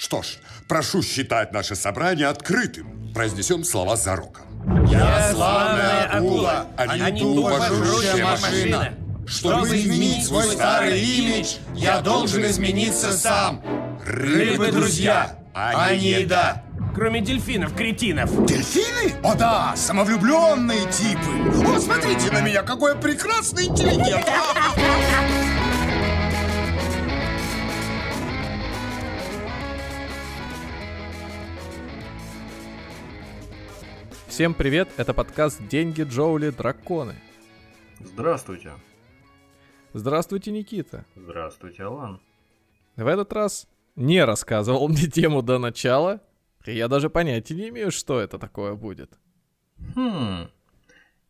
Что ж, прошу считать наше собрание открытым. Произнесем слова за роком. Я славная акула, а не тупо жрущая машина. Чтобы изменить свой старый имидж, я должен измениться сам. Рыбы друзья, а не еда. Кроме дельфинов, кретинов. Дельфины? О да, самовлюбленные типы. О, смотрите на меня, какой я прекрасный интеллигент. Всем привет, это подкаст «Деньги, Джоули, Драконы». Здравствуйте. Здравствуйте, Никита. Здравствуйте, Алан. В этот раз не рассказывал мне тему до начала, и я даже понятия не имею, что это такое будет. Хм.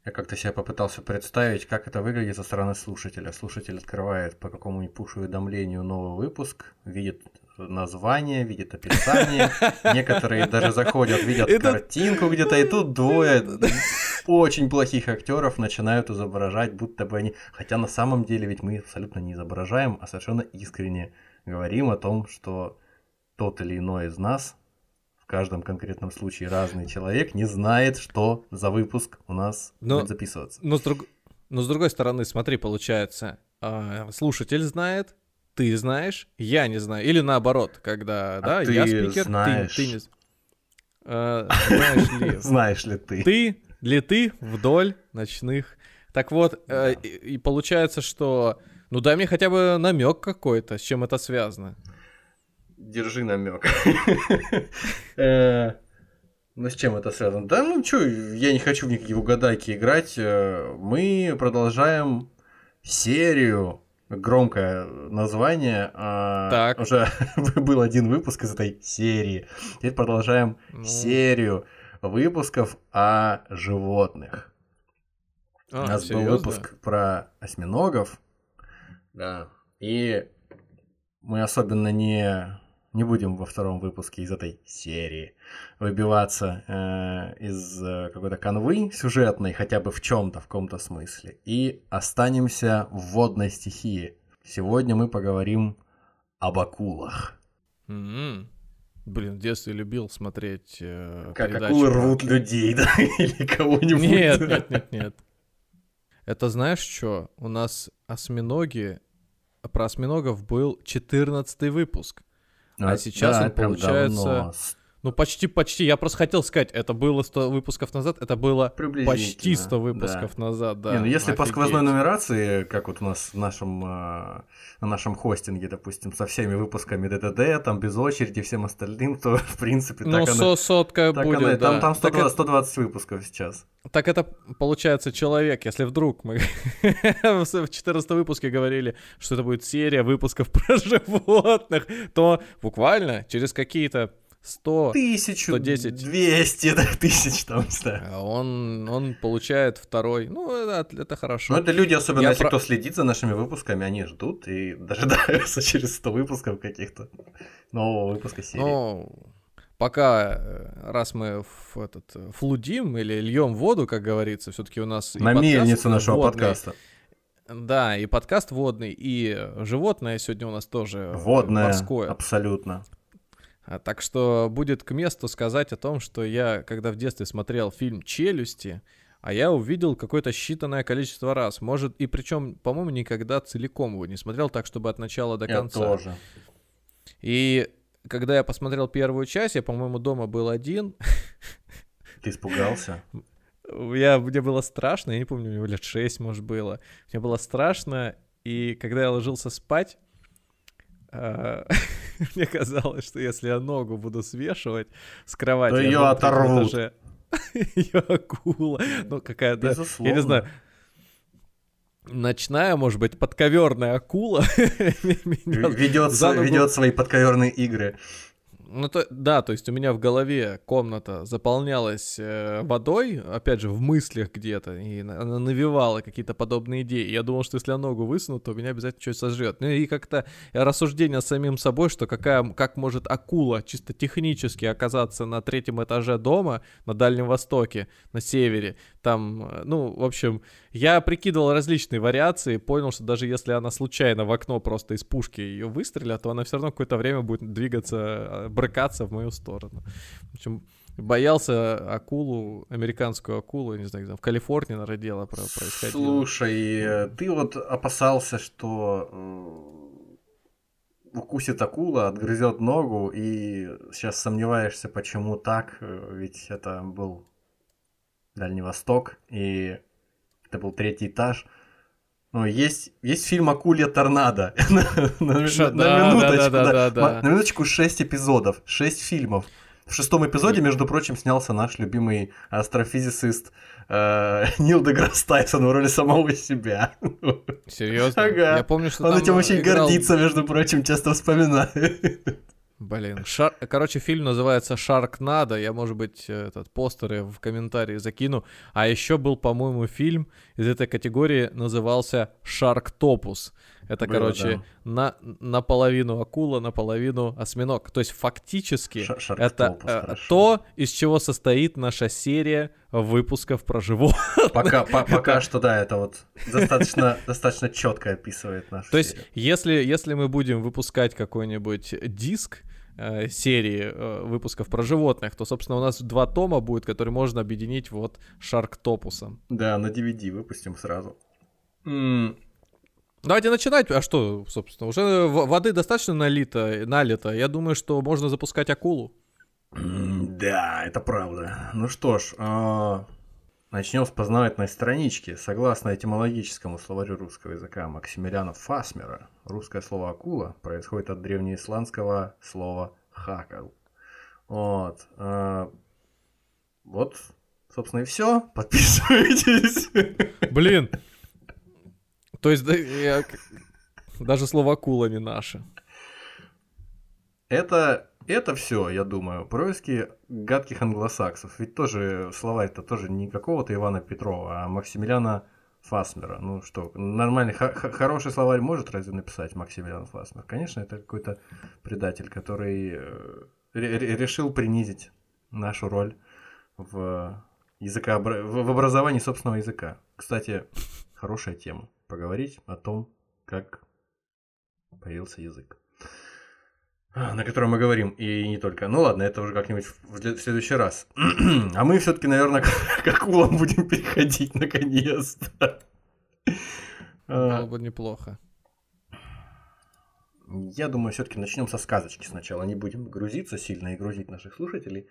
Я как-то себе попытался представить, как это выглядит со стороны слушателя. Слушатель открывает по какому-нибудь пуш-уведомлению новый выпуск, видит название, видит описание. Некоторые даже заходят, видят картинку где-то, и тут двое очень плохих актеров начинают изображать, будто бы они... Хотя на самом деле ведь мы абсолютно не изображаем, а совершенно искренне говорим о том, что тот или иной из нас в каждом конкретном случае разный человек не знает, что за выпуск у нас Но- будет записываться. Но с, друг- но с другой стороны, смотри, получается, а, слушатель знает, ты знаешь, я не знаю. Или наоборот, когда, да, А ты я спикер, ты- знаешь. ты, не... з- А, знаешь ли, Знаешь ли ты? ты ли ты вдоль ночных. Так вот, э, и, и получается, что... Ну дай мне хотя бы намек какой-то, с чем это связано. Держи намек. Э, Ну, с чем это связано? Да, ну, чё, я не хочу в никакие угадайки играть. Э, Мы продолжаем серию, громкое название. а, Так. Уже был один выпуск из этой серии. Теперь продолжаем Ну. серию выпусков о животных. А, У нас был выпуск про осьминогов. Да. И мы особенно не, не будем во втором выпуске из этой серии выбиваться э, из э, какой-то канвы сюжетной, хотя бы в чем-то, в каком-то смысле. И останемся в водной стихии. Сегодня мы поговорим об акулах. М. Блин, в детстве любил смотреть э, Как передачи акулы рвут людей, да? Или кого-нибудь. Нет, нет, нет, нет. Это знаешь что? У нас осьминоги... Про осьминогов был 14 выпуск. А сейчас он это прям получается-. Ну, почти-почти. Я просто хотел сказать, это было 100 выпусков назад, это было почти 100 да. выпусков назад, да. Не, ну если по Офигеть. сквозной нумерации, как вот у нас в нашем, э, на нашем хостинге, допустим, со всеми выпусками ДТД, там без очереди, всем остальным, то в принципе Ну, так оно... со- сотка так будет, оно да. там, там Так 120, 120 выпусков сейчас. это- Так это, получается, человек, если вдруг мы в 14 выпуске говорили, что это будет серия выпусков про животных, то буквально через какие-то 100 Тысячу, 110. 200 да, тысяч там, не знаю. А Он, он получает второй. Ну, это, это хорошо. Ну, это люди, особенно Я если про- кто следит за нашими выпусками, они ждут и дожидаются через 100 выпусков каких-то нового выпуска серии. Ну, пока, э, раз мы в этот, э, флудим или льем воду, как говорится, все-таки у нас... На мельницу нашего водный. подкаста. Да, и подкаст водный, и животное сегодня у нас тоже э, Водная, морское. абсолютно. А, Так что будет к месту сказать о том, что я, когда в детстве смотрел фильм «Челюсти», а я увидел какое-то считанное количество раз. Может, и причем, по-моему, никогда целиком его не смотрел так, чтобы от начала до Я конца. тоже. И когда я посмотрел первую часть, я, по-моему, дома был один. Ты испугался? Я, мне было страшно, я не помню, мне лет 6, может, было. Мне было страшно, и когда я ложился спать, мне казалось, что если я ногу буду свешивать с кровати... То третьем оторвут. Её акула. Ну, какая-то... Я не знаю, ночная, может быть, подковерная акула. Ведет, ведет свои подковерные игры. Ну, то, да, то есть у меня в голове комната заполнялась э, водой, опять же, в мыслях где-то, и на- она навевала какие-то подобные идеи. Я думал, что если я ногу высуну, то меня обязательно что-то сожрет. Ну и как-то рассуждение с самим собой, что какая, как может акула чисто технически оказаться на третьем этаже дома на Дальнем Востоке, на севере. Там, э, ну, в общем, я прикидывал различные вариации, понял, что даже если она случайно в окно просто из пушки ее выстрелят, то она все равно какое-то время будет двигаться брыкаться в мою сторону. В общем, боялся акулу, американскую акулу, не знаю, в Калифорнии, наверное, дело происходило. Слушай, ты вот опасался, что э, укусит акула, отгрызет ногу, и сейчас сомневаешься, почему так, э, ведь это был Дальний Восток, и это был третий этаж. Ну, есть, есть фильм «Акулья торнадо». на, минуточку, на минуточку 6 эпизодов, 6 фильмов. В шестом эпизоде, между прочим, снялся наш любимый астрофизицист э, Нил Деграсс Тайсон в роли самого себя. Серьезно? Ага. Я помню, что Он этим очень играл- гордится, между прочим, часто вспоминает. Блин, шар... короче, фильм называется Шаркнадо. Я, может быть, этот постеры в комментарии закину. А еще был, по-моему, фильм из этой категории назывался Шарктопус. Это, Было, короче, на... наполовину акула, наполовину осьминог. То есть фактически Ша- это э, то, из чего состоит наша серия выпусков про животных. Пока, по- пока что, да, это вот достаточно, достаточно четко описывает нашу То есть, серию. если, если мы будем выпускать какой-нибудь диск э, серии э, выпусков про животных, то, собственно, у нас два тома будет, которые можно объединить вот Шарктопусом. Да, на DVD выпустим сразу. М, Давайте начинать. А что, собственно, уже воды достаточно налито, налито. Я думаю, что можно запускать акулу. Да, это правда. Ну что ж, а, начнем с познавательной странички. Согласно этимологическому словарю русского языка Максимилиана Фасмера, русское слово «акула» происходит от древнеисландского слова «хакал». Вот. а, Вот, собственно, и все. Подписывайтесь. Блин. То есть да, я- даже слово акула не наше. Это, это все, я думаю, происки гадких англосаксов. Ведь тоже слова это тоже не какого-то Ивана Петрова, а Максимилиана Фасмера. Ну что, нормальный, хороший словарь может разве написать Максимилиан Фасмер? Конечно, это какой-то предатель, который э, ре- ре- решил принизить нашу роль в, в в образовании собственного языка. Кстати, хорошая тема. Поговорить о том, как появился язык. А, На котором мы говорим, и не только. Ну ладно, это уже как-нибудь в в следующий раз. А мы все-таки, наверное, к акулам будем переходить наконец-то. Было А, бы неплохо. Я думаю, все-таки начнем со сказочки сначала. Не будем грузиться сильно и грузить наших слушателей.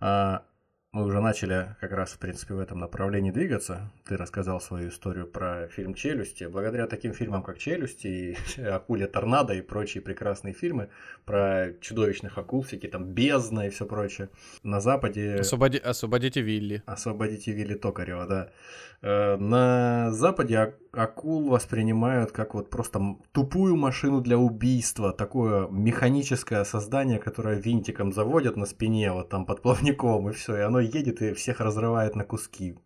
А, Мы уже начали как раз, в принципе, в этом направлении двигаться. Ты рассказал свою историю про фильм «Челюсти». Благодаря таким фильмам, как «Челюсти», и «Акуля торнадо» и прочие прекрасные фильмы про чудовищных акул, всякие там «Бездна» и все прочее, на Западе... Освободи... Освободите Вилли. Освободите Вилли Токарева, да. Э, На Западе акул воспринимают как вот просто тупую машину для убийства, такое механическое создание, которое винтиком заводят на спине, вот там под плавником, и все, и оно едет и всех разрывает на куски.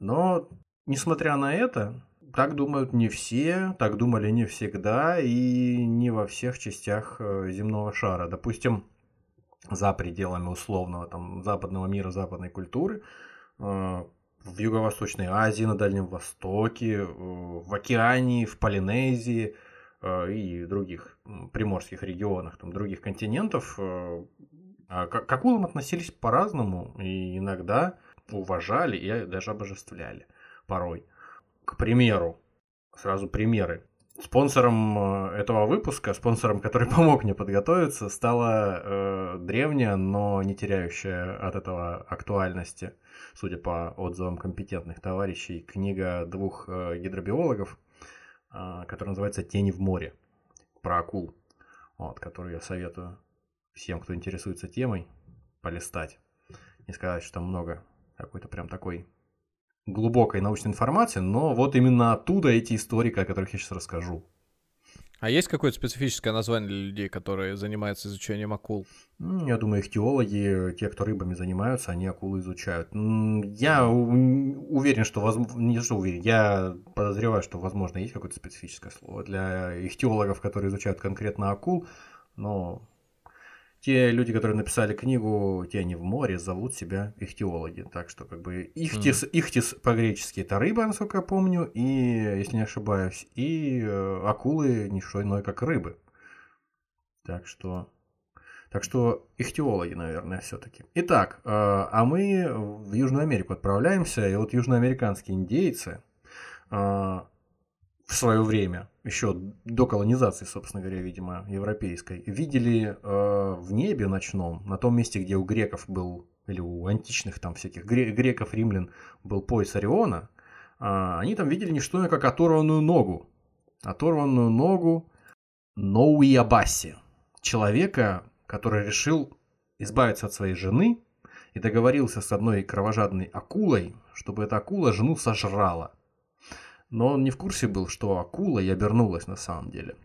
Но, несмотря на это, так думают не все, так думали не всегда и не во всех частях э, земного шара. Допустим, за пределами условного там западного мира, западной культуры, э, в Юго-Восточной Азии, на Дальнем Востоке, э, в Океании, в Полинезии и других приморских регионах, там, других континентов, к к акулам относились по-разному и иногда уважали и даже обожествляли порой. К примеру, сразу примеры. Спонсором э, этого выпуска, спонсором, который помог мне подготовиться, стала э, древняя, но не теряющая от этого актуальности, судя по отзывам компетентных товарищей, книга двух э, гидробиологов, э, которая называется «Тени в море» про акул, вот, которую я советую всем, кто интересуется темой, полистать. Не сказать, что там много какой-то прям такой глубокой научной информации, но вот именно оттуда эти истории, о которых я сейчас расскажу. А есть какое-то специфическое название для людей, которые занимаются изучением акул? Я думаю, ихтиологи, те, кто рыбами занимаются, они акулы изучают. Я уверен, что возможно, не что уверен, я подозреваю, что, возможно, есть какое-то специфическое слово для ихтиологов, которые изучают конкретно акул, но те люди, которые написали книгу «Те они в море», зовут себя ихтиологи. Так что, как бы, ихтис, ихтис по-гречески это рыба, насколько я помню, и, если не ошибаюсь, и э, акулы не что иное, как рыбы. Так что Так что ихтиологи, наверное, все-таки. Итак, э, а мы в Южную Америку отправляемся, и вот южноамериканские индейцы э, в свое время, еще до колонизации, собственно говоря, видимо, европейской, видели э, в небе ночном, на том месте, где у греков был, или у античных там всяких греков, римлян, был пояс Ориона, они там видели не что иное, как оторванную ногу. Оторванную ногу Ноуиабаси, человека, который решил избавиться от своей жены и договорился с одной кровожадной акулой, чтобы эта акула жену сожрала. Но он не в курсе был, что акула и обернулась на самом деле.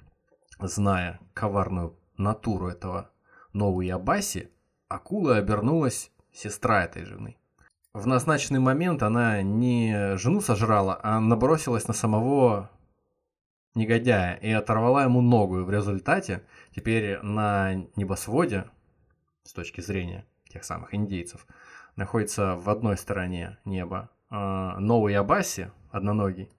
Зная коварную натуру этого новой Абаси, акула обернулась сестра этой жены. В назначенный момент она не жену сожрала, а набросилась на самого негодяя и оторвала ему ногу. И в результате теперь на небосводе, с точки зрения тех самых индейцев, находится в одной стороне неба э, новый Абаси, одноногий,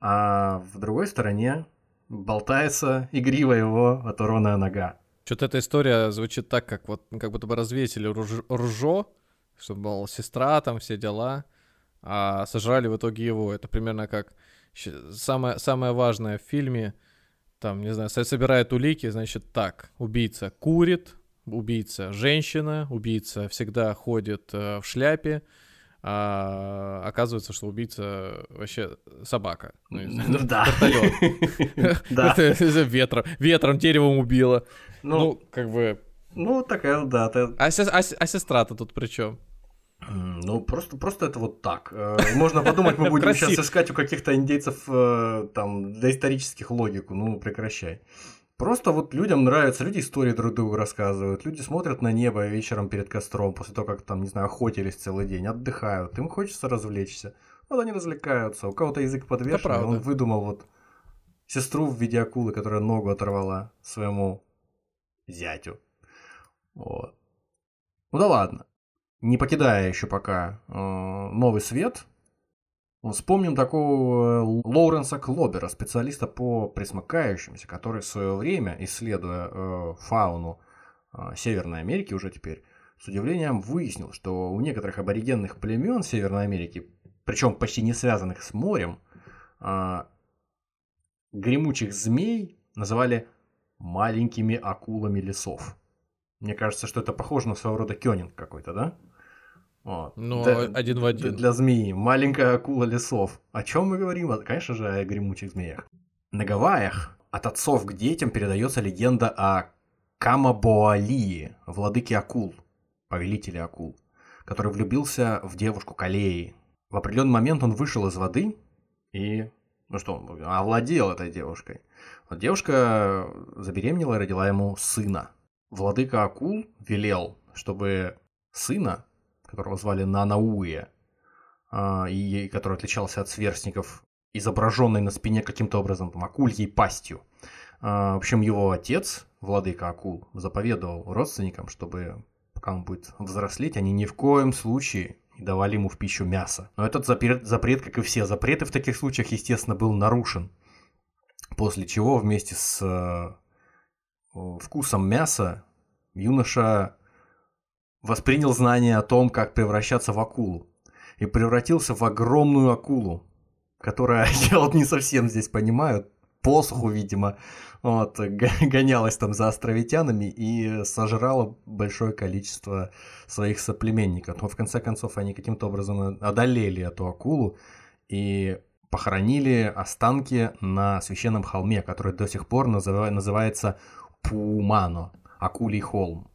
а в другой стороне болтается игриво его оторванная нога. Что-то эта история звучит так, как вот как будто бы развесили руж- ружо, чтобы, мол, сестра, там все дела, а сожрали в итоге его. Это примерно как самое, самое важное в фильме, там, не знаю, собирает улики, значит, так, убийца курит, убийца женщина, убийца всегда ходит э, в шляпе, а оказывается, что убийца вообще собака. Ну, ну да. Да. Ветром, ветром, деревом убила. Ну, ну, как бы... Ну, такая, да. А, а, а сестра-то тут при чем? Ну, просто, просто это вот так. Э, можно подумать, мы будем сейчас искать у каких-то индейцев э, там доисторических логику. Ну, прекращай. Просто вот людям нравится, люди истории друг другу рассказывают, люди смотрят на небо вечером перед костром, после того, как там, не знаю, охотились целый день, отдыхают, им хочется развлечься. Вот они развлекаются, у кого-то язык подвешен, он выдумал вот сестру в виде акулы, которая ногу оторвала своему зятю. Вот. Ну да ладно не покидая еще пока э, новый свет, вспомним такого э, Лоуренса Клобера, специалиста по присмыкающимся, который в свое время, исследуя э, фауну э, Северной Америки уже теперь, с удивлением выяснил, что у некоторых аборигенных племен Северной Америки, причем почти не связанных с морем, э, гремучих змей называли маленькими акулами лесов. Мне кажется, что это похоже на своего рода кёнинг какой-то, да? Вот. Ну, для, один в один. Для змеи. Маленькая акула лесов. О чем мы говорим? Конечно же, о гремучих змеях. На Гавайях от отцов к детям передается легенда о Камабоалии, владыке акул, повелителе акул, который влюбился в девушку Калеи. В определенный момент он вышел из воды и, ну что, овладел этой девушкой. Вот девушка забеременела и родила ему сына. Владыка акул велел, чтобы сына которого звали Нанауэ, а, и который отличался от сверстников, изображенной на спине каким-то образом там, акульей пастью. А, в общем, его отец, владыка акул, заповедовал родственникам, чтобы пока он будет взрослеть, они ни в коем случае не давали ему в пищу мясо. Но этот запрет, запрет, как и все запреты в таких случаях, естественно, был нарушен. После чего вместе с э, вкусом мяса юноша воспринял знание о том, как превращаться в акулу. И превратился в огромную акулу, которая, я вот не совсем здесь понимаю, посуху, видимо, вот, гонялась там за островитянами и сожрала большое количество своих соплеменников. Но в конце концов они каким-то образом одолели эту акулу и похоронили останки на священном холме, который до сих пор называется Пумано, Акулий холм.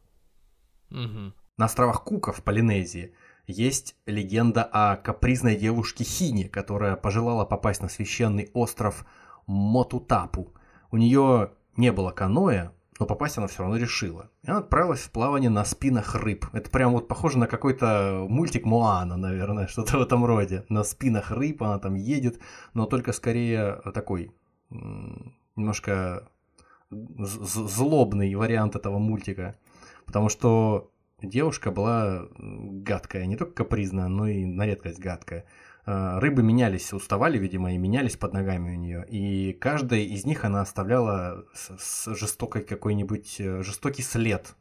Угу. На островах Кука в Полинезии есть легенда о капризной девушке Хине, которая пожелала попасть на священный остров Мотутапу. У нее не было каноэ, но попасть она все равно решила. И она отправилась в плавание на спинах рыб. Это прям вот похоже на какой-то мультик Моана, наверное, что-то в этом роде. На спинах рыб она там едет, но только скорее такой немножко злобный вариант этого мультика. Потому что девушка была гадкая, не только капризная, но и на редкость гадкая. А, рыбы менялись, уставали, видимо, и менялись под ногами у нее. И каждая из них она оставляла с жестокой какой-нибудь э, жестокий след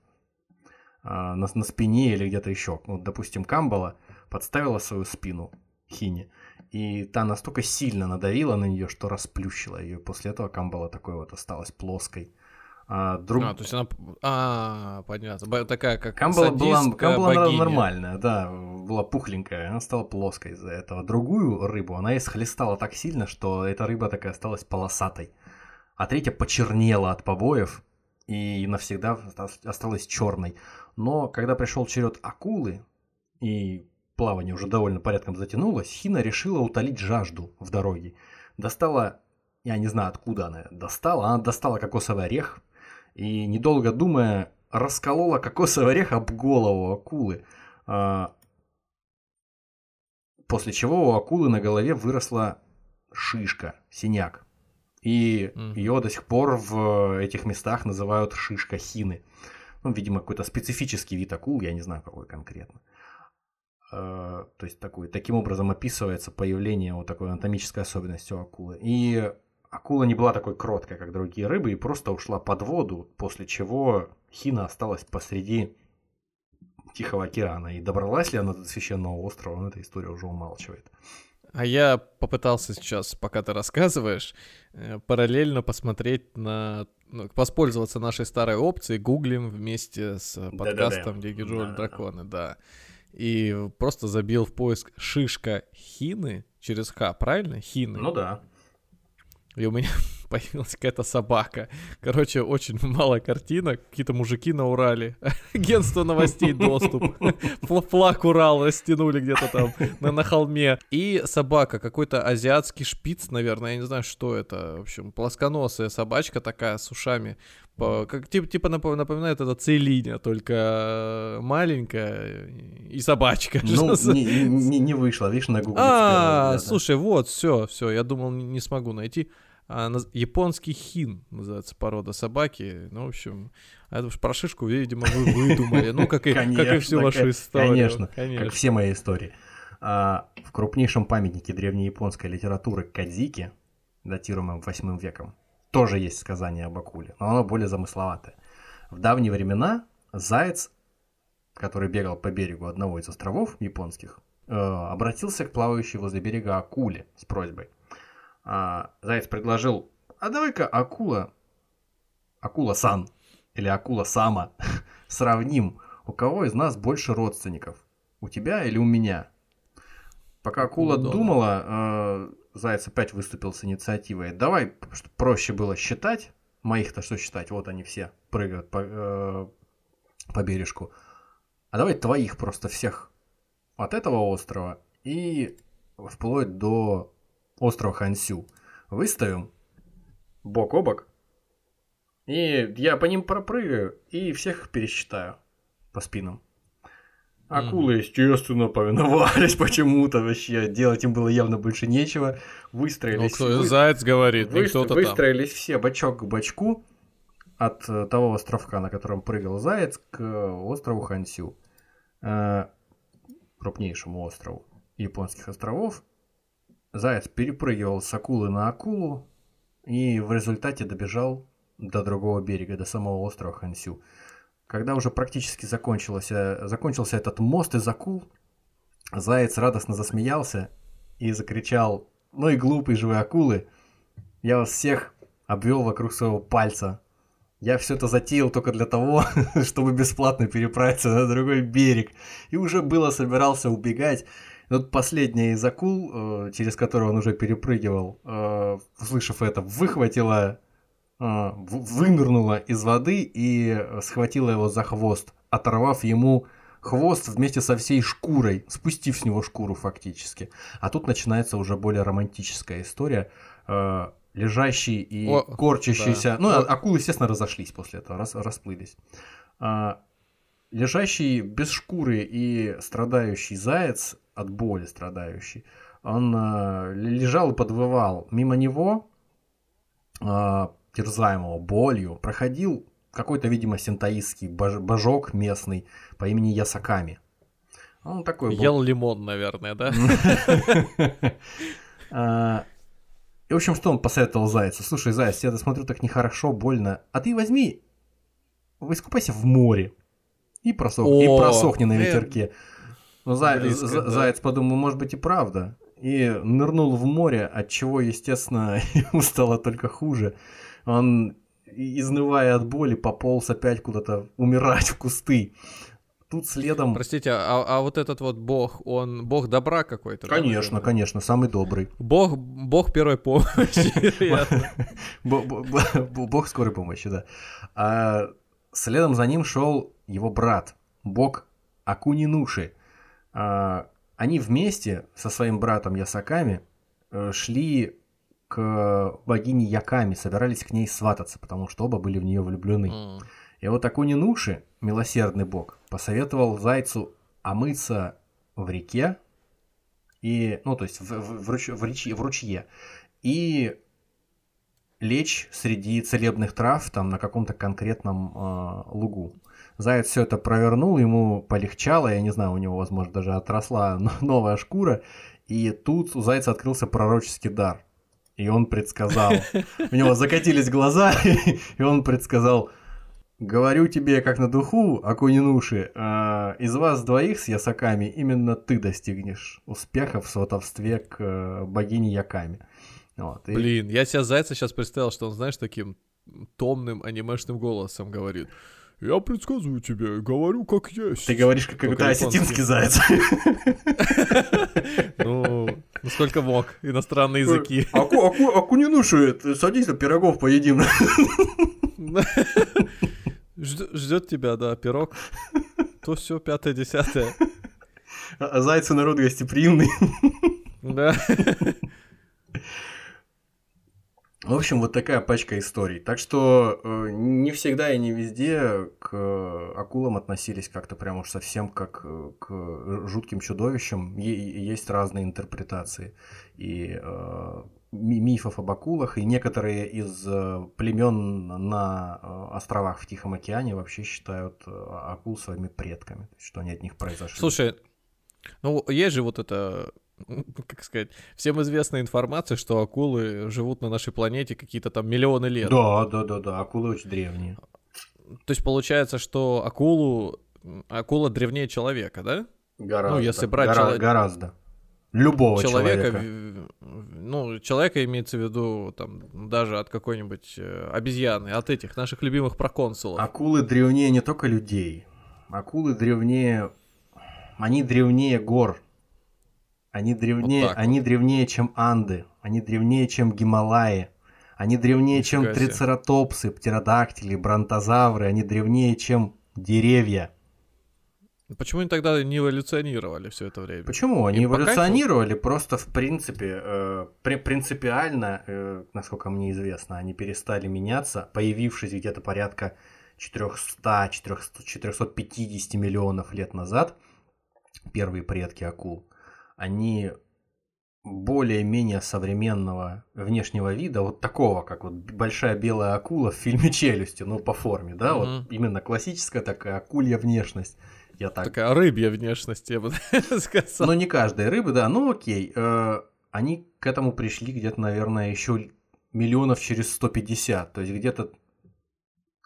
а, на, на спине или где-то еще. Вот, допустим, Камбала подставила свою спину Хине, и та настолько сильно надавила на нее, что расплющила ее. После этого Камбала такой вот осталась плоской. А, друг... а, то есть она... А, понятно. Такая, как Камбала была, Камбала нормальная, да, была пухленькая, она стала плоской из-за этого. Другую рыбу она исхлестала так сильно, что эта рыба такая осталась полосатой. А третья почернела от побоев и навсегда осталась черной. Но когда пришел черед акулы, и плавание уже довольно порядком затянулось, Хина решила утолить жажду в дороге. Достала, я не знаю откуда она достала, она достала кокосовый орех, и, недолго думая, расколола кокосовый орех об голову акулы. А, после чего у акулы на голове выросла шишка, синяк. И mm. ее до сих пор в этих местах называют шишка хины. Ну, видимо, какой-то специфический вид акул, я не знаю, какой конкретно. Uh, то есть такой, таким образом описывается появление вот такой анатомической особенности у акулы. И акула не была такой кроткой, как другие рыбы, и просто ушла под воду, после чего Хина осталась посреди Тихого океана. И добралась ли она до священного острова, ну, эта история уже умалчивает. А я попытался сейчас, пока ты рассказываешь, э, параллельно посмотреть на... Ну, воспользоваться нашей старой опцией, гуглим вместе с подкастом Дигиджол да, Драконы, да. И просто забил в поиск шишка хины через Х, правильно? Хины. Ну да и у меня появилась какая-то собака. Короче, очень мало картинок, какие-то мужики на Урале, агентство новостей доступ, флаг Урал растянули где-то там на, на холме, и собака, какой-то азиатский шпиц, наверное, я не знаю, что это, в общем, плосконосая собачка такая с ушами, по, как, типа, типа напоминает это Целиня, только маленькая и собачка. Ну, не, не, не вышло, видишь, на Google. А, слушай, вот, все, все, я думал, не смогу найти. А, японский хин называется порода собаки. Ну, в общем, а это уж про шишку, видимо, вы выдумали. Ну, как и, конечно, как и всю вашу историю. Конечно, конечно, как все мои истории. А, в крупнейшем памятнике древнеяпонской литературы Кадзики, датируемом 8 веком, тоже есть сказание об акуле, но оно более замысловатое. В давние времена заяц, который бегал по берегу одного из островов японских, э, обратился к плавающей возле берега акуле с просьбой – а, Заяц предложил, а давай-ка акула, акула-сан или акула-сама сравним, у кого из нас больше родственников, у тебя или у меня. Пока акула ну, думала, э, Заяц опять выступил с инициативой. Давай, чтобы проще было считать, моих-то что считать, вот они все прыгают по, э, по бережку. А давай твоих просто всех от этого острова и вплоть до остров Хансю, выставим бок о бок, и я по ним пропрыгаю и всех пересчитаю по спинам. Акулы, mm-hmm. естественно, повиновались почему-то вообще. Делать им было явно больше нечего. Выстроились... Ну, кто, вы... Заяц говорит, вы... кто-то Выстроились там. все бочок к бочку от э, того островка, на котором прыгал Заяц, к острову Хансю. Э, крупнейшему острову японских островов. Заяц перепрыгивал с акулы на акулу и в результате добежал до другого берега, до самого острова Хансю. Когда уже практически закончился, закончился этот мост из акул, Заяц радостно засмеялся и закричал «Ну и глупые же вы акулы! Я вас всех обвел вокруг своего пальца. Я все это затеял только для того, чтобы бесплатно переправиться на другой берег. И уже было собирался убегать, вот последняя из акул, э, через которую он уже перепрыгивал, э, услышав это, выхватила, э, вынырнула из воды и схватила его за хвост, оторвав ему хвост вместе со всей шкурой, спустив с него шкуру фактически. А тут начинается уже более романтическая история. Лежащий и О, корчащийся... Да. Ну, О. акулы, естественно, разошлись после этого, рас, расплылись. Лежащий без шкуры и страдающий заяц от боли страдающий, он э, лежал и подвывал. Мимо него, э, терзаемого болью, проходил какой-то, видимо, синтаистский бож- божок местный по имени Ясаками. Он такой был... Ел лимон, наверное, да? А, и, в общем, что он посоветовал Зайцу? Слушай, Заяц, я смотрю так нехорошо, больно. А ты возьми, искупайся в море. и просохни на ветерке. Но зай... Близко, за... да. заяц подумал, может быть и правда. И нырнул в море, от чего, естественно, ему стало только хуже. Он, изнывая от боли, пополз опять куда-то умирать в кусты. Тут следом... Простите, а, а вот этот вот бог, он бог добра какой-то? Конечно, да, конечно, самый добрый. Бог, бог первой помощи. Бог скорой помощи, да. А следом за ним шел его брат, бог Акунинуши. А, они вместе со своим братом Ясаками э, шли к богине Яками, собирались к ней свататься, потому что оба были в нее влюблены. Mm. И вот Акунинуши, милосердный бог, посоветовал зайцу омыться в реке, и, ну, то есть в, в, в, руч, в, речи, в ручье, и лечь среди целебных трав там на каком-то конкретном э, лугу. Заяц все это провернул, ему полегчало, я не знаю, у него, возможно, даже отросла новая шкура, и тут у Зайца открылся пророческий дар. И он предсказал. У него закатились глаза, и он предсказал, Говорю тебе, как на духу, Акунинуши, э, из вас двоих с Ясаками именно ты достигнешь успеха в сватовстве к э, богине Яками. Вот, и... Блин, я себя Зайца сейчас представил, что он, знаешь, таким томным анимешным голосом говорит. Я предсказываю тебе, говорю как есть. Ты говоришь, как когда осетинский заяц. Ну, сколько мог, иностранные языки. Аку, аку, аку не нуши, садись, пирогов поедим. Ждет тебя, да, пирог. То все, пятое, десятое. А зайцы народ гостеприимный. Да. В общем, вот такая пачка историй. Так что э, не всегда и не везде к акулам относились как-то прям уж совсем как э, к жутким чудовищам. Е- есть разные интерпретации. И э, мифов об акулах, и некоторые из э, племен на э, островах в Тихом океане вообще считают э, акул своими предками, что они от них произошли. Слушай, ну есть же вот это, как сказать, всем известная информация, что акулы живут на нашей планете какие-то там миллионы лет. Да, да, да, да, акулы очень древние. То есть получается, что акулу, акула древнее человека, да? Гораздо. Ну, если брать гора- чело... гораздо любого человека. человека. Ну, человека имеется в виду там даже от какой-нибудь э, обезьяны, от этих наших любимых проконсулов. Акулы древнее не только людей. Акулы древнее... Они древнее гор. Они древнее, вот они вот. древнее, чем Анды. Они древнее, чем Гималаи. Они древнее, Нифига чем трицератопсы, птеродактили, бронтозавры. Они древнее, чем деревья. Почему они тогда не эволюционировали все это время? Почему? Они Им эволюционировали просто в принципе, э, при, принципиально, э, насколько мне известно, они перестали меняться, появившись где-то порядка 400, 400 450 миллионов лет назад, первые предки акул, они более-менее современного внешнего вида, вот такого, как вот большая белая акула в фильме «Челюсти», ну, по форме, да, mm вот именно классическая такая акулья внешность я так... Такая рыбья внешность, я бы сказал. Но не каждая рыба, да, ну окей. Э, они к этому пришли где-то, наверное, еще миллионов через 150, то есть где-то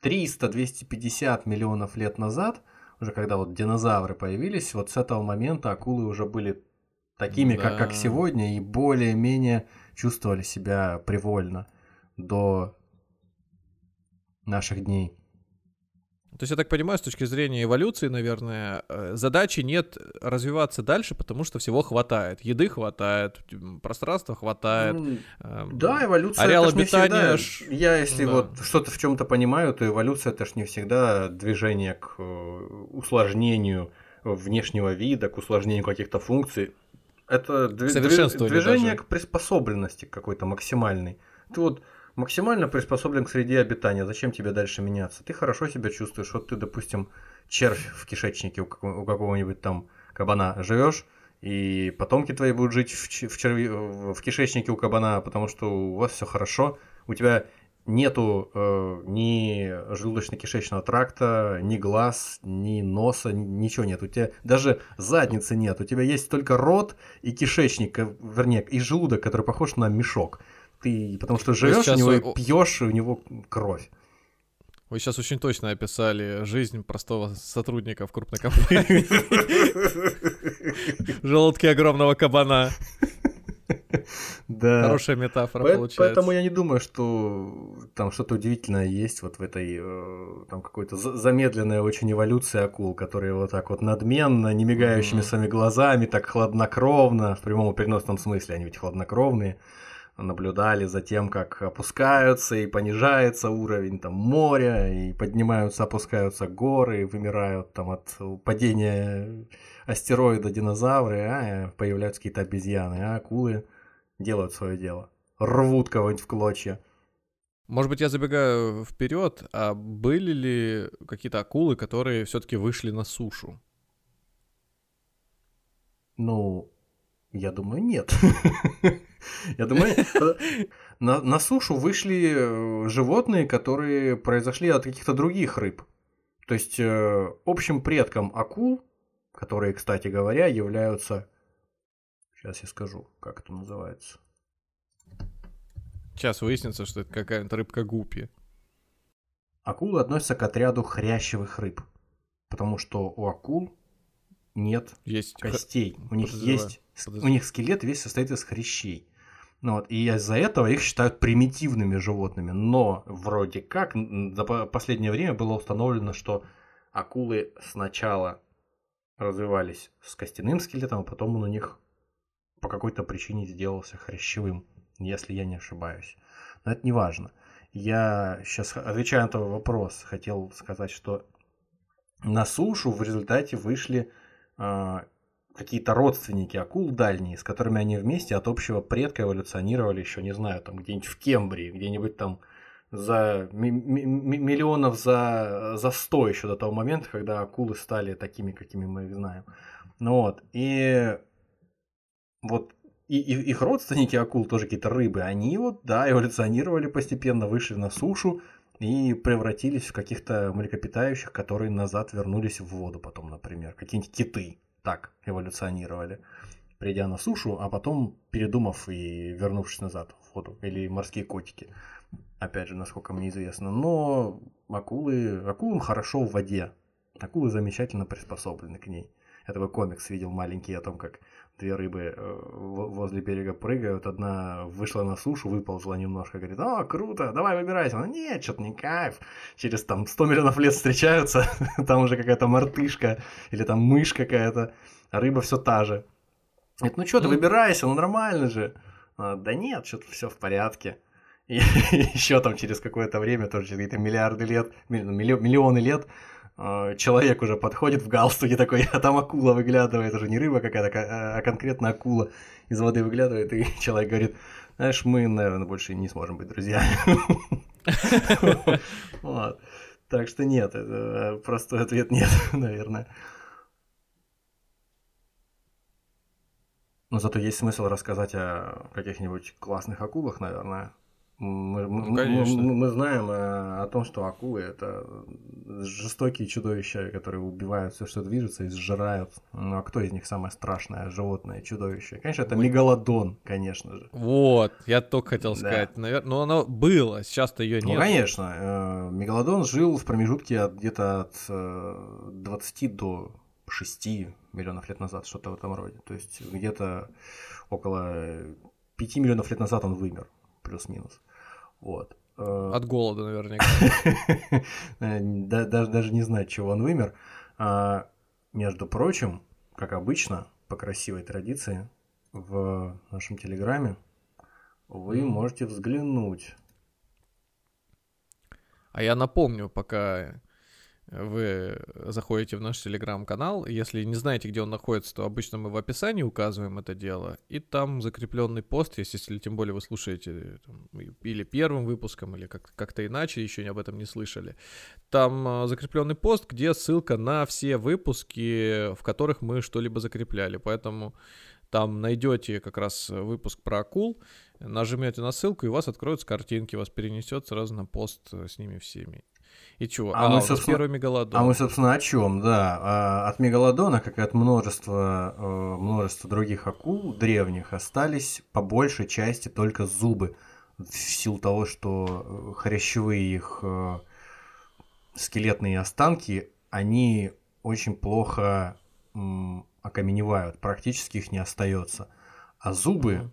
300-250 миллионов лет назад, уже когда вот динозавры появились, вот с этого момента акулы уже были такими, да. как, как сегодня, и более-менее чувствовали себя привольно до наших дней. То есть, я так понимаю, с точки зрения эволюции, наверное, э, задачи нет развиваться дальше, потому что всего хватает. Еды хватает, пространства хватает. Ну, эм, да, эволюция ареал это обитания. Не всегда, я, если да. вот что-то в чем-то понимаю, то эволюция это ж не всегда движение к э, усложнению внешнего вида, к усложнению каких-то функций. Это движение даже. к приспособленности какой-то максимальной. Ты вот максимально приспособлен к среде обитания. Зачем тебе дальше меняться? Ты хорошо себя чувствуешь. Вот ты, допустим, червь в кишечнике у, какого-нибудь там кабана живешь, и потомки твои будут жить в, в, черви, в кишечнике у кабана, потому что у вас все хорошо, у тебя нету э, ни желудочно-кишечного тракта, ни глаз, ни носа, ничего нет. У тебя даже задницы нет. У тебя есть только рот и кишечник, э, вернее, и желудок, который похож на мешок ты потому что живешь у него и пьешь у него кровь. Вы сейчас очень точно описали жизнь простого сотрудника в крупной компании. Желудки огромного кабана. Да. Хорошая метафора По- получается. Поэтому я не думаю, что там что-то удивительное есть вот в этой, э, там какой-то за- замедленная очень эволюция акул, которые вот так вот надменно, не мигающими Мгм. своими глазами, так хладнокровно, в прямом и переносном смысле, они ведь хладнокровные, наблюдали за тем, как опускаются и понижается уровень там моря, и поднимаются, опускаются горы, и вымирают там от падения астероида динозавры, а появляются какие-то обезьяны, а акулы делают свое дело. Рвут кого-нибудь в клочья. Может быть, я забегаю вперед, а были ли какие-то акулы, которые все-таки вышли на сушу? Ну, я думаю, нет. Я думаю, на, на сушу вышли э, животные, которые произошли от каких-то других рыб. То есть э, общим предком акул, которые, кстати говоря, являются... Сейчас я скажу, как это называется. Сейчас выяснится, что это какая-нибудь рыбка гупи. Акулы относятся к отряду хрящевых рыб, потому что у акул нет Есть х- костей. У них подозреваю, есть, с- у подозреваю. них скелет весь состоит из хрящей. Ну вот, и из-за этого их считают примитивными животными. Но вроде как за по- последнее время было установлено, что акулы сначала развивались с костяным скелетом, а потом он у них по какой-то причине сделался хрящевым, если я не ошибаюсь. Но это не важно. Я сейчас, отвечая на твой вопрос, хотел сказать, что на сушу в результате вышли а, какие-то родственники акул дальние, с которыми они вместе от общего предка эволюционировали еще, не знаю, там где-нибудь в Кембрии, где-нибудь там за ми- ми- ми- миллионов за, за 100 еще до того момента, когда акулы стали такими, какими мы их знаем. Ну вот, и вот и, и- их родственники акул, тоже какие-то рыбы, они вот, да, эволюционировали постепенно, вышли на сушу и превратились в каких-то млекопитающих, которые назад вернулись в воду потом, например. Какие-нибудь киты так эволюционировали, придя на сушу, а потом передумав и вернувшись назад в воду. Или морские котики, опять же, насколько мне известно. Но акулы, акулам хорошо в воде. Акулы замечательно приспособлены к ней. Я такой комикс видел маленький о том, как две рыбы э, во- возле берега прыгают. Одна вышла на сушу, выползла немножко, говорит, о, круто, давай выбирайся. Она, нет, что-то не кайф. Через там 100 миллионов лет встречаются, там уже какая-то мартышка или там мышь какая-то, а рыба все та же. Говорит, ну что ты, выбирайся, ну нормально же. Она, да нет, что-то все в порядке. И еще там через какое-то время, тоже через какие-то миллиарды лет, милли- миллионы лет, человек уже подходит в галстуке такой, а там акула выглядывает, уже не рыба какая-то, ка- а конкретно акула из воды выглядывает, и человек говорит, знаешь, мы, наверное, больше не сможем быть друзьями. Так что нет, это простой ответ нет, наверное. Но зато есть смысл рассказать о каких-нибудь классных акулах, наверное. Мы, Ну, конечно. мы- мы знаем э, о том, что акулы это жестокие чудовища, которые убивают все, что движется, и сжирают. Ну а кто из них самое страшное животное, чудовище? Конечно, это мегалодон, конечно же. Вот, я только хотел Да. сказать. Наверное, но оно было, сейчас-то ее Ну, нет. конечно, э, мегалодон жил в промежутке от где-то от э, 20 до 6 миллионов лет назад, что-то в этом роде. То есть где-то около 5 миллионов лет назад он вымер, плюс-минус. Вот. Э, От голода, наверняка. Э, да- Даже, даже не знаю, чего он вымер. А, между прочим, как обычно, по красивой традиции, в нашем телеграме вы можете взглянуть. А я напомню, пока вы заходите в наш телеграм-канал, если не знаете, где он находится, то обычно мы в описании указываем это дело, и там закрепленный пост, есть, если тем более вы слушаете там, или первым выпуском, или как- как-то иначе, еще об этом не слышали. Там а, закрепленный пост, где ссылка на все выпуски, в которых мы что-либо закрепляли, поэтому там найдете как раз выпуск про акул, нажмете на ссылку, и у вас откроются картинки, вас перенесет сразу на пост с ними всеми. И чего? А А, мы, собственно- первый мегалодон. А мы, собственно, о чем? Да, а, от мегалодона, как и от множества, э, множества других акул древних, остались по большей части только зубы. В силу того, что э, хрящевые их э, скелетные останки, они очень плохо окаменевают, практически их не остается. А зубы,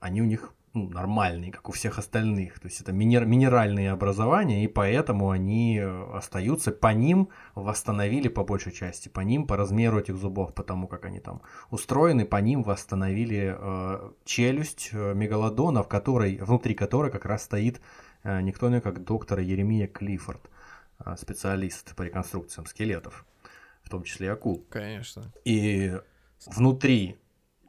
они у них ну, нормальные, как у всех остальных. То есть это минер, минеральные образования, и поэтому они э, остаются. По ним восстановили по большей части, по ним, по размеру этих зубов, потому как они там устроены, по ним восстановили э, челюсть э, мегалодона, в которой, внутри которой как раз стоит э, никто иной, как доктор Еремия Клиффорд, э, специалист по реконструкциям скелетов, в том числе акул. Конечно. И внутри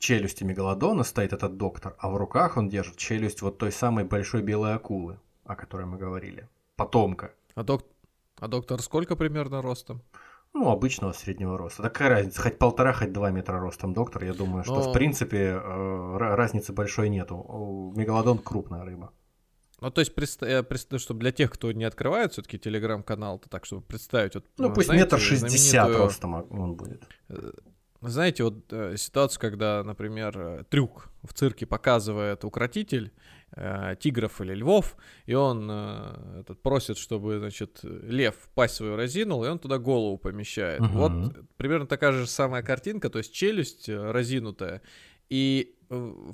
челюсти мегалодона стоит этот доктор, а в руках он держит челюсть вот той самой большой белой акулы, о которой мы говорили. Потомка. А, док... а доктор сколько примерно ростом? Ну, обычного среднего роста. Такая разница, хоть полтора, хоть два метра ростом доктор. Я думаю, что Но- в принципе э, разницы большой нету. Мегалодон крупная рыба. Ну, то есть, чтобы для тех, кто не открывает все-таки телеграм-канал, то так, чтобы представить. Вот, Ну, э, пусть знаете, метр шестьдесят знаменитую- ростом он будет. Знаете, вот э, ситуацию, когда, например, э, трюк в цирке показывает укротитель э, тигров или львов, и он э, этот, просит, чтобы, значит, лев пасть свою разинул, и он туда голову помещает. Мгм. Вот примерно такая же самая картинка, то есть челюсть э, разинутая, и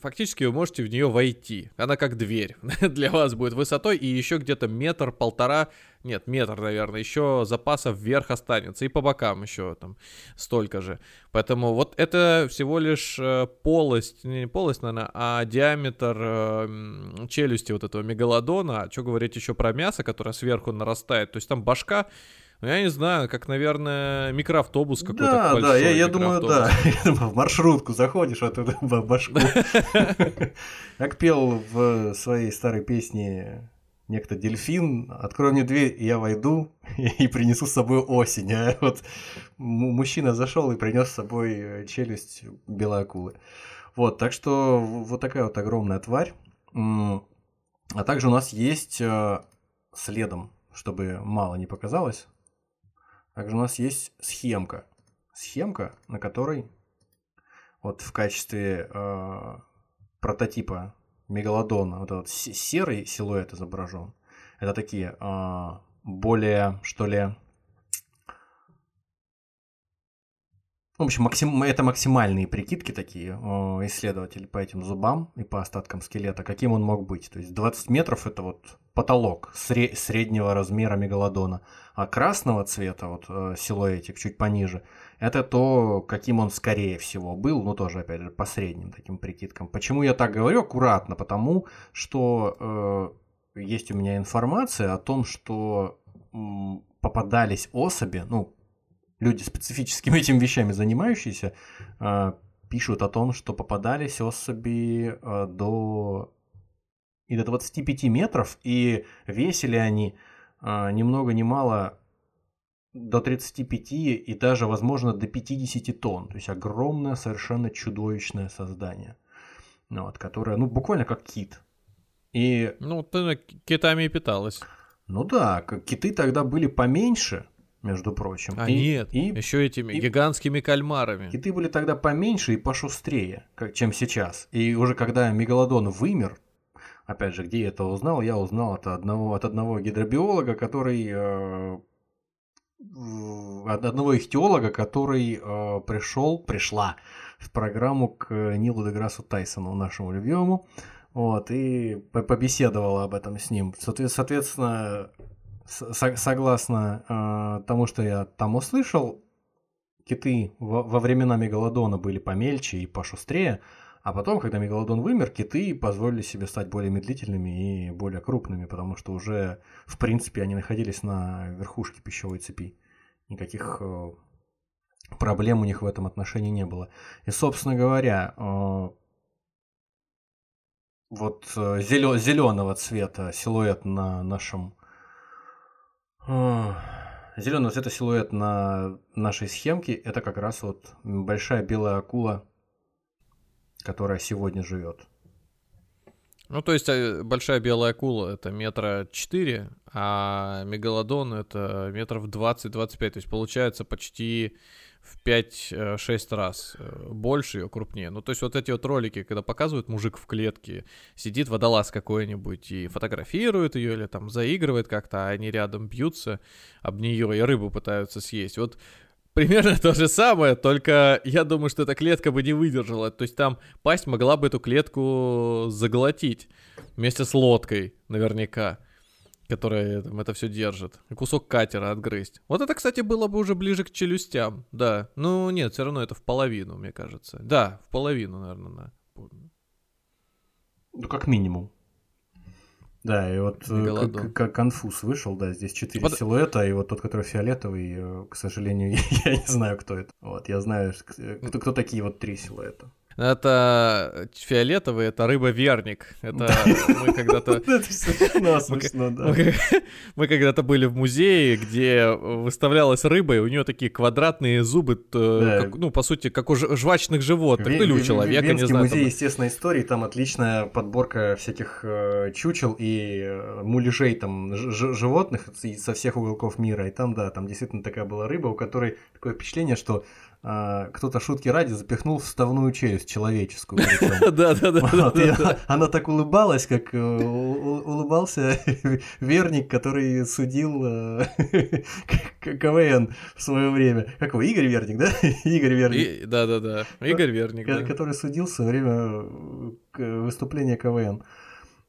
фактически вы можете в нее войти. Она как дверь для вас будет высотой, и еще где-то метр-полтора, нет, метр, наверное, еще запаса вверх останется, и по бокам еще там столько же. Поэтому вот это всего лишь э, полость, не полость, наверное, а диаметр э, челюсти вот этого мегалодона. А что говорить еще про мясо, которое сверху нарастает? То есть там башка, ну, я не знаю, как, наверное, микроавтобус какой-то Да, да, большой я, я думаю, да. Я думаю, В маршрутку заходишь, а тут б- башку. Как пел в своей старой песне некто дельфин, открой мне дверь, и я войду и принесу с собой осень. А вот мужчина зашел и принес с собой э, челюсть белой акулы. Вот, так что вот такая вот огромная тварь. А также у нас есть э, следом, чтобы мало не показалось, также у нас есть схемка. Схемка, на которой вот в качестве э, прототипа мегалодона вот этот се- серый силуэт изображен. Это такие э, более, что ли, в общем, максим... это максимальные прикидки такие э, исследователи по этим зубам и по остаткам скелета, каким он мог быть. То есть 20 метров это вот потолок сре- среднего размера мегалодона, а красного цвета вот э, силуэтик чуть пониже, это то, каким он скорее всего был, ну тоже опять же по средним таким прикидкам. Почему я так говорю аккуратно? Потому что э, есть у меня информация о том, что попадались особи, ну люди специфическими этими вещами занимающиеся, э, пишут о том, что попадались особи э, до и до 25 метров, и весили они э, ни много ни мало до 35 и даже, возможно, до 50 тонн. То есть огромное, совершенно чудовищное создание, ну, вот, которое, ну, буквально как кит. И Ну, ты китами и питалась. ну да, киты тогда были поменьше, между прочим. А и, нет, и еще этими и- гигантскими кальмарами. Киты были тогда поменьше и пошустрее, как, чем сейчас. И уже когда мегалодон вымер, опять же, где я это узнал, я узнал от одного, от одного гидробиолога, который... э, от одного ихтиолога, который э, пришел, пришла в программу к Нилу Деграссу Тайсону, нашему любимому, вот, и по- побеседовала об этом с ним. Соответ- Соответственно, со- согласно э, тому, что я там услышал, киты во, во времена Мегалодона были помельче и пошустрее, а потом, когда Мегалодон вымер, киты позволили себе стать более медлительными и более крупными, потому что уже, в принципе, они находились на верхушке пищевой цепи. Никаких э, проблем у них в этом отношении не было. И, собственно говоря, э, вот зеленого цвета силуэт на нашем Зеленого цвета силуэт на нашей схемке это как раз вот большая белая акула, которая сегодня живет. Ну, то есть э, большая белая акула это метра 4, а мегалодон это метров 20-25. То есть получается почти в 5-6 раз э, больше ее, крупнее. Ну, то есть вот эти вот ролики, когда показывают мужик в клетке, сидит водолаз какой-нибудь и фотографирует ее или там заигрывает как-то, а они рядом бьются об нее и рыбу пытаются съесть. Вот примерно то же самое, только я думаю, что эта клетка бы не выдержала. То есть там пасть могла бы эту клетку заглотить вместе с лодкой наверняка которая там, это все держит. И кусок катера отгрызть. Вот это, кстати, было бы уже ближе к челюстям. Да. Ну, нет, все равно это в половину, мне кажется. Да, в половину, наверное, да. Ну, как минимум. Да, и вот э, как, как конфуз вышел, да, здесь четыре Под... силуэта, и вот тот, который фиолетовый, э, к сожалению, я не знаю, кто это. Вот, я знаю, кто, кто такие вот три силуэта. Это фиолетовый, это рыба-верник. Это мы когда-то... Мы когда-то были в музее, где выставлялась рыба, и у нее такие квадратные зубы, ну, по сути, как у жвачных животных, ну, или у человека, не знаю. музей естественной истории, там отличная подборка всяких э, чучел и э, муляжей там животных со всех уголков мира. И там, да, там действительно такая была рыба, у которой такое впечатление, что кто-то шутки ради запихнул вставную челюсть человеческую. Да, да, да. Она так улыбалась, как э, улыбался верник, который судил э, КВН в свое время. Как его, Игорь Верник, да? Игорь Верник. Да, да, да. Игорь Верник. Который судил в свое время э, выступления КВН.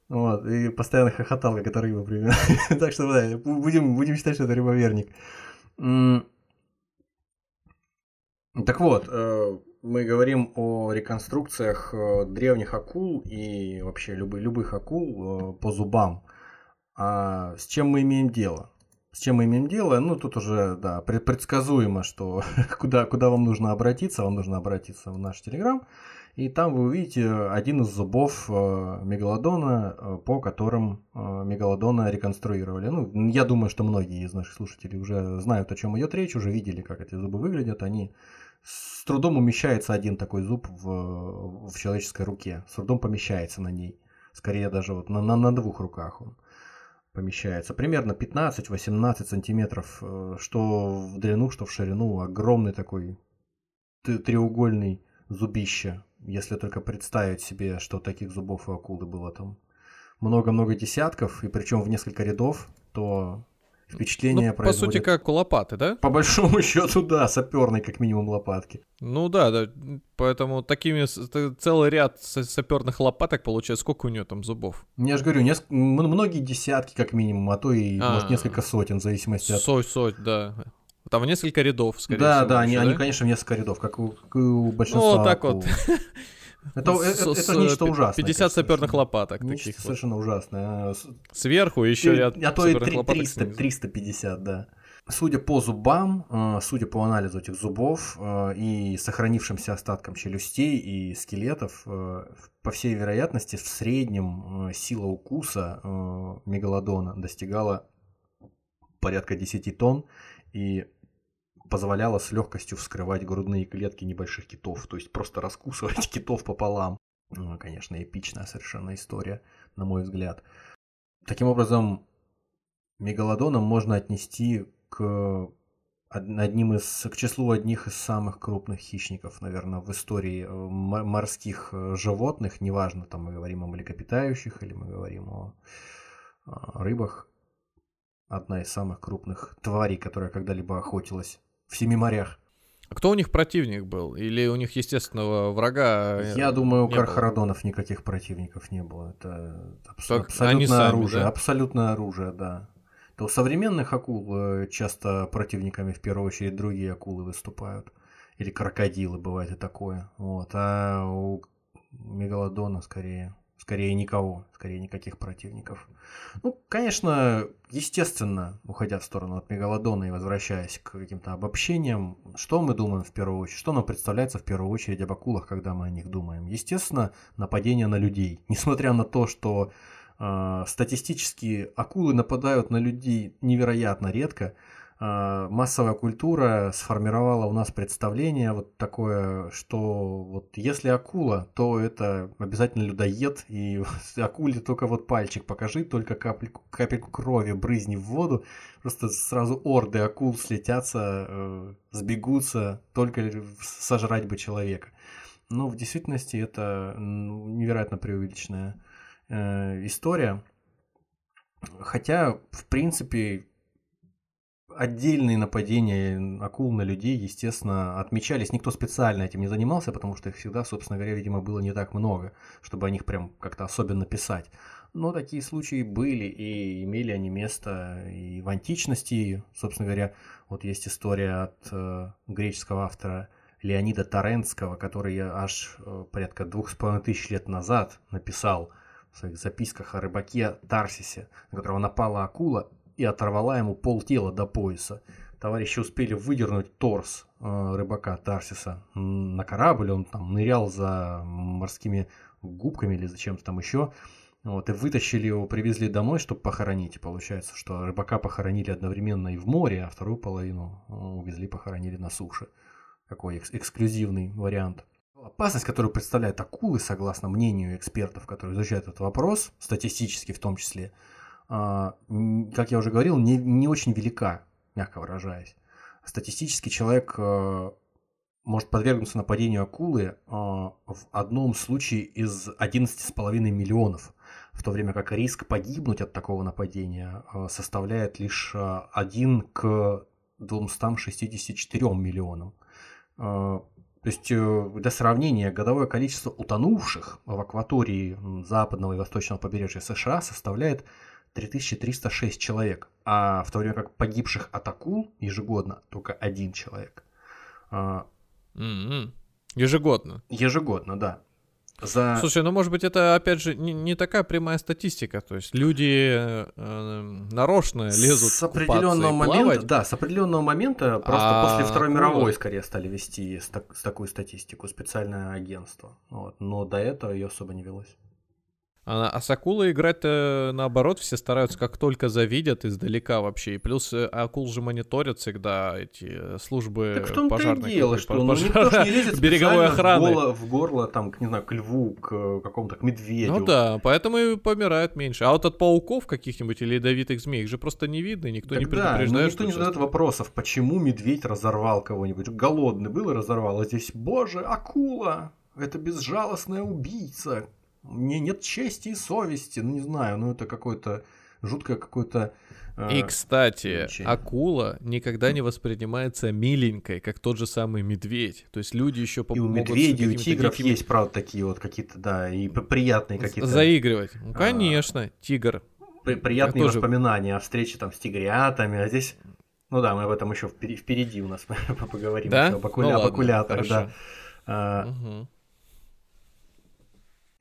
Вот, и постоянно хохотал, как это рыба примерно. так что, да, будем, будем считать, что это рыбоверник. Так вот, э, мы говорим о реконструкциях э, древних акул и вообще любых, любых акул э, по зубам. А с чем мы имеем дело? С чем мы имеем дело? Ну, тут уже, да, предсказуемо, что куда, куда вам нужно обратиться. Вам нужно обратиться в наш Телеграм. И там вы увидите один из зубов мегалодона, по которым мегалодона реконструировали. Ну, я думаю, что многие из наших слушателей уже знают, о чем идет речь, уже видели, как эти зубы выглядят. Они с трудом умещается один такой зуб в, в человеческой руке. С трудом помещается на ней. Скорее даже вот на, на, на двух руках он помещается. Примерно 15-18 сантиметров, э, что в длину, что в ширину. Огромный такой треугольный зубище. Если только представить себе, что таких зубов у акулы было там много-много десятков, и причем в несколько рядов, то впечатление ну, производит... По сути, как у лопаты, да? По большому счету, да, саперной как минимум лопатки. Ну да, да. Поэтому такими целый ряд саперных лопаток получается. Сколько у нее там зубов? Я же говорю, неск... многие десятки как минимум, а то и а, может несколько сотен, в зависимости от. Соть, соть, да. Там несколько рядов, скорее да, всего. Да, да, они, они, конечно, в несколько рядов, как у, как у большинства. Ну, вот так вот. Это, с, это, это нечто ужасное. 50 саперных лопаток нечто таких. совершенно вот. ужасное. Сверху еще ряд А то и 300, 350, да. Судя по зубам, э, судя по анализу этих зубов э, и сохранившимся остаткам челюстей и скелетов, э, по всей вероятности, в среднем сила укуса мегалодона достигала порядка 10 тонн, и позволяло с легкостью вскрывать грудные клетки небольших китов, то есть просто раскусывать китов пополам. Ну, конечно, эпичная совершенно история, на мой взгляд. Таким образом, мегалодона можно отнести к одним из, к числу одних из самых крупных хищников, наверное, в истории э, морских э, животных, неважно, там мы говорим о млекопитающих или мы говорим о рыбах, одна из самых крупных тварей, которая когда-либо охотилась в семи морях. А кто у них противник был? Или у них естественного врага? Я думаю, у Кархарадонов никаких противников не было. Это абс- абсолютное сами, оружие. Да? Абсолютное оружие, да. То у современных акул э, часто противниками в первую очередь другие акулы выступают. Или крокодилы, бывает и такое. Вот. А у мегалодона скорее Скорее никого, скорее никаких противников. Ну, конечно, естественно, уходя в сторону от Мегалодона и возвращаясь к каким-то обобщениям, что мы думаем в первую очередь, что нам представляется в первую очередь об акулах, когда мы о них думаем? Естественно, нападение на людей. Несмотря на то, что э, статистически акулы нападают на людей невероятно редко, массовая культура сформировала у нас представление вот такое, что вот если акула, то это обязательно людоед, и акуле только вот пальчик покажи, только капельку, капельку крови брызни в воду, просто сразу орды акул слетятся, э, сбегутся, только сожрать бы человека. Но в действительности это ну, невероятно преувеличенная э, история. Хотя, в принципе, отдельные нападения акул на людей, естественно, отмечались. Никто специально этим не занимался, потому что их всегда, собственно говоря, видимо, было не так много, чтобы о них прям как-то особенно писать. Но такие случаи были, и имели они место и в античности. Собственно говоря, вот есть история от э, греческого автора Леонида Таренского, который аж э, порядка двух с половиной тысяч лет назад написал в своих записках о рыбаке Тарсисе, на которого напала акула, и оторвала ему пол тела до пояса. Товарищи успели выдернуть торс э, рыбака Тарсиса на корабль, он там нырял за морскими губками или зачем-то там еще. Вот, и вытащили его, привезли домой, чтобы похоронить. И получается, что рыбака похоронили одновременно и в море, а вторую половину э, увезли, похоронили на суше. Какой экс- эксклюзивный вариант. Опасность, которую представляют акулы, согласно мнению экспертов, которые изучают этот вопрос, статистически в том числе, как я уже говорил, не, не очень велика, мягко выражаясь. Статистически человек а, может подвергнуться нападению акулы а, в одном случае из 11,5 миллионов, в то время как риск погибнуть от такого нападения составляет лишь 1 к 264 миллионам. То есть э, для сравнения, годовое количество утонувших в акватории западного и восточного побережья США составляет 3306 человек, а в то время как погибших от акул ежегодно только один человек. Mm-hmm. Ежегодно. Ежегодно, да. За... Слушай, ну может быть это опять же не, не такая прямая статистика, то есть люди э, нарочно лезут с определенного момента, да, с определенного момента просто а... после Второй мировой скорее стали вести с, так, с такую статистику специальное агентство, вот, но до этого ее особо не велось. А, а с акулой играть-то наоборот все стараются как только завидят издалека вообще. И плюс э, акул же мониторят всегда эти э, службы так в том пожарной. дело, что ну, никто же не лезет береговой охраны. В горло, в горло, там, к, не знаю, к льву, к э, какому-то к медведю. Ну да, поэтому и помирают меньше. А вот от пауков каких-нибудь или ядовитых змей их же просто не видно, никто так не предупреждает. Да, никто не задает вопросов, почему медведь разорвал кого-нибудь. Голодный был и разорвал, а здесь, боже, акула! Это безжалостная убийца, мне нет чести и совести, ну не знаю, ну это какое-то жуткое какое-то... Э, и, кстати, увлечение. акула никогда не воспринимается миленькой, как тот же самый медведь. То есть люди еще по И у медведей, у тигров дикими... есть, правда, такие вот какие-то, да, и приятные какие-то... Заигрывать. Ну, конечно, а... тигр. При, приятные тоже... воспоминания о встрече там с тигрятами, а здесь... Ну да, мы об этом еще впереди у нас поговорим. Да? Об, окуля... ну, об окулятах, да. А, угу.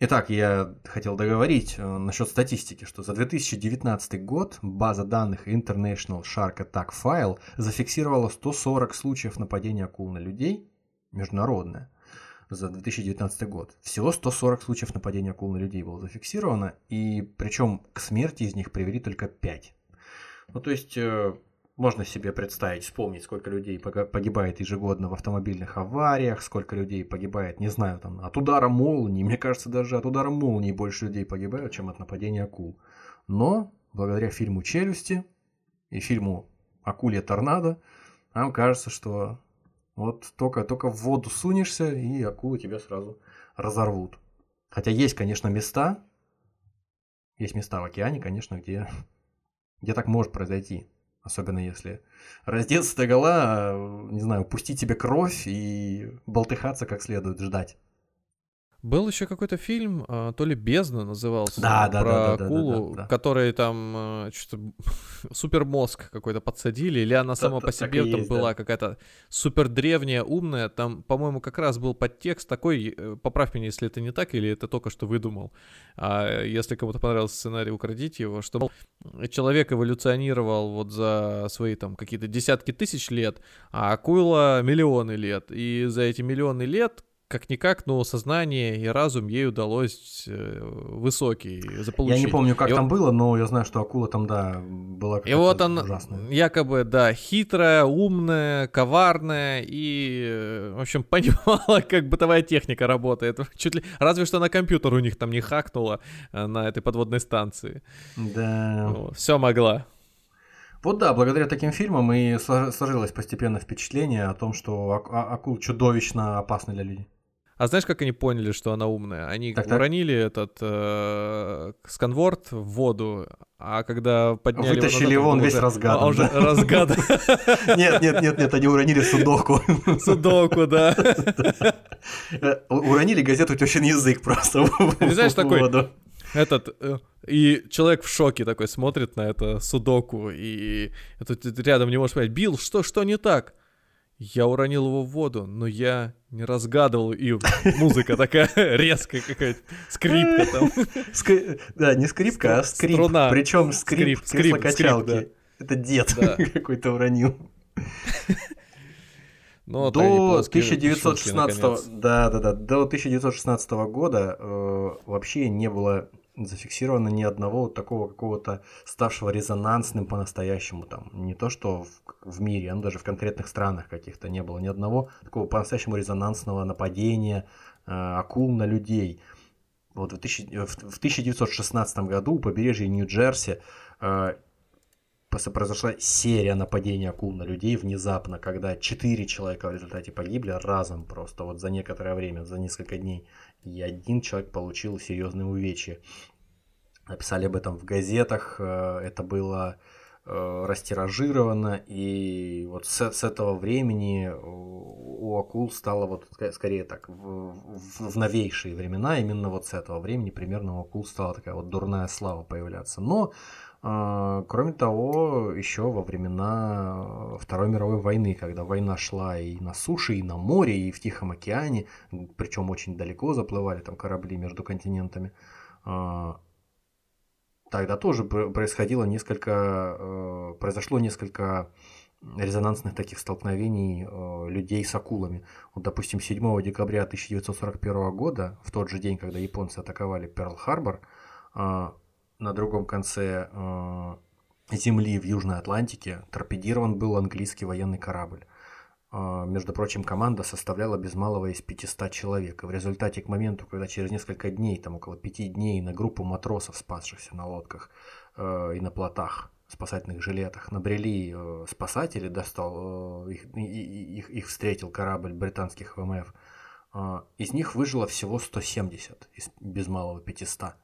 Итак, я хотел договорить э, насчет статистики, что за 2019 год база данных International Shark Attack File зафиксировала 140 случаев нападения акул на людей, международная, за 2019 год. Всего 140 случаев нападения акул на людей было зафиксировано, и причем к смерти из них привели только 5. Ну, то есть э, можно себе представить, вспомнить, сколько людей погибает ежегодно в автомобильных авариях, сколько людей погибает, не знаю, там, от удара молнии. Мне кажется, даже от удара молнии больше людей погибают, чем от нападения акул. Но благодаря фильму «Челюсти» и фильму «Акулья торнадо» нам кажется, что вот только, только в воду сунешься, и акулы тебя сразу разорвут. Хотя есть, конечно, места, есть места в океане, конечно, где, где так может произойти. Особенно если раздеться до гола, не знаю, пустить тебе кровь и болтыхаться как следует, ждать. Был еще какой-то фильм, а, то ли «Бездна» назывался, да, да, про да, да, акулу, да, да, да, да. который там а, что-то супермозг какой-то подсадили, или она сама по себе там есть, была да. какая-то супер древняя, умная, там, по-моему, как раз был подтекст такой, э, поправь меня, если это не так, или это только что выдумал, а если кому-то понравился сценарий, украдите его, что человек эволюционировал вот за свои там какие-то десятки тысяч лет, а акула миллионы лет, и за эти миллионы лет как-никак, но сознание и разум ей удалось э, высокий заполучить. Я не помню, как и там он... было, но я знаю, что акула там, да, была И вот она ужасная. якобы, да, хитрая, умная, коварная и, э, в общем, понимала, как бытовая техника работает. Чуть ли... Разве что на компьютер у них там не хакнула э, на этой подводной станции. Да. Все могла. Вот да, благодаря таким фильмам и сложилось постепенно впечатление о том, что а, акул чудовищно опасны для людей. А знаешь, как они поняли, что она умная? Они так, уронили так. этот э, сканворд в воду, а когда подняли Вытащили его, он весь разгадан. А, он уже разгадан. Нет, нет, нет, нет, они уронили судоку. Судоку, да. Уронили газету «Тещин язык» просто Ты знаешь, такой этот э, и человек в шоке такой смотрит на это судоку и тут рядом не может понять, Билл, что что не так? Я уронил его в воду, но я не разгадывал, и музыка такая резкая какая-то, скрипка там. Да, не скрипка, а скрип. Причем скрип, скрип, качалки. Это дед какой-то уронил. Ну, до 1916 да, да, да, до 1916 года э, вообще не было зафиксировано ни одного вот такого какого-то ставшего резонансным по-настоящему там. Не то, что в, в мире, но даже в конкретных странах каких-то не было ни одного такого по-настоящему резонансного нападения э, акул на людей. Вот в, тысяч, в, в 1916 году у побережья Нью-Джерси э, произошла серия нападений акул на людей внезапно, когда четыре человека в результате погибли разом просто вот за некоторое время, за несколько дней и один человек получил серьезные увечья. Написали об этом в газетах, э, это было э, растиражировано, и вот с, с этого времени у акул стало вот скорее так, в, в, в новейшие времена, именно вот с этого времени примерно у акул стала такая вот дурная слава появляться. Но кроме того, еще во времена Второй мировой войны, когда война шла и на суше, и на море, и в Тихом океане, причем очень далеко заплывали там корабли между континентами, а, тогда тоже происходило несколько, а, произошло несколько резонансных таких столкновений людей с акулами. Вот, допустим, 7 декабря 1941 года, в тот же день, когда японцы атаковали Перл-Харбор, на другом конце э, земли в Южной Атлантике торпедирован был английский военный корабль. Э, между прочим, команда составляла без малого из 500 человек. И в результате к моменту, когда через несколько дней, там около пяти дней, на группу матросов, спасшихся на лодках э, и на плотах, спасательных жилетах, набрели э, спасатели, достал, э, их, их, их встретил корабль британских ВМФ. Э, из них выжило всего 170 из без малого 500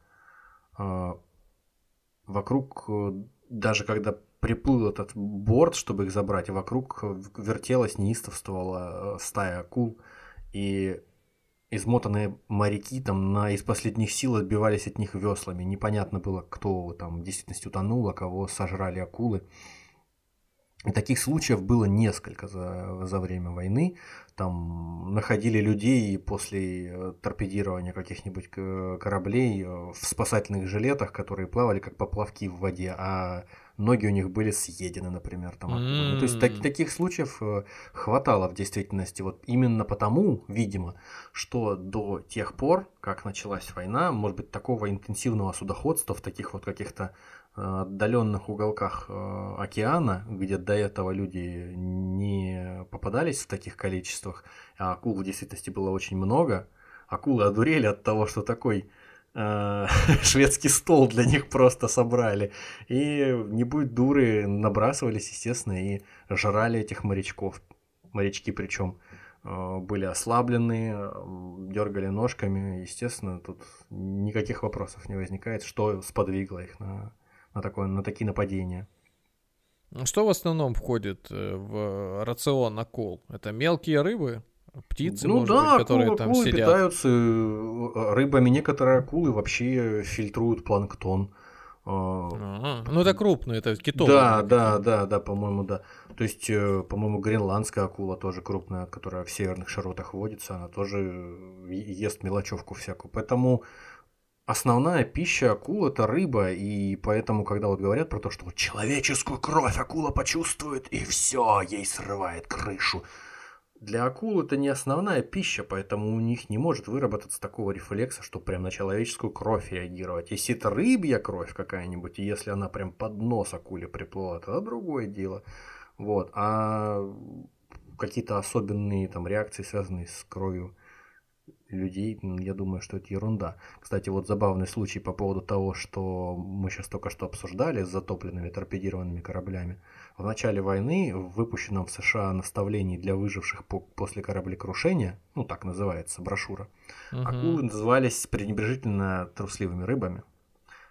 вокруг, э, даже когда приплыл этот борт, чтобы их забрать, вокруг вертелась, неистовствовала э, стая акул, и измотанные моряки там на, из последних сил отбивались от них веслами. Непонятно было, кто там в действительности утонул, а кого сожрали акулы. И таких случаев было несколько за, за время войны. Там находили людей после э, торпедирования каких-нибудь кораблей э, в спасательных жилетах, которые плавали как поплавки в воде, а ноги у них были съедены, например. Там, mm-hmm. то есть так, таких случаев э, хватало в действительности. Вот именно потому, видимо, что до тех пор, как началась война, может быть, такого интенсивного судоходства в таких вот каких-то отдаленных уголках э, океана, где до этого люди не попадались в таких количествах, а акул в действительности было очень много, акулы одурели от того, что такой э, шведский стол для них просто собрали. И не будь дуры, набрасывались, естественно, и жрали этих морячков. Морячки причем э, были ослаблены, дергали ножками. Естественно, тут никаких вопросов не возникает, что сподвигло их на на, такое, на такие нападения. Что в основном входит э, в рацион акул? Это мелкие рыбы? Птицы, ну, может да, быть, которые акулы, там акулы сидят? питаются э, рыбами. Некоторые акулы вообще фильтруют планктон. А, ну это крупные, это китовые. Да, да, да, да, по-моему, да. То есть, э, по-моему, гренландская акула тоже крупная, которая в северных широтах водится, она тоже ест мелочевку всякую. Поэтому основная пища акул это рыба, и поэтому, когда вот говорят про то, что человеческую кровь акула почувствует, и все, ей срывает крышу. для акул это не основная пища, поэтому у них не может выработаться такого рефлекса, что прям на человеческую кровь реагировать. Если это рыбья кровь какая-нибудь, и если она прям под нос акуле приплыла, то другое дело. Вот. А какие-то особенные там реакции, связанные с кровью людей, я думаю, что это ерунда. Кстати, вот забавный случай по поводу того, что мы сейчас только что обсуждали с затопленными торпедированными кораблями. В начале войны в выпущенном в США наставлении для выживших по после кораблекрушения, ну так называется брошюра, угу. акулы назывались пренебрежительно трусливыми рыбами,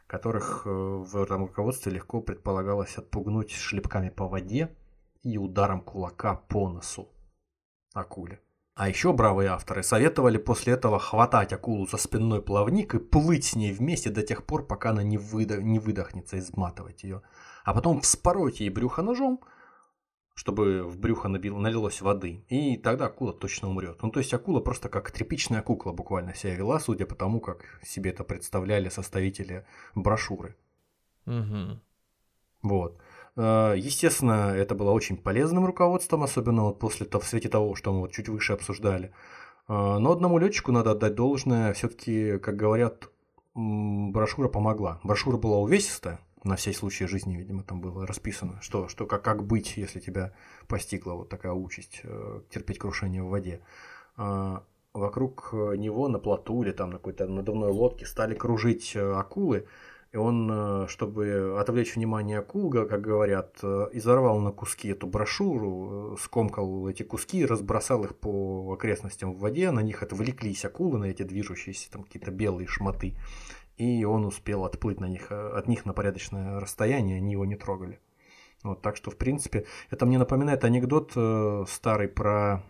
которых э, в этом руководстве легко предполагалось отпугнуть шлепками по воде и ударом кулака по носу акуле. А еще бравые авторы советовали после этого хватать акулу за спинной плавник и плыть с ней вместе до тех пор, пока она не, выдох, не выдохнется, изматывать ее. А потом вспороть ей брюхо ножом, чтобы в брюхо набил, налилось воды, и тогда акула точно умрет. Ну, то есть акула просто как тряпичная кукла буквально себя вела, судя по тому, как себе это представляли составители брошюры. Угу. Вот. Э, естественно, это было очень полезным руководством, особенно вот после того, в свете того, что мы вот чуть выше обсуждали. Э, но одному летчику надо отдать должное, все-таки, как говорят, брошюра помогла. Брошюра была увесистая, на все случаи жизни, видимо, там было расписано, что, что как, как быть, если тебя постигла вот такая участь, э, терпеть крушение в воде. Вокруг него на плоту или там на какой-то надувной лодке стали кружить акулы, и он, э, чтобы отвлечь внимание Кулга, как говорят, э, изорвал на куски эту брошюру, э, скомкал эти куски разбросал их по окрестностям в воде. На них отвлеклись акулы, на эти движущиеся там какие-то белые шматы. И он успел отплыть на них, от них на порядочное расстояние, они его не трогали. Вот, так что, в принципе, это мне напоминает анекдот старый про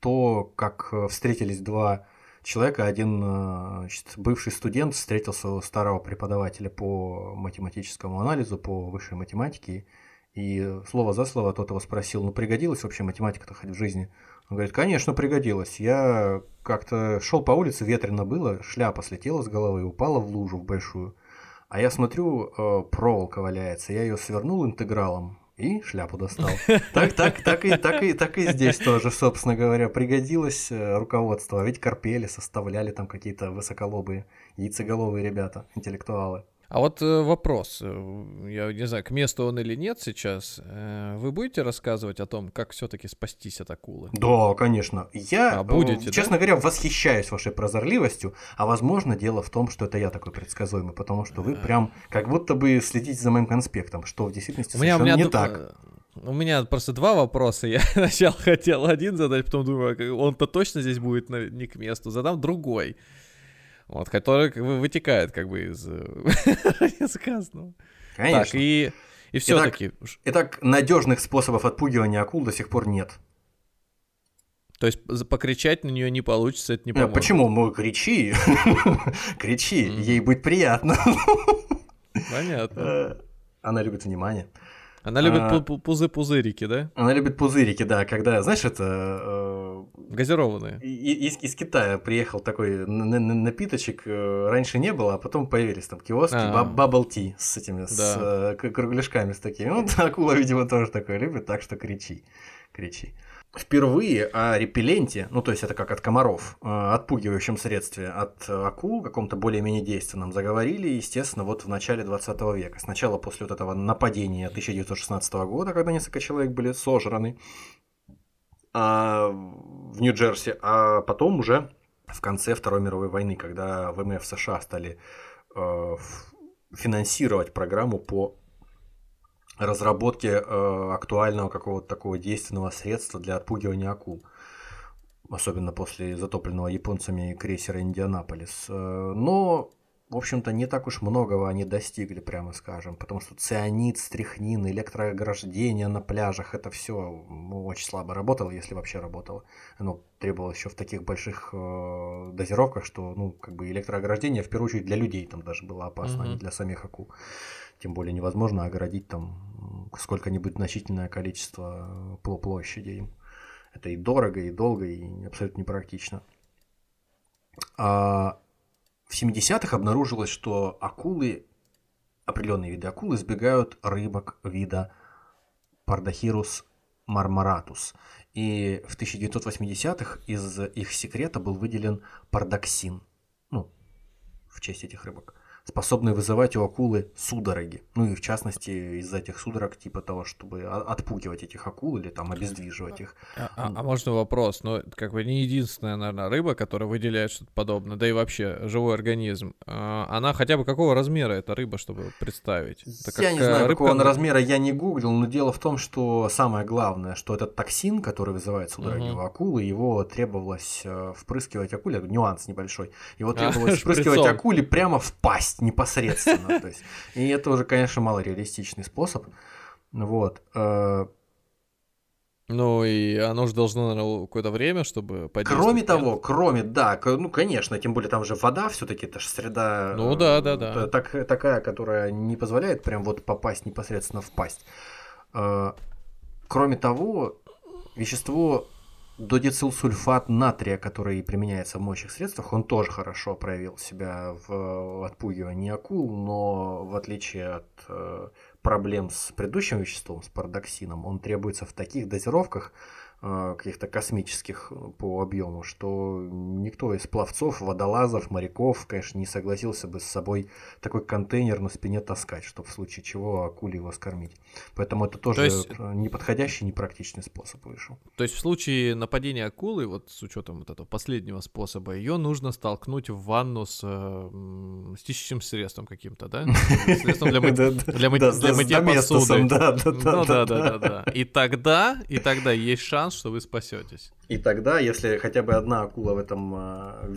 то, как встретились два человека, один э, значит, бывший студент встретил своего старого преподавателя по математическому анализу, по высшей математике, и слово за слово тот его спросил, ну пригодилась вообще математика-то хоть в жизни? Он говорит, конечно, пригодилась. Я как-то шел по улице, ветрено было, шляпа слетела с головы и упала в лужу в большую. А я смотрю, э, проволока валяется, я ее свернул интегралом, и шляпу достал. Так, так, так и, так и, так и здесь тоже, собственно говоря, пригодилось э, руководство. Ведь корпели, составляли там какие-то высоколобые, яйцеголовые ребята, интеллектуалы. А вот э, вопрос, э, я не знаю, к месту он или нет сейчас. Э, вы будете рассказывать о том, как все-таки спастись от акулы? Да, конечно. Я, а, будете, честно да? говоря, восхищаюсь вашей прозорливостью, а возможно дело в том, что это я такой предсказуемый, потому что вы прям как будто бы следите за моим конспектом, что в действительности у меня, совершенно у меня не так. У меня просто два вопроса. Я сначала хотел один задать, потом думаю, он-то точно здесь будет не к месту. Задам другой вот, который как бы вытекает как бы из э, сказанного. Конечно. Так, и, и все-таки... Итак, итак, надежных способов отпугивания акул до сих пор нет. То есть покричать на нее не получится, это не поможет. Почему? Ну, кричи. кричи, ей будет приятно. Понятно. Э, она любит внимание. Она любит а, пузы-пузырики, да? Она любит пузырики, да, когда, знаешь, это... Э, Газированные. Из, из Китая приехал такой напиточек, э, раньше не было, а потом появились там киоски, а tea с этими, да. с э, кругляшками с такими. Ну, акула, видимо, тоже такое любит, так что кричи, кричи впервые о репелленте, ну то есть это как от комаров, э, отпугивающем средстве от акул, каком-то более-менее действенном, заговорили, естественно, вот в начале 20 века. Сначала после вот этого нападения 1916 года, когда несколько человек были сожраны а, в Нью-Джерси, а потом уже в конце Второй мировой войны, когда ВМФ США стали э, финансировать программу по разработке э, актуального какого-то такого действенного средства для отпугивания акул. Особенно после затопленного японцами крейсера «Индианаполис». Э, но, в общем-то, не так уж многого они достигли, прямо скажем. Потому что цианид, стрихнин, электроограждение на пляжах, это все очень слабо работало, если вообще работало. Оно требовалось еще в таких больших э, дозировках, что, ну, как бы электроограждение, в первую очередь, для людей там даже было опасно, mm-hmm. а не для самих акул. Тем более невозможно огородить там сколько-нибудь значительное количество э, площади Это и дорого, и долго, и абсолютно непрактично. А в 70-х обнаружилось, что акулы, определенные виды акул избегают рыбок вида Пардахирус мармаратус. И в 1980-х из их секрета был выделен пардоксин, ну, в честь этих рыбок способные вызывать у акулы судороги. Ну и в частности из-за этих судорог типа того, чтобы отпугивать этих акул или там обездвиживать их. А, а, а можно вопрос? Ну, как бы не единственная, наверное, рыба, которая выделяет что-то подобное, да и вообще живой организм. А, она хотя бы какого размера эта рыба, чтобы представить? Это я не знаю, рыбка... какого она размера, я не гуглил, но дело в том, что самое главное, что этот токсин, который вызывает судороги угу. у акулы, его требовалось э, впрыскивать акуле, нюанс небольшой, его требовалось а, впрыскивать акуле прямо в пасть есть непосредственно. То есть, и это уже, конечно, малореалистичный способ. Вот. Э, ну и оно же должно, наверное, какое-то время, чтобы Кроме того, кроме, да, ну, конечно, тем более там же вода все таки это же среда... Ну да, да, да. Так, такая, которая не позволяет прям вот попасть непосредственно в пасть. Э, кроме того, вещество Додицилсульфат натрия, который применяется в моющих средствах, он тоже хорошо проявил себя в отпугивании акул, но в отличие от э, проблем с предыдущим веществом, с парадоксином, он требуется в таких дозировках, каких-то космических э, по объему, что никто из пловцов, водолазов, моряков, конечно, не согласился бы с собой такой контейнер на спине таскать, чтобы в случае чего акуле его скормить. Поэтому это тоже То есть... неподходящий, непрактичный способ вышел. То есть в случае нападения акулы, вот с учетом вот этого последнего способа, ее нужно столкнуть в ванну с, э, с чистящим средством каким-то, да? Средством для мытья посуды. Да, да, да, да. И тогда, и тогда есть шанс шанс, что вы спасетесь. И тогда, если хотя бы одна акула в этом э,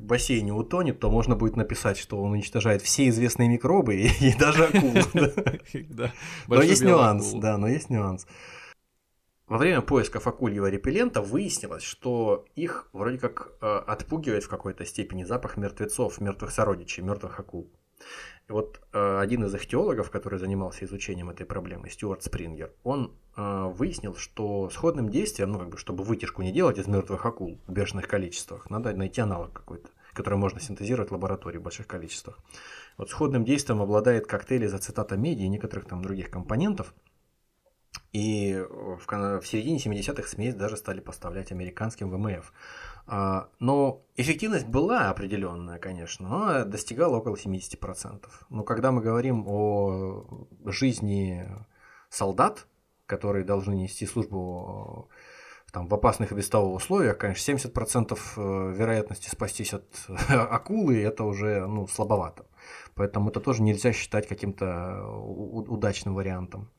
бассейне утонет, то можно будет написать, что он уничтожает все известные микробы и, и даже акулу. Но есть нюанс, да, но есть нюанс. Во время поисков акульего репеллента выяснилось, что их вроде как э, отпугивает в какой-то степени запах мертвецов, мертвых сородичей, мертвых акул. Вот э, один из их теологов, который занимался изучением этой проблемы, Стюарт Спрингер, он э, выяснил, что сходным действием, ну как бы, чтобы вытяжку не делать из мертвых акул в бешеных количествах, надо найти аналог какой-то, который можно синтезировать в лаборатории в больших количествах. Вот сходным действием обладает коктейль из ацетата меди и некоторых там других компонентов. И в, в середине 70-х смесь даже стали поставлять американским ВМФ. А, но эффективность была определенная, конечно, но достигала около 70%. Но когда мы говорим о жизни солдат, которые должны нести службу там, в опасных и без того условиях, конечно, 70% э, вероятности спастись от акулы это уже ну, слабовато. Поэтому это тоже нельзя считать каким-то удачным вариантом.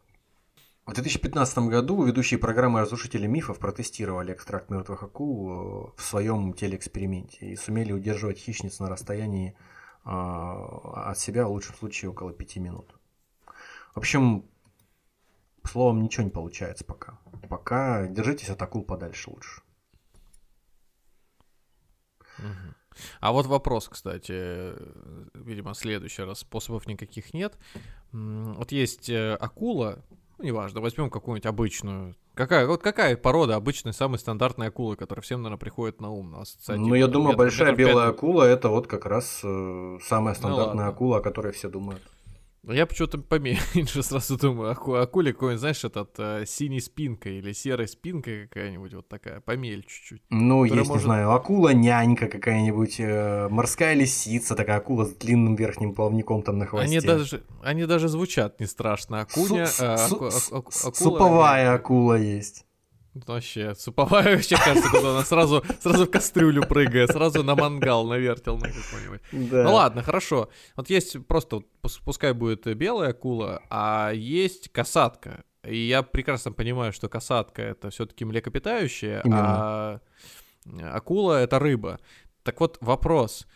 В 2015 году ведущие программы «Разрушители мифов» протестировали экстракт мертвых акул э, в своем телеэксперименте и сумели удерживать хищниц на расстоянии а, от себя в лучшем случае около 5 минут. В общем, словом, ничего не получается пока. Пока держитесь от акул подальше лучше. А вот вопрос, кстати, видимо, следующий раз. Способов никаких нет. Вот есть э, акула, ну, неважно, возьмем какую-нибудь обычную. Какая, вот какая порода обычной, самой стандартной акулы, которая всем, наверное, приходит на ум? На ну, я думаю, большая белая акула это вот как раз э, самая ну стандартная ну, акула, о которой все думают. Ну, я почему-то поменьше сразу думаю, аку, акуле какой-нибудь, знаешь, этот э, синий спинка или серой спинкой какая-нибудь вот такая, помельче чуть-чуть. Ну, есть, может... не знаю, акула-нянька какая-нибудь, э, морская лисица, такая акула с длинным верхним плавником там на хвосте. Они даже, они даже звучат не страшно. Акуня, Су- э, аку, аку, акула, суповая акула есть. Вообще, суповая вообще кажется, куда она сразу, сразу в кастрюлю прыгает, сразу на мангал навертел на какой-нибудь. Да. Ну ладно, хорошо. Вот есть просто, пускай будет белая акула, а есть касатка. И я прекрасно понимаю, что касатка это все-таки млекопитающее, Именно. а акула это рыба. Так вот, вопрос.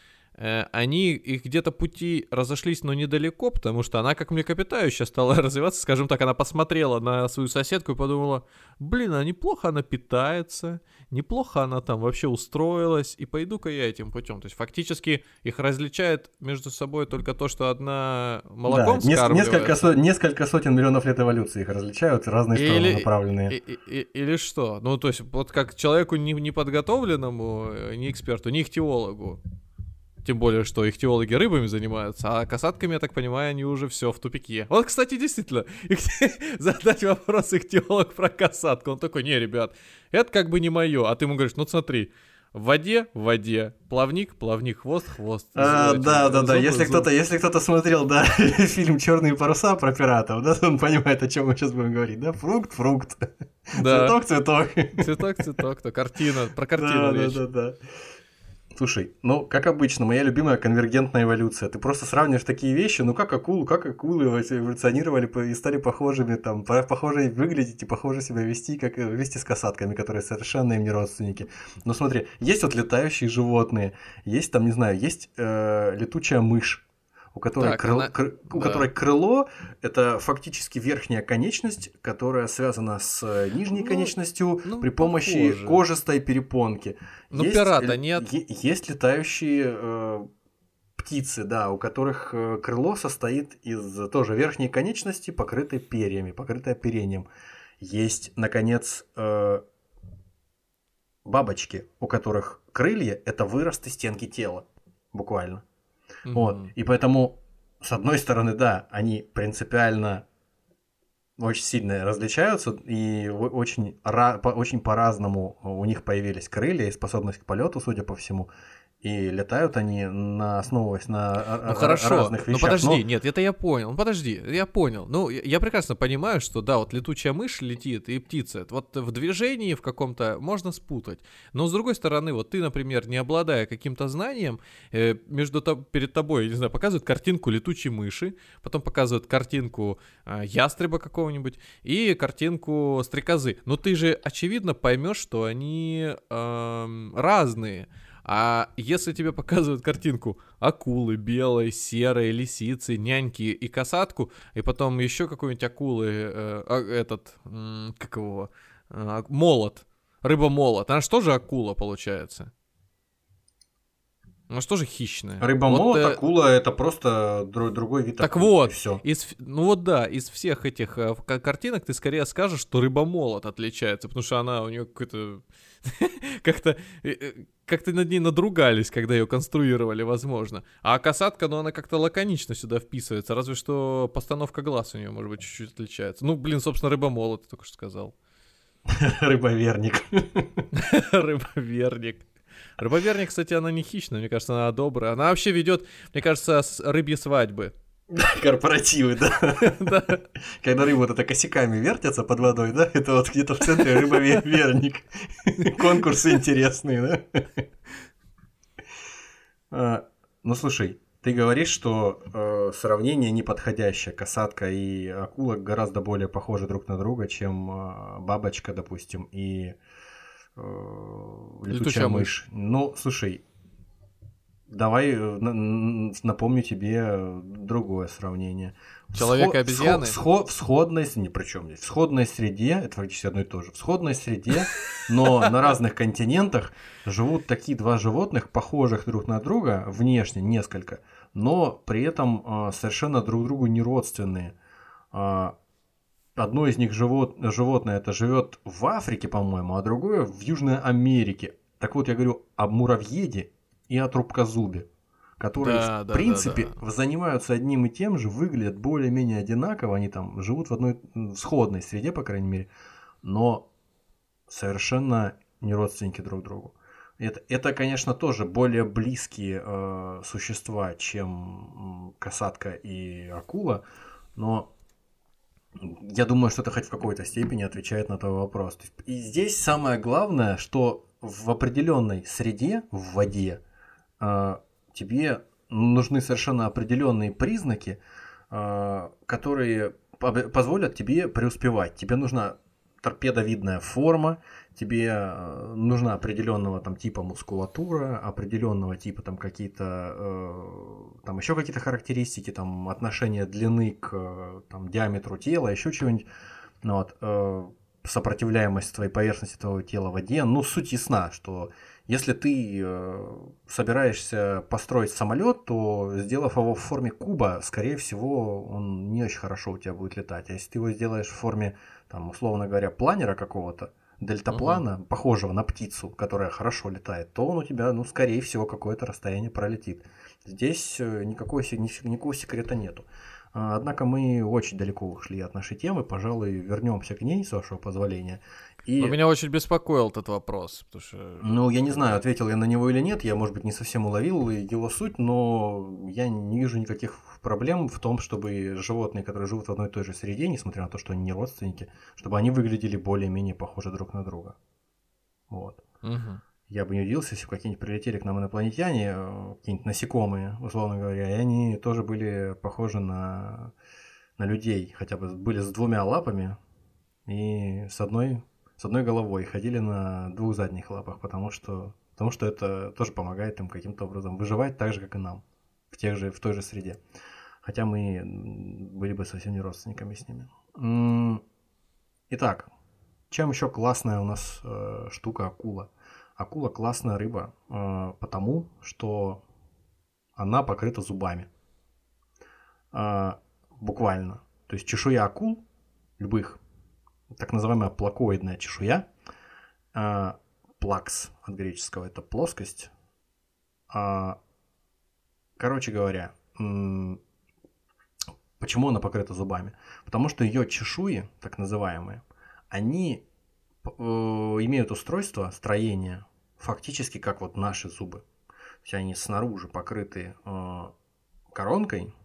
Э, они их где-то пути разошлись, но недалеко, потому что она как млекопитающая стала развиваться, скажем так, она посмотрела на свою соседку и подумала, блин, а неплохо она питается, неплохо она там вообще устроилась, и пойду-ка я этим путем. То есть фактически их различает между собой только то, что одна молоком да, скармливает. Несколько, со- несколько сотен миллионов лет эволюции их различают, разные или, стороны направленные. И, и, и, или что? Ну, то есть вот как человеку неподготовленному, не эксперту, не ихтиологу, Тем более, что их теологи рыбами занимаются, а касатками, я так понимаю, они уже все в тупике. Вот, кстати, действительно, задать вопрос их теолог про касатку. Он такой, не, ребят, это как бы не мое. А ты ему говоришь, ну смотри, в воде, в воде, плавник, плавник, хвост, хвост. А, да, да, да. Если кто-то, если кто-то смотрел, да, фильм Черные паруса про пиратов, да, он понимает, о чем мы сейчас будем говорить, да, фрукт, фрукт, да. цветок, цветок, цветок, цветок, то картина, про картину да, речь. Да, да, да. Слушай, ну, как обычно, моя любимая конвергентная эволюция. Ты просто сравниваешь такие вещи, ну, как акулы, как акулы эволюционировали и стали похожими, там, похоже выглядеть и похоже себя вести, как э, вместе с касатками, которые совершенно им не родственники. Ну, смотри, есть вот летающие животные, есть там, не знаю, есть э, летучая мышь, у которой, так, крыло, она... кр... да. у которой крыло это фактически верхняя конечность, которая связана с э, нижней ну, конечностью ну, при помощи похоже. кожистой перепонки. Ну, есть, пирата нет. Есть летающие э, птицы, да, у которых э, крыло состоит из тоже верхней конечности, покрытой перьями, покрытой оперением. Есть, наконец, э, бабочки, у которых крылья это выросты стенки тела, буквально. Mm-hmm. Вот. И поэтому, с одной стороны, да, они принципиально очень сильно различаются, и очень, очень по-разному у них появились крылья и способность к полету, судя по всему. И летают они на основываясь на ну, хорошо, разных вещах. Ну подожди, но... нет, это я понял. Ну подожди, я понял. Ну я прекрасно понимаю, что да, вот летучая мышь летит и птица. Вот в движении в каком-то можно спутать. Но с другой стороны, вот ты, например, не обладая каким-то знанием, э, между перед тобой, не знаю, показывают картинку летучей мыши, потом показывают картинку э, ястреба какого-нибудь и картинку стрекозы. Но ты же очевидно поймешь, что они э, разные. А если тебе показывают картинку акулы белой, серой, лисицы, няньки и касатку, и потом еще какой-нибудь акулы, э, а, этот, э, как его, э, молот, рыба-молот, она же акула получается? Ну что же хищная? Рыба-молот, вот, э... акула это просто друг, другой вид Так акулы, вот, все. Из, ну вот да, из всех этих э, картинок ты скорее скажешь, что рыба-молот отличается, потому что она у нее какой-то как-то э, э, как-то над ней надругались, когда ее конструировали, возможно. А касатка, ну, она как-то лаконично сюда вписывается, разве что постановка глаз у нее, может быть, чуть-чуть отличается. Ну, блин, собственно, рыба-молот, ты только что сказал. Рыбоверник. Рыбоверник. Рыбоверник, кстати, она не хищная, мне кажется, она добрая. Она вообще ведет, мне кажется, с рыбьи свадьбы. Корпоративы, да. да. Когда рыбы вот это косяками вертятся под водой, да, это вот где-то в центре рыбоверник. Конкурсы интересные, да. А, ну слушай, ты говоришь, что э, сравнение неподходящее. Касатка и акула гораздо более похожи друг на друга, чем э, бабочка, допустим, и летучая, летучая мышь. Ну, слушай, Давай э, напомню тебе другое сравнение. Человек и обезьяны? Всход, в сходной, не при чем здесь, в сходной среде, это фактически одно и то же, в сходной среде, но на разных континентах живут такие два животных, похожих друг на друга, внешне несколько, но при этом а, совершенно друг другу не родственные. Одно из них живот, животное это живет в Африке, по-моему, а другое в Южной Америке. Так вот, я говорю о муравьеде и о трубкозубе, которые, да, в да, принципе, да, да. занимаются одним и тем же, выглядят более-менее одинаково, они там живут в одной сходной среде, по крайней мере, но совершенно не родственники друг другу. Это, это конечно, тоже более близкие э, существа, чем касатка и акула, но я думаю, что это хоть в какой-то степени отвечает на твой вопрос. И здесь самое главное, что в определенной среде, в воде, а, тебе нужны совершенно определенные признаки, а, которые позволят тебе преуспевать. Тебе нужна торпедовидная форма, тебе а, нужна определенного там типа мускулатура, определенного типа там какие-то э, там еще какие-то характеристики, там отношение длины к там диаметру тела, еще чего-нибудь. Ну, вот, э, сопротивляемость твоей поверхности твоего тела в воде. Ну, суть ясна, что если ты э, собираешься построить самолет, то сделав его в форме куба, скорее всего, он не очень хорошо у тебя будет летать. А если ты его сделаешь в форме, там, условно говоря, планера какого-то, дельтаплана, угу. похожего на птицу, которая хорошо летает, то он у тебя, ну, скорее всего, какое-то расстояние пролетит. Здесь э, никакого, никакого секрета нету. А, однако мы очень далеко ушли от нашей темы, пожалуй, вернемся к ней, с вашего позволения. И... Но меня очень беспокоил этот вопрос, потому что... Ну, я не знаю, ответил я на него или нет, я, может быть, не совсем уловил его суть, но я не вижу никаких проблем в том, чтобы животные, которые живут в одной и той же среде, несмотря на то, что они не родственники, чтобы они выглядели более-менее похожи друг на друга. Вот. Угу. Я бы не удивился, если бы какие-нибудь прилетели к нам инопланетяне, э, какие-нибудь насекомые, условно говоря, и они тоже были похожи на, на людей, хотя бы были с двумя лапами и с одной с одной головой, ходили на двух задних лапах, потому что, потому что это тоже помогает им каким-то образом выживать так же, как и нам, в, тех же, в той же среде. Хотя мы были бы совсем не родственниками с ними. Итак, чем еще классная у нас э, штука акула? Акула классная рыба, э, потому что она покрыта зубами. Э, буквально. То есть чешуя акул, любых, так называемая плакоидная чешуя. А, плакс от греческого это плоскость. А, короче говоря, почему она покрыта зубами? Потому что ее чешуи, так называемые, они э, имеют устройство, строение, фактически как вот наши зубы. То есть они снаружи покрыты э, коронкой,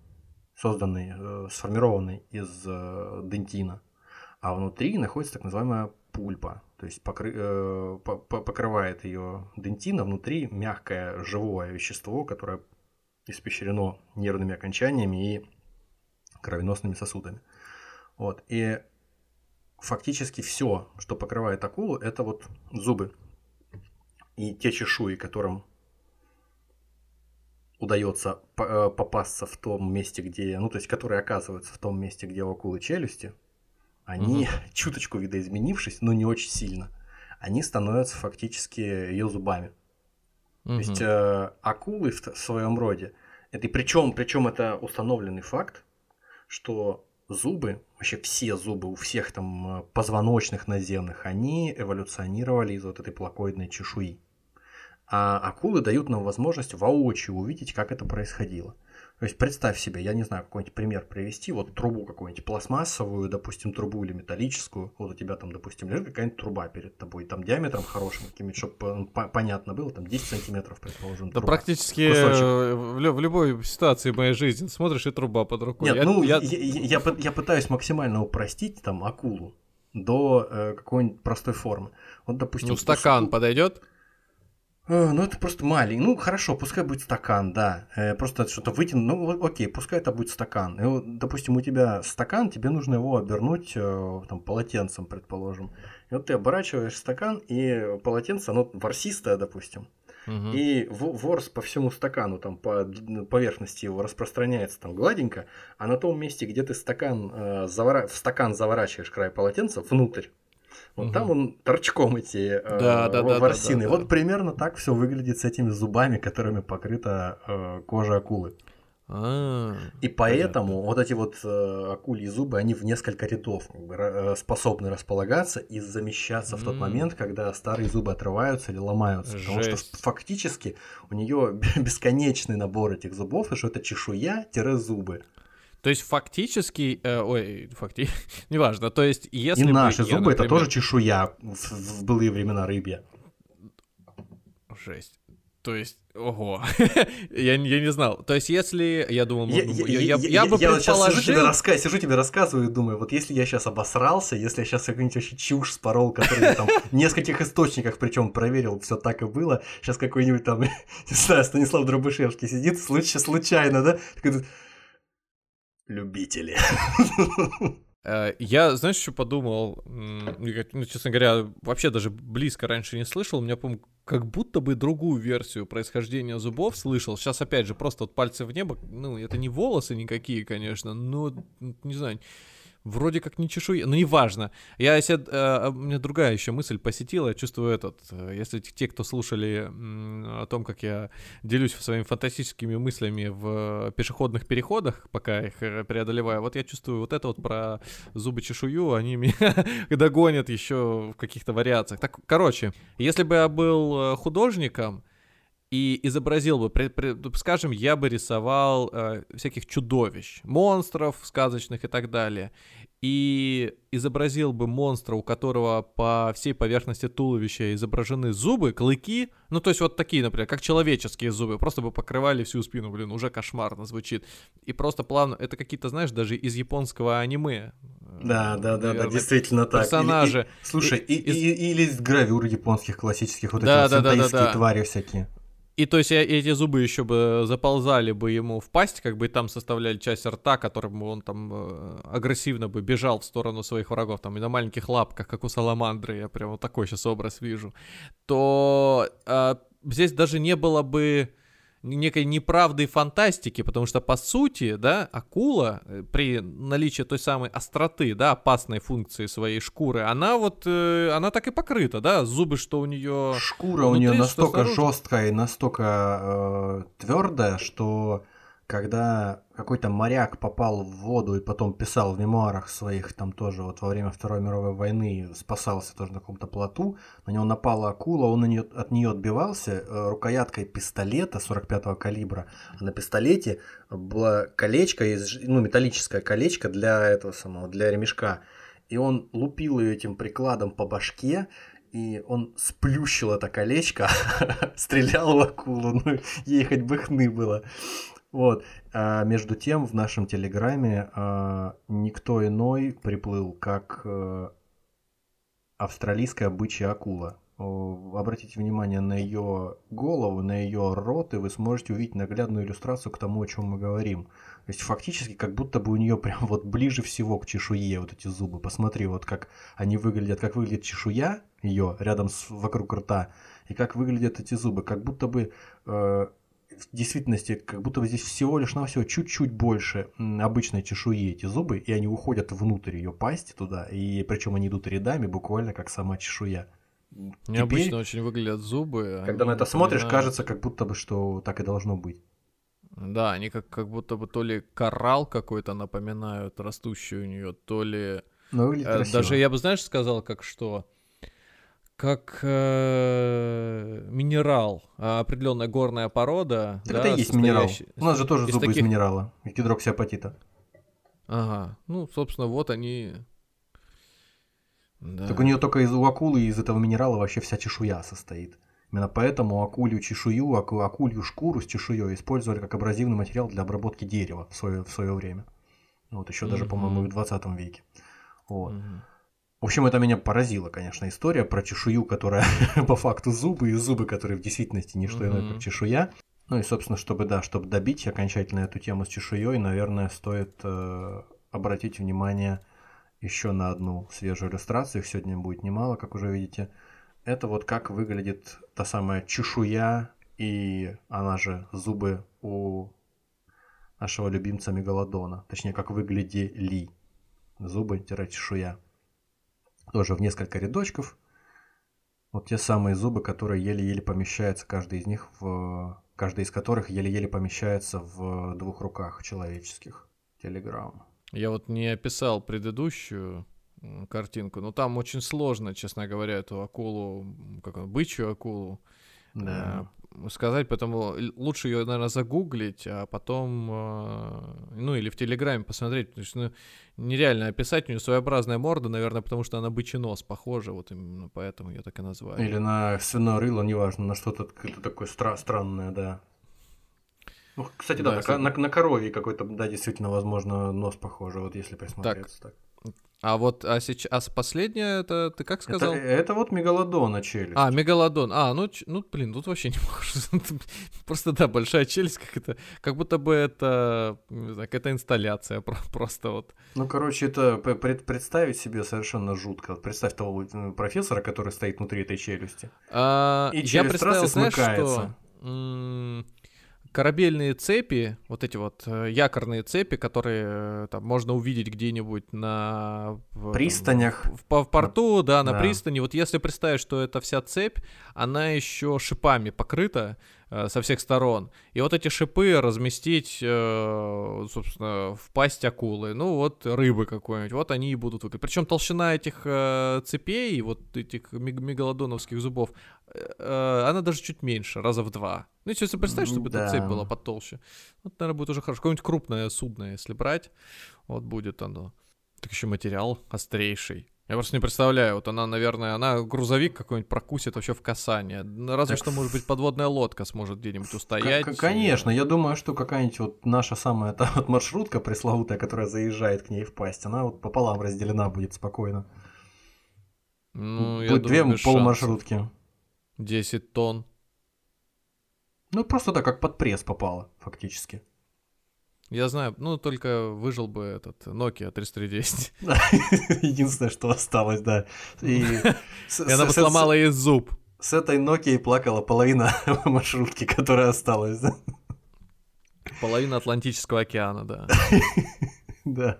созданной, э, сформированной из дентина, а внутри находится так называемая пульпа, то есть покры, э, покрывает ее дентина, внутри мягкое живое вещество, которое испещрено нервными окончаниями и кровеносными сосудами. Вот. И фактически все, что покрывает акулу, это вот зубы и те чешуи, которым удается э, попасться в том месте, где, ну то есть которые оказываются в том месте, где у акулы челюсти, они, угу. чуточку видоизменившись, но не очень сильно, они становятся фактически ее зубами. Угу. То есть э, акулы в, в своем роде, это причем, причем это установленный факт, что зубы, вообще все зубы у всех там э, позвоночных наземных, они эволюционировали из вот этой плакоидной чешуи. А акулы дают нам возможность воочию увидеть, как это происходило. То есть представь себе, я не знаю, какой-нибудь пример привести, вот трубу какую-нибудь пластмассовую, допустим, трубу или металлическую, вот у тебя там, допустим, лежит какая-нибудь труба перед тобой, там диаметром хорошим каким-нибудь, чтобы понятно было, там 10 сантиметров, предположим, Да труба. практически э, в, в любой ситуации моей жизни смотришь, и труба под рукой. Нет, я, ну, я... Я, я, я, я пытаюсь максимально упростить там акулу до э, какой-нибудь простой формы. Вот, допустим... Ну, стакан суп... подойдет? Э, ну, это просто маленький. Ну, хорошо, пускай будет стакан, да. Э, просто что-то вытянуть. Ну, окей, пускай это будет стакан. И, вот, допустим, у тебя стакан, тебе нужно его обернуть э, там, полотенцем, предположим. И вот ты оборачиваешь стакан, и полотенце, оно ворсистое, допустим. Угу. И ворс по всему стакану, там по поверхности его распространяется там гладенько, а на том месте, где ты стакан, э, завора... в стакан заворачиваешь край полотенца внутрь, вот угу. там он торчком эти э, да, да, ворсины. Да, да, да, вот примерно так все выглядит с этими зубами, которыми покрыта э, кожа акулы. А, и поэтому понятно. вот эти вот э, акульи зубы, они в несколько рядов э, способны располагаться и замещаться в тот момент, когда старые зубы отрываются или ломаются. Жесть. Потому что фактически у нее бесконечный набор этих зубов, и что это чешуя-зубы. То есть фактически, э, ой, факти, неважно, то есть если И наши бы, зубы я, например... это тоже чешуя в, в былые времена рыбья. Жесть. То есть, ого, я, я не знал. То есть, если, я думал, я, я, я, я, я бы я предположил... Я сижу тебе, раска... сижу тебе рассказываю и думаю, вот если я сейчас обосрался, если я сейчас какую-нибудь вообще чушь спорол, которую я там в нескольких источниках причем проверил, все так и было, сейчас какой-нибудь там, не знаю, Станислав Дробышевский сидит, случай, случайно, да, такой, любители. Э, я, знаешь, что подумал? Ну, честно говоря, вообще даже близко раньше не слышал. У меня, по как будто бы другую версию происхождения зубов слышал. Сейчас, опять же, просто вот пальцы в небо. Ну, это не волосы никакие, конечно, но, не знаю, Вроде как не чешуя, но неважно. Я себе, э, у меня другая еще мысль посетила, я чувствую этот, э, если те, кто слушали о том, как я делюсь своими фантастическими мыслями в пешеходных переходах, пока их э, преодолеваю, вот я чувствую вот это вот про зубы чешую, они меня догонят еще в каких-то вариациях. Так, короче, если бы я был художником, и изобразил бы, при, при, скажем, я бы рисовал э, всяких чудовищ, монстров сказочных и так далее, и изобразил бы монстра, у которого по всей поверхности туловища изображены зубы, клыки, ну то есть вот такие, например, как человеческие зубы, просто бы покрывали всю спину, блин, уже кошмарно звучит. И просто плавно, это какие-то, знаешь, даже из японского аниме. Да, да, да, да, действительно так. Персонажи. Или, и, слушай, и, и, и, или из гравюр японских классических, вот да, эти да, вот да, да, да. твари всякие. И то есть эти зубы еще бы заползали бы ему в пасть, как бы и там составляли часть рта, которым он там э, агрессивно бы бежал в сторону своих врагов, там и на маленьких лапках, как у саламандры, я прям вот такой сейчас образ вижу, то э, здесь даже не было бы некой и фантастики, потому что, по сути, да, акула э, при наличии той самой остроты, да, опасной функции своей шкуры, она вот, э, она так и покрыта, да, зубы, что у нее... Шкура внутри, у нее настолько жесткая и настолько э, твердая, что когда какой-то моряк попал в воду и потом писал в мемуарах своих, там тоже вот во время Второй мировой войны спасался тоже на каком-то плоту, на него напала акула, он от нее отбивался э, рукояткой пистолета 45-го калибра. А на пистолете было колечко, из, ну, металлическое колечко для этого самого, для ремешка. И он лупил ее этим прикладом по башке, и он сплющил это колечко, стрелял в акулу, ну, ей хоть бы хны было. Вот. А между тем в нашем телеграме а, никто иной приплыл, как а, австралийская бычья акула. Обратите внимание на ее голову, на ее рот, и вы сможете увидеть наглядную иллюстрацию к тому, о чем мы говорим. То есть фактически как будто бы у нее прям вот ближе всего к чешуе вот эти зубы. Посмотри, вот как они выглядят, как выглядит чешуя ее рядом с вокруг рта, и как выглядят эти зубы. Как будто бы э, в действительности как будто бы здесь всего лишь навсего чуть-чуть больше обычной чешуи эти зубы, и они уходят внутрь ее пасти туда, и причем они идут рядами, буквально как сама чешуя. Необычно Теперь, очень выглядят зубы. Когда на это смотришь, кажется, как будто бы, что так и должно быть. Да, они как, как будто бы то ли коралл какой-то напоминают, растущий у нее, то ли... Ну, э, даже я бы, знаешь, сказал, как что как э, минерал, а определенная горная порода. Так да, это и есть минерал. У нас же тоже из зубы таких... из минерала, гидроксиапатита. Ага, ну, собственно, вот они. Да. Так у нее только из у акулы из этого минерала вообще вся чешуя состоит. Именно поэтому акулью чешую, аку, акулью шкуру с чешуей использовали как абразивный материал для обработки дерева в свое, в свое время. Вот еще даже, mm-hmm. по-моему, в 20 веке. Вот. Mm-hmm. В общем, это меня поразило, конечно, история про чешую, которая по факту зубы, и зубы, которые в действительности не что иное, как чешуя. Ну и, собственно, чтобы, да, чтобы добить окончательно эту тему с чешуей, наверное, стоит э, обратить внимание еще на одну свежую иллюстрацию. Их сегодня будет немало, как уже видите. Это вот как выглядит та самая чешуя и она же зубы у нашего любимца Мегалодона. Точнее, как выглядели зубы-чешуя тоже в несколько рядочков. Вот те самые зубы, которые еле-еле помещаются, каждый из них в... Каждый из которых еле-еле помещается в двух руках человеческих. Телеграм. Я вот не описал предыдущую картинку, но там очень сложно, честно говоря, эту акулу, как он, бычью акулу да. Сказать, поэтому лучше ее, наверное, загуглить, а потом, э, ну, или в Телеграме посмотреть, потому что ну, нереально описать, у нее своеобразная морда, наверное, потому что она бычий нос похожа, вот именно поэтому ее так и называют. Или на свиное рыло, неважно, на что-то такое стра- странное, да. Ну, кстати, да, да на, на, на корове какой-то, да, действительно, возможно, нос похожий, вот если присмотреться так. так. А вот а сейчас а последнее это ты как сказал? Это, это вот мегалодон челюсть. А, мегалодон. А, ну, ну блин, тут вообще не похоже. Просто да, большая челюсть, как это, как будто бы это, какая-то инсталляция просто вот. Ну, короче, это пред, представить себе совершенно жутко. Представь того э, профессора, который стоит внутри этой челюсти. А, И челюсть я представил, раз и знаешь, что? Корабельные цепи, вот эти вот э, якорные цепи, которые э, там можно увидеть где-нибудь на... Пристанях. В, в, в порту, да, на да. пристани. Вот если представить, что эта вся цепь, она еще шипами покрыта, со всех сторон. И вот эти шипы разместить, э, собственно, в пасть акулы. Ну вот рыбы какой-нибудь, вот они и будут выглядеть. Причем толщина этих э, цепей, вот этих мегалодоновских зубов, она даже чуть меньше, раза в два. Ну, если представить, чтобы да. эта цепь была потолще, вот, наверное, будет уже хорошо. Какое-нибудь крупное судно, если брать, вот будет оно. Так еще материал острейший. Я просто не представляю, вот она, наверное, она грузовик какой-нибудь прокусит вообще в касание. Разве так... что, может быть, подводная лодка сможет где-нибудь устоять. К- конечно, я думаю, что какая-нибудь вот наша самая та вот маршрутка пресловутая, которая заезжает к ней в пасть, она вот пополам разделена будет спокойно. Ну, я будет думаю, две полумаршрутки. 10 тонн. Ну, просто так, как под пресс попало, фактически. Я знаю, ну только выжил бы этот Nokia 3310. Единственное, что осталось, да. И, она бы сломала ей зуб. С этой Nokia плакала половина маршрутки, которая осталась. Половина Атлантического океана, да. Да.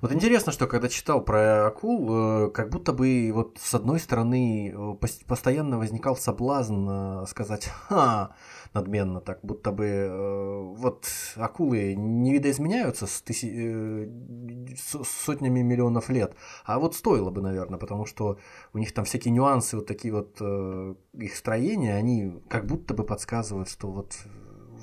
Вот интересно, что когда читал про акул, э, как будто бы вот с одной стороны э, постоянно возникал соблазн э, сказать «Ха, надменно, так будто бы э, вот акулы не видоизменяются с, тыси, э, с сотнями миллионов лет, а вот стоило бы, наверное, потому что у них там всякие нюансы, вот такие вот э, их строения, они как будто бы подсказывают, что вот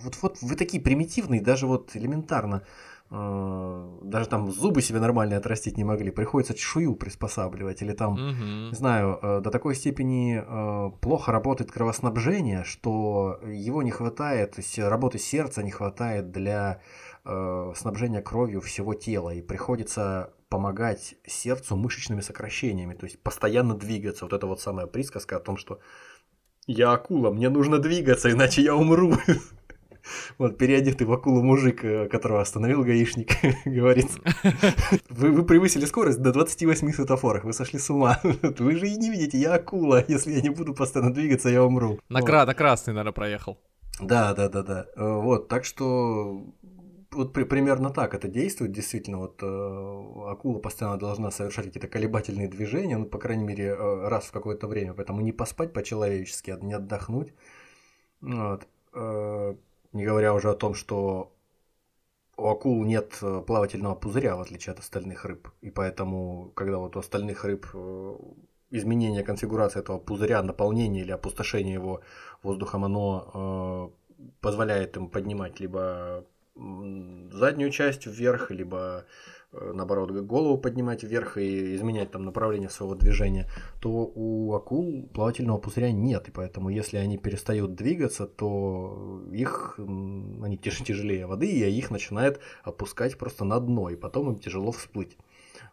вот, вот вы такие примитивные, даже вот элементарно Э, даже там зубы себе нормально отрастить не могли, приходится чешую приспосабливать, или там, угу. не знаю, э, до такой степени э, плохо работает кровоснабжение, что его не хватает, то есть работы сердца не хватает для снабжения кровью всего тела, и приходится помогать сердцу мышечными сокращениями, то есть постоянно двигаться. Вот это вот самая присказка о том, что я акула, мне нужно двигаться, иначе я умру. Вот, переодетый в акулу мужик, э, которого остановил гаишник, говорит, вы, вы превысили скорость до 28 светофорах, вы сошли с ума. Вы же и не видите, я акула, если я не буду постоянно двигаться, я умру. На, вот. на красный, наверное, проехал. Да, да, да, да. Э, вот, так что вот при, примерно так это действует, действительно, вот э, акула постоянно должна совершать какие-то колебательные движения, ну, по крайней мере, э, раз в какое-то время, поэтому не поспать по-человечески, а не отдохнуть. Вот. Э, не говоря уже о том, что у акул нет э, плавательного пузыря, в отличие от остальных рыб. И поэтому, когда вот у остальных рыб э, изменение конфигурации этого пузыря, наполнение или опустошение его воздухом, оно э, позволяет им поднимать либо заднюю часть вверх, либо наоборот, голову поднимать вверх и изменять там направление своего движения, то у акул плавательного пузыря нет. И поэтому, если они перестают двигаться, то их, они тяжелее воды, и их начинает опускать просто на дно, и потом им тяжело всплыть.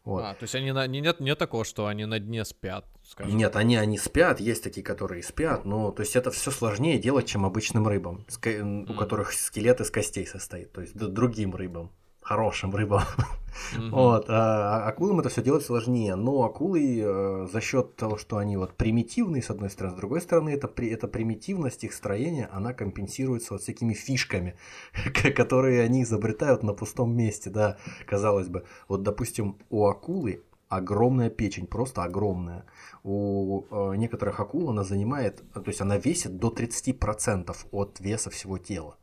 Вот. А, то есть они на, не, нет, нет такого, что они на дне спят, скажем. Нет, они, они спят, есть такие, которые спят, но то есть это все сложнее делать, чем обычным рыбам, mm. у которых скелет из костей состоит, то есть другим рыбам хорошим рыбам. Mm-hmm. Вот, а, а акулам это все делать сложнее. Но акулы э, за счет того, что они вот примитивные, с одной стороны, с другой стороны, это, при, эта примитивность их строения, она компенсируется вот всякими фишками, которые они изобретают на пустом месте, да, казалось бы. Вот, допустим, у акулы огромная печень, просто огромная. У э, некоторых акул она занимает, то есть она весит до 30% от веса всего тела.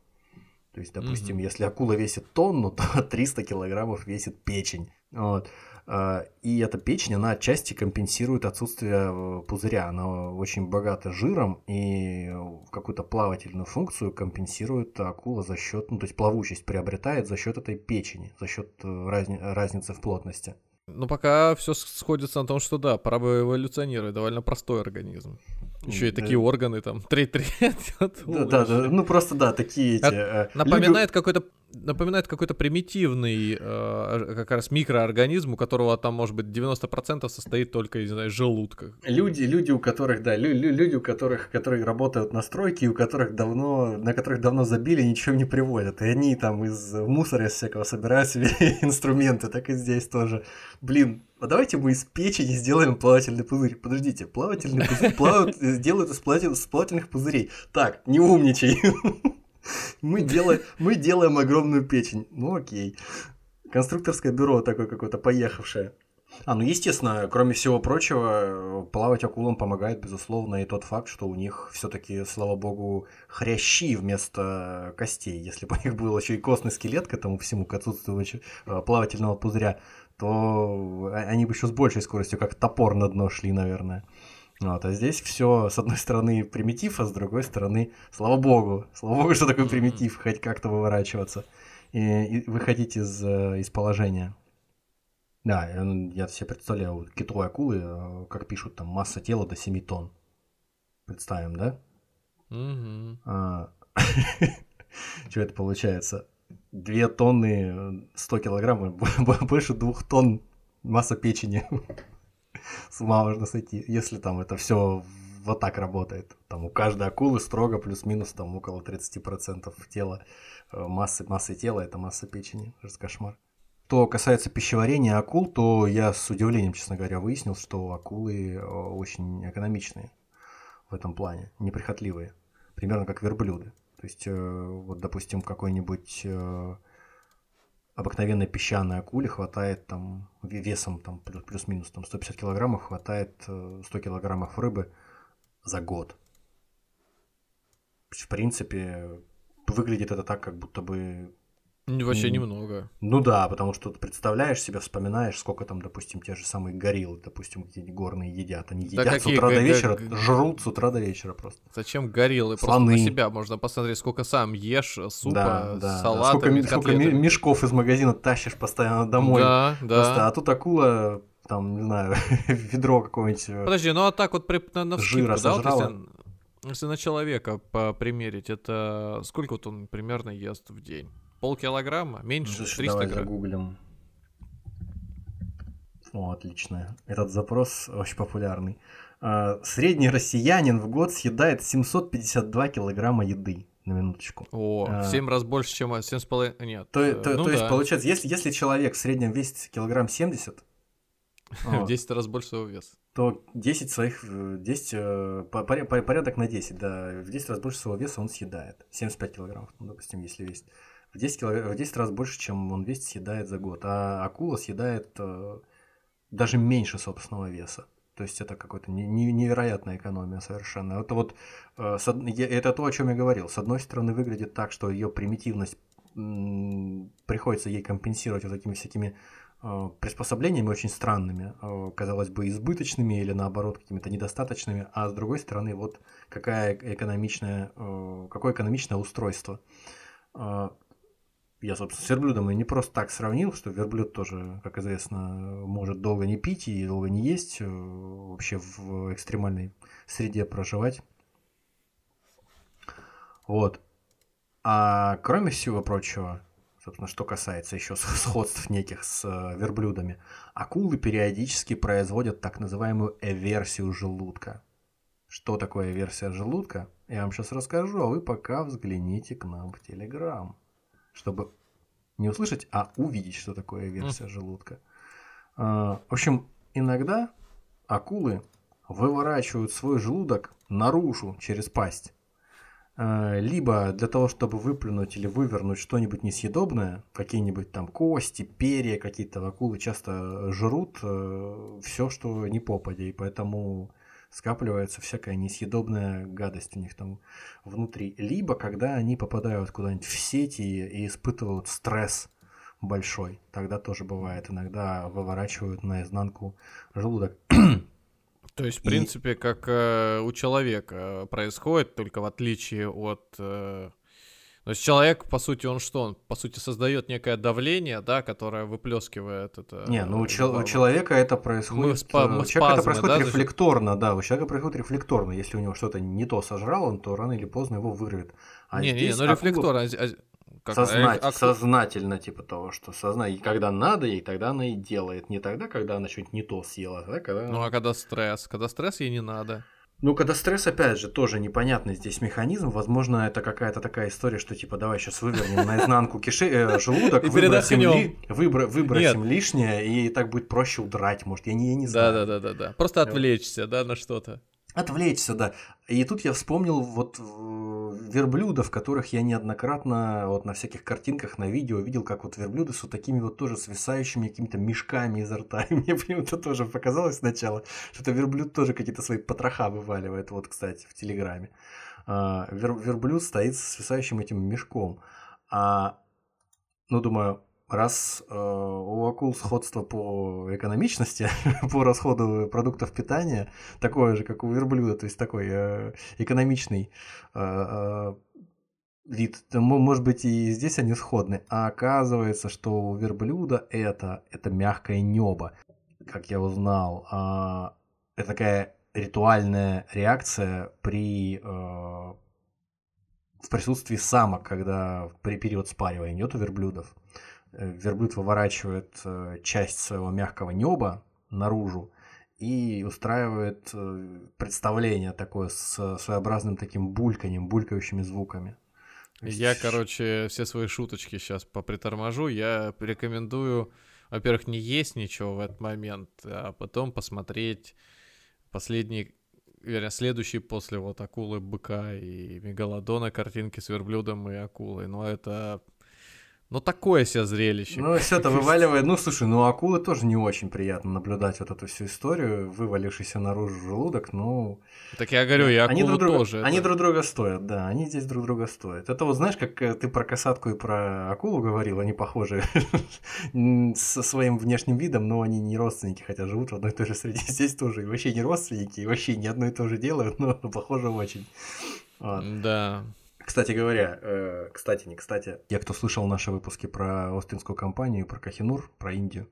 То есть, допустим, угу. если акула весит тонну, то 300 килограммов весит печень. Вот. А, и эта печень, она отчасти компенсирует отсутствие э, пузыря. Она очень богата жиром и какую-то плавательную функцию компенсирует акула за счет, ну то есть плавучесть приобретает за счет этой печени, за счет э, разни, разницы в плотности. Ну, пока все сходится на том, что да, пора бы эволюционировать, довольно простой организм. Еще и такие органы там, треть-треть. Да, да, да, ну просто да, такие эти... Э, напоминает какой-то напоминает какой-то примитивный э, как раз микроорганизм, у которого там, может быть, 90% состоит только из, знаю, желудка. Люди, люди, у которых, да, лю- люди, у которых, которые работают на стройке, у которых давно, на которых давно забили, ничего не приводят. И они там из мусора из всякого собирают себе инструменты, так и здесь тоже. Блин, а давайте мы из печени сделаем плавательный пузырь. Подождите, плавательный пузырь плавают, делают из плавательных пузырей. Так, не умничай. Мы делаем, мы делаем огромную печень. Ну окей. Конструкторское бюро такое какое-то поехавшее. А, ну естественно, кроме всего прочего, плавать акулам помогает, безусловно, и тот факт, что у них все-таки, слава богу, хрящи вместо костей. Если бы у них был еще и костный скелет к этому всему, к отсутствию э, плавательного пузыря, то они бы еще с большей скоростью, как топор на дно шли, наверное. Вот, а здесь все, с одной стороны, примитив, а с другой стороны, слава богу, слава богу, что такое примитив, хоть как-то выворачиваться и, и выходить из, э, из положения. Да, я себе представляю, китовые акулы, э, как пишут, там масса тела до 7 тонн. Представим, да? А, что это получается? 2 тонны 100 килограмм, больше 2 тонн масса печени. С ума можно сойти, если там это все вот так работает. Там у каждой акулы строго плюс-минус там около 30% тела, э, массы, массы тела, это масса печени. Ужас кошмар. Что касается пищеварения акул, то я с удивлением, честно говоря, выяснил, что акулы э, очень экономичные в этом плане, неприхотливые. Примерно как верблюды. То есть, э, вот, допустим, какой-нибудь обыкновенной песчаной акуле хватает там весом там плюс-минус там 150 килограммов хватает 100 э, килограммов рыбы за год. В принципе, выглядит это так, как будто бы Вообще немного. Ну да, потому что ты представляешь себя, вспоминаешь, сколько там, допустим, те же самые гориллы, допустим, какие-нибудь горные едят. Они едят да с утра до вечера, жрут с утра до вечера просто. Зачем гориллы? Слоны. Просто на себя можно посмотреть, сколько сам ешь супа, да, да, салата, да. Сколько, сколько мешков из магазина тащишь постоянно домой. Да, да. Просто, а тут акула там, не знаю, ведро какое-нибудь. Э, Подожди, ну а так вот при, на, на вскидку, да, вот если, если на человека примерить, это сколько вот он примерно ест в день? Полкилограмма? Меньше? Слушай, 300 давай грамм? загуглим. О, отлично. Этот запрос очень популярный. А, средний россиянин в год съедает 752 килограмма еды на минуточку. О, а, в 7 раз больше, чем 7,5... Нет. То, то, ну то да. есть, получается, если, если человек в среднем весит килограмм 70... В 10 раз больше своего веса. То 10 своих... 10, э, порядок на 10, да. В 10 раз больше своего веса он съедает. 75 килограммов, ну, допустим, если весит в 10, килог... в 10 раз больше, чем он весит, съедает за год. А акула съедает э, даже меньше собственного веса. То есть это какая-то невероятная экономия совершенно. Это вот э, это то, о чем я говорил. С одной стороны, выглядит так, что ее примитивность приходится ей компенсировать вот этими всякими э, приспособлениями очень странными, казалось бы, избыточными или наоборот какими-то недостаточными, а с другой стороны, вот какая экономичная, какое экономичное устройство. Я, собственно, с верблюдом и не просто так сравнил, что верблюд тоже, как известно, может долго не пить и долго не есть, э, вообще в экстремальной среде проживать. Вот. А кроме всего прочего, собственно, что касается еще сходств неких с э, верблюдами, акулы периодически производят так называемую эверсию желудка. Что такое версия желудка, я вам сейчас расскажу, а вы пока взгляните к нам в Телеграм чтобы не услышать, а увидеть, что такое версия желудка. А, в общем, иногда акулы выворачивают свой желудок наружу через пасть. А, либо для того, чтобы выплюнуть или вывернуть что-нибудь несъедобное, какие-нибудь там кости, перья какие-то акулы часто жрут э, все, что не попадя, и поэтому скапливается всякая несъедобная гадость у них там внутри. Либо когда они попадают куда-нибудь в сети и испытывают стресс большой. Тогда тоже бывает. Иногда выворачивают наизнанку желудок. То есть, в принципе, и... как э, у человека происходит, только в отличие от э, то есть человек, по сути, он что? Он, по сути, создает некое давление, да, которое выплескивает это. Не, ну у, чел- у человека это происходит. Мы спа- мы у человека спазмы, это происходит да, рефлекторно, да. У человека происходит рефлекторно. Если у него что-то не то сожрал, он то рано или поздно его вырвет. А не, не, ну рефлекторно. А, а, как, Сознать, а, сознательно, типа того, что сознать, когда надо ей, тогда она и делает. Не тогда, когда она что-нибудь не то съела, а когда... Ну а когда стресс? Когда стресс ей не надо. Ну, когда стресс, опять же, тоже непонятный здесь механизм. Возможно, это какая-то такая история, что типа давай сейчас вывернем наизнанку киши, э, желудок, выбросим, ли, выбро, выбросим лишнее, и так будет проще удрать, может, я не, я не знаю. Да-да-да-да. Просто отвлечься, да, на что-то. Отвлечься, да. И тут я вспомнил вот верблюдов, которых я неоднократно вот на всяких картинках, на видео видел, как вот верблюды с вот такими вот тоже свисающими какими-то мешками изо рта. И мне почему-то тоже показалось сначала, что это верблюд тоже какие-то свои потроха вываливает. Вот, кстати, в Телеграме. А, вер, верблюд стоит с свисающим этим мешком. А, ну, думаю, раз э, у акул сходство по экономичности, по расходу продуктов питания, такое же, как у верблюда, то есть такой э, экономичный э, э, вид, может быть, и здесь они сходны. А оказывается, что у верблюда это, это мягкое небо. Как я узнал, э, это такая ритуальная реакция при э, в присутствии самок, когда при период спаривания идет у верблюдов. Э, верблюд выворачивает э, часть своего мягкого неба наружу и устраивает э, представление такое с своеобразным таким бульканем, булькающими звуками. Я, короче, все свои шуточки сейчас поприторможу. Я рекомендую, во-первых, не есть ничего в этот момент, а потом посмотреть последний, вернее, следующий после вот акулы, быка и мегалодона картинки с верблюдом и акулой. Но это ну, такое себе зрелище. Ну, все это вываливает. Ну, слушай, ну, акулы тоже не очень приятно наблюдать вот эту всю историю, вывалившийся наружу желудок, ну... Так я говорю, и акулы они друг друга, тоже. Они это... друг друга стоят, да, они здесь друг друга стоят. Это вот знаешь, как э, ты про касатку и про акулу говорил, они похожи со своим внешним видом, но они не родственники, хотя живут в одной и той же среде. Здесь тоже и вообще не родственники, и вообще не одно и то же делают, но похоже очень. Вот. Да. Кстати говоря, э, кстати, не кстати, те, кто слышал наши выпуски про Остинскую компанию, про Кахинур, про Индию,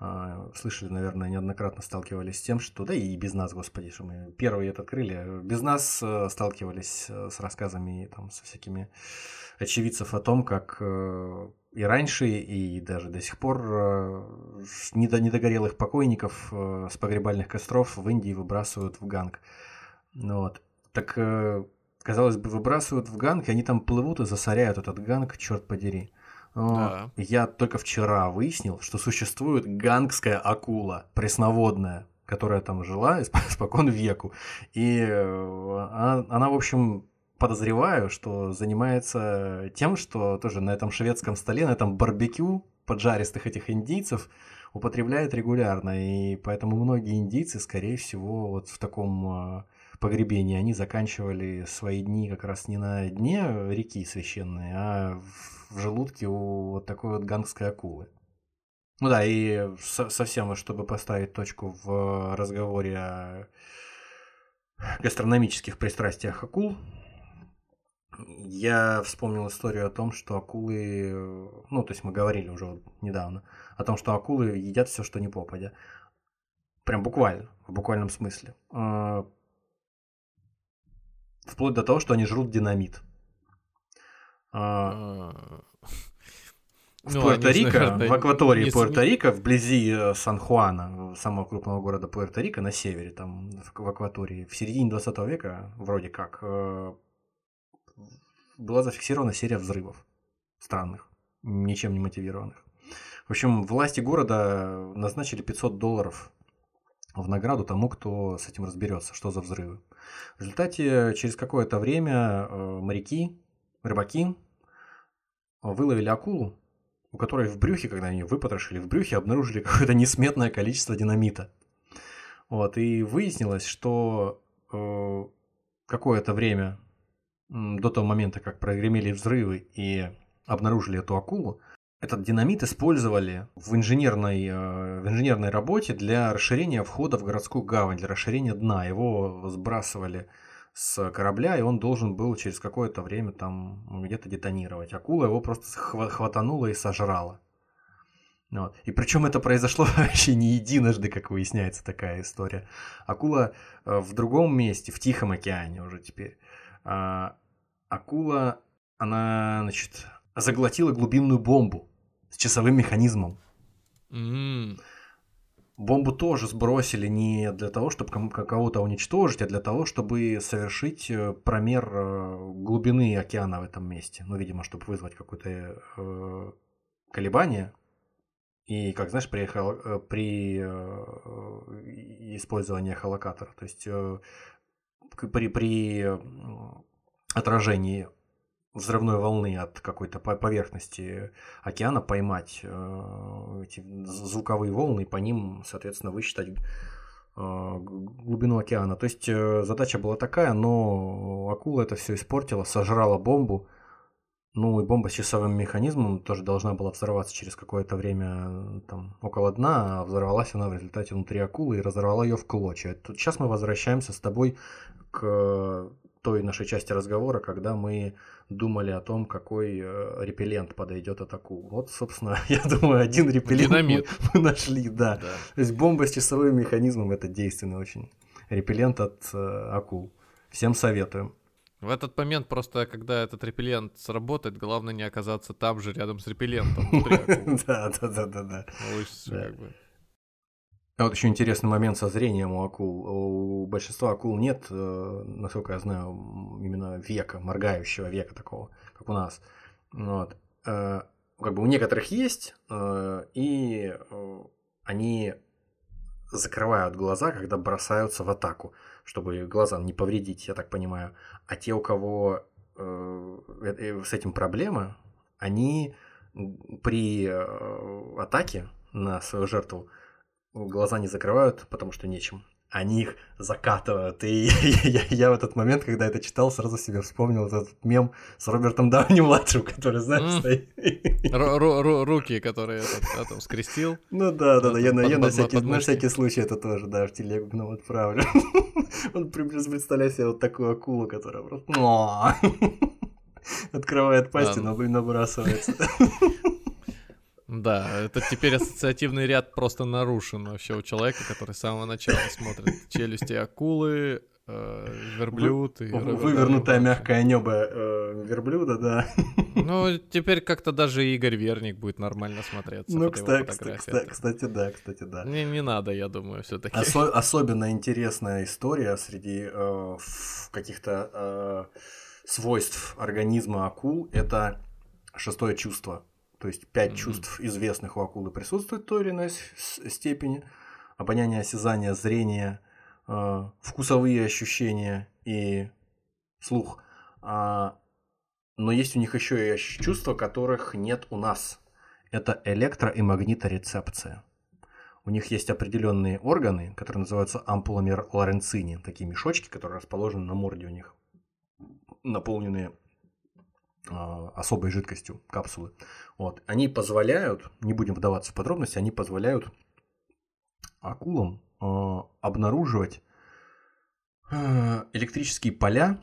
э, слышали, наверное, неоднократно сталкивались с тем, что, да и без нас, господи, что мы первые это открыли, без нас э, сталкивались э, с рассказами там, со всякими очевидцев о том, как э, и раньше, и даже до сих пор э, недогорелых покойников э, с погребальных костров в Индии выбрасывают в ганг. Ну вот. Так казалось бы, выбрасывают в ганг, и они там плывут и засоряют этот ганг, черт подери. Но да. Я только вчера выяснил, что существует гангская акула, пресноводная, которая там жила испокон веку. И э, она, она, в общем, подозреваю, что занимается тем, что тоже на этом шведском столе, на этом барбекю поджаристых этих индийцев употребляет регулярно. И поэтому многие индийцы, скорее всего, вот в таком э, погребения, они заканчивали свои дни как раз не на дне реки священной, а в желудке у вот такой вот гангской акулы. Ну да, и совсем, чтобы поставить точку в разговоре о гастрономических пристрастиях акул, я вспомнил историю о том, что акулы, ну, то есть мы говорили уже недавно, о том, что акулы едят все, что не попадя. Прям буквально, в буквальном смысле. Вплоть до того, что они жрут динамит. А. В ну, Пуэрто-Рико, в акватории не... Пуэрто-Рико, вблизи э, Сан-Хуана, самого крупного города Пуэрто-Рико, на севере, там, в акватории, в середине 20 века, вроде как, э, была зафиксирована серия взрывов странных, ничем не мотивированных. В общем, власти города назначили 500 долларов в награду тому, кто с этим разберется, что за взрывы. В результате через какое-то время э, моряки, рыбаки выловили акулу, у которой в брюхе, когда они выпотрошили в брюхе, обнаружили какое-то несметное количество динамита. Вот, и выяснилось, что э, какое-то время до того момента, как прогремели взрывы и обнаружили эту акулу, этот динамит использовали в инженерной, э, в инженерной работе для расширения входа в городскую гавань, для расширения дна. Его сбрасывали с корабля, и он должен был через какое-то время там где-то детонировать. Акула его просто хватанула и сожрала. Вот. И причем это произошло вообще не единожды, как выясняется такая история. Акула э, в другом месте, в Тихом океане уже теперь. А, акула, она, значит, заглотила глубинную бомбу с часовым механизмом. Mm. Бомбу тоже сбросили не для того, чтобы кого-то уничтожить, а для того, чтобы совершить э, промер э, глубины океана в этом месте. Ну, видимо, чтобы вызвать какое-то э, колебание. И, как знаешь, при, э, при э, использовании эхолокатора. То есть э, при, при отражении взрывной волны от какой-то поверхности океана поймать э, эти звуковые волны и по ним, соответственно, высчитать э, глубину океана. То есть э, задача была такая, но акула это все испортила, сожрала бомбу. Ну и бомба с часовым механизмом тоже должна была взорваться через какое-то время, там, около дна, а взорвалась она в результате внутри акулы и разорвала ее в клочья. Сейчас мы возвращаемся с тобой к той нашей части разговора, когда мы думали о том, какой э, репеллент подойдет от акул. Вот, собственно, я думаю, один репеллент мы, мы нашли, да. да. То есть бомба с часовым механизмом это действенный очень репеллент от э, акул. Всем советуем. В этот момент просто, когда этот репеллент сработает, главное не оказаться там же, рядом с репеллентом. Да, да, да, да, да. А вот еще интересный момент со зрением у акул. У большинства акул нет, э, насколько я знаю, именно века, моргающего века такого, как у нас. Вот. Э, как бы у некоторых есть, э, и они закрывают глаза, когда бросаются в атаку, чтобы глазам не повредить, я так понимаю. А те, у кого с этим проблема, они при атаке на свою жертву глаза не закрывают, потому что нечем. Они их закатывают. И я, я в этот момент, когда это читал, сразу себе вспомнил этот мем с Робертом Дауни младшим, который, знаешь, стоит. Руки, которые этот скрестил. Ну да, да, да. Я, я на, всякий, случай это тоже, да, в телегу нам отправлю. Он представляет себе вот такую акулу, которая просто открывает пасть и набрасывается. Да, это теперь ассоциативный ряд просто нарушен вообще у человека, который с самого начала смотрит челюсти акулы, э, верблюд и... Вывернутое мягкое небо э, верблюда, да. Ну, теперь как-то даже Игорь Верник будет нормально смотреться. Ну, кстати, кстати, кстати, да, кстати, да. Не, не надо, я думаю, все таки Осо- Особенно интересная история среди э, каких-то э, свойств организма акул – это шестое чувство. То есть пять mm-hmm. чувств известных у акулы присутствует в той или иной степени. Обоняние, осязание, зрение, э, вкусовые ощущения и слух. А, но есть у них еще и чувства, которых нет у нас. Это электро- и магниторецепция. У них есть определенные органы, которые называются ампулами Лоренцини, такие мешочки, которые расположены на морде у них, наполненные особой жидкостью капсулы. Вот. Они позволяют, не будем вдаваться в подробности, они позволяют акулам э, обнаруживать э, электрические поля,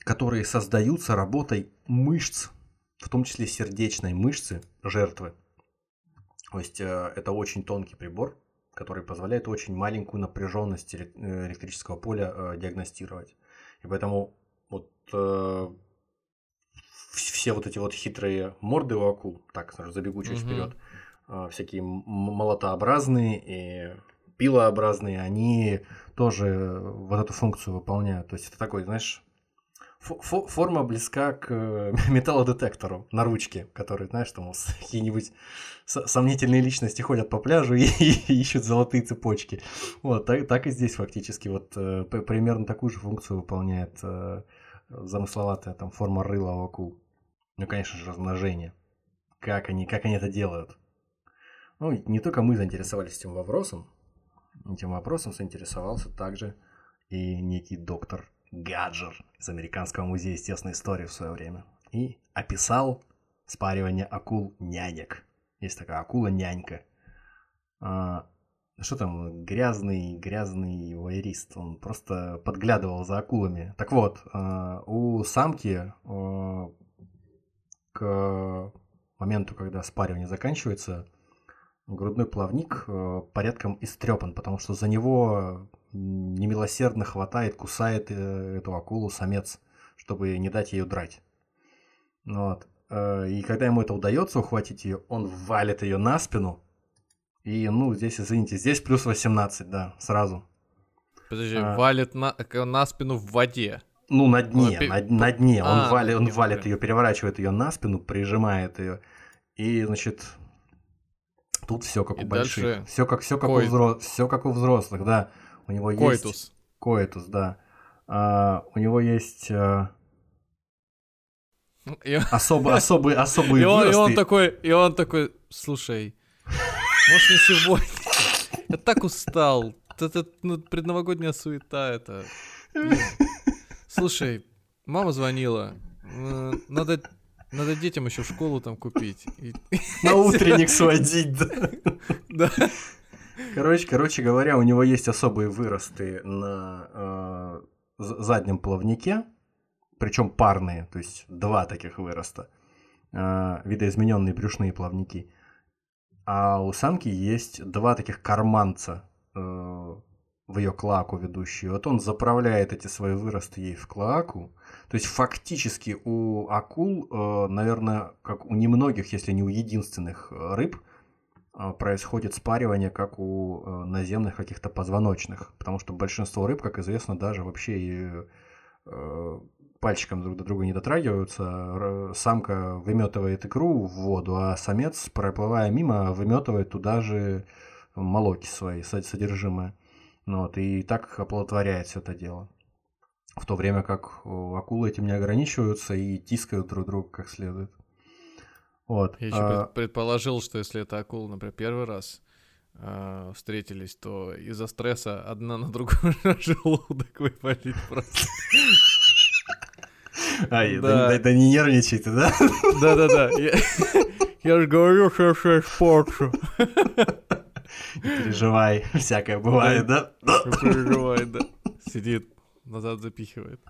которые создаются работой мышц, в том числе сердечной мышцы жертвы. То есть э, это очень тонкий прибор, который позволяет очень маленькую напряженность электрического поля э, диагностировать. И поэтому вот э, все вот эти вот хитрые морды у акул, так сразу забегу чуть угу. вперед, а, всякие молотообразные и пилообразные, они тоже вот эту функцию выполняют. То есть это такой, знаешь, форма близка к металлодетектору на ручке, который, знаешь, там какие-нибудь сомнительные личности ходят по пляжу и, и ищут золотые цепочки. Вот, так, так и здесь фактически вот э, примерно такую же функцию выполняет э, замысловатая там форма рыла акул. Ну, конечно же, размножение. Как они, как они это делают? Ну, не только мы заинтересовались этим вопросом, этим вопросом заинтересовался также и некий доктор Гаджер из Американского музея естественной истории в свое время. И описал спаривание акул-нянек. Есть такая акула-нянька. А, что там, грязный, грязный вайрист, он просто подглядывал за акулами. Так вот, а, у самки а, к моменту, когда спаривание заканчивается, грудной плавник порядком истрепан, потому что за него немилосердно хватает, кусает э, эту акулу самец, чтобы не дать ее драть. Вот. Э, и когда ему это удается ухватить ее, он валит ее на спину. И, ну, здесь, извините, здесь плюс 18, да, сразу. Подожди, а... валит на, на спину в воде. Ну, на дне, на, на дне. Он, а, вали, он валит ее, переворачивает ее на спину, прижимает ее. И, значит, тут все как и у больших. Все как, все, как у взро... все как у взрослых, да. У него Койтус. есть... Койтус, да. А, у него есть а, И, особо, особый, особый и он, и он такой, и он такой, слушай, может не сегодня? Я так устал. Это ну, предновогодняя суета это. Слушай, мама звонила. Э, Надо, надо детям еще в школу там купить. На утренник сводить, да. Да. Короче, короче говоря, у него есть особые выросты на э, заднем плавнике, причем парные, то есть два таких выроста, э, видоизмененные брюшные плавники. А у самки есть два таких карманца э, в ее клаку ведущие. Вот он заправляет эти свои выросты ей в клаку. То есть фактически у акул, э, наверное, как у немногих, если не у единственных э, рыб, а, происходит спаривание, как у э, наземных каких-то позвоночных. Потому что большинство рыб, как известно, даже вообще и э, пальчиком друг до друга не дотрагиваются. Самка выметывает икру в воду, а самец, проплывая мимо, выметывает туда же молоки свои, со- содержимое. Вот, и так оплодотворяет все это дело. В то время как э, акулы этим не ограничиваются и тискают друг друга как следует. Вот. Я еще а, предположил, что если это акула, например, первый раз а, встретились, то из-за стресса одна на другую желудок выпалить просто. Ай, Да. да, да- да не нервничай ты, да? Да-да-да. Я, я же говорю, что я все испорчу. Не переживай, всякое бывает, да? Да. Не переживай, да. Сидит, назад запихивает.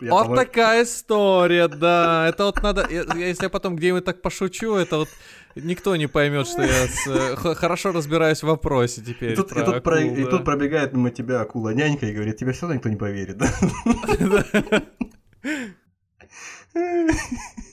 Я вот помог- такая история, да. Это вот надо... Если я потом где-нибудь так пошучу, это вот никто не поймет, что я с, э, х- хорошо разбираюсь в вопросе теперь. И тут, и про тут про- акул, и да. тут пробегает мимо тебя акула-нянька и говорит, тебе все равно никто не поверит, да?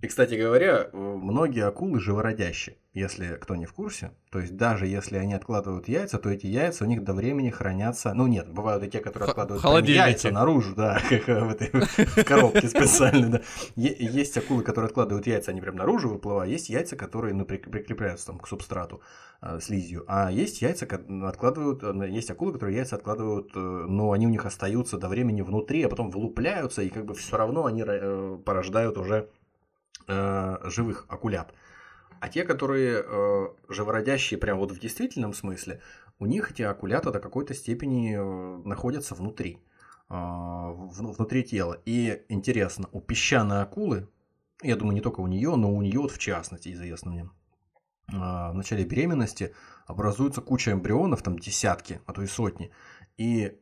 И, кстати говоря, э, многие акулы живородящие, если кто не в курсе. То есть даже если они откладывают яйца, то эти яйца у них до времени хранятся... Ну нет, бывают и те, которые откладывают прям яйца наружу, да, как в этой коробке специально, да. Есть акулы, которые откладывают яйца, они прям наружу выплывают. Есть яйца, которые ну, прик- прикрепляются там к субстрату э, слизью. А есть яйца, ко- откладывают, э, есть акулы, которые яйца откладывают, э, но они у них остаются до времени внутри, а потом вылупляются, и как бы все равно они э, порождают уже э, живых акулят. А те, которые э, живородящие прям вот в действительном смысле, у них эти акулята до какой-то степени э, находятся внутри, э, внутри тела. И интересно, у песчаной акулы, я думаю, не только у нее, но у нее вот в частности, известно мне, э, в начале беременности образуется куча эмбрионов, там десятки, а то и сотни. И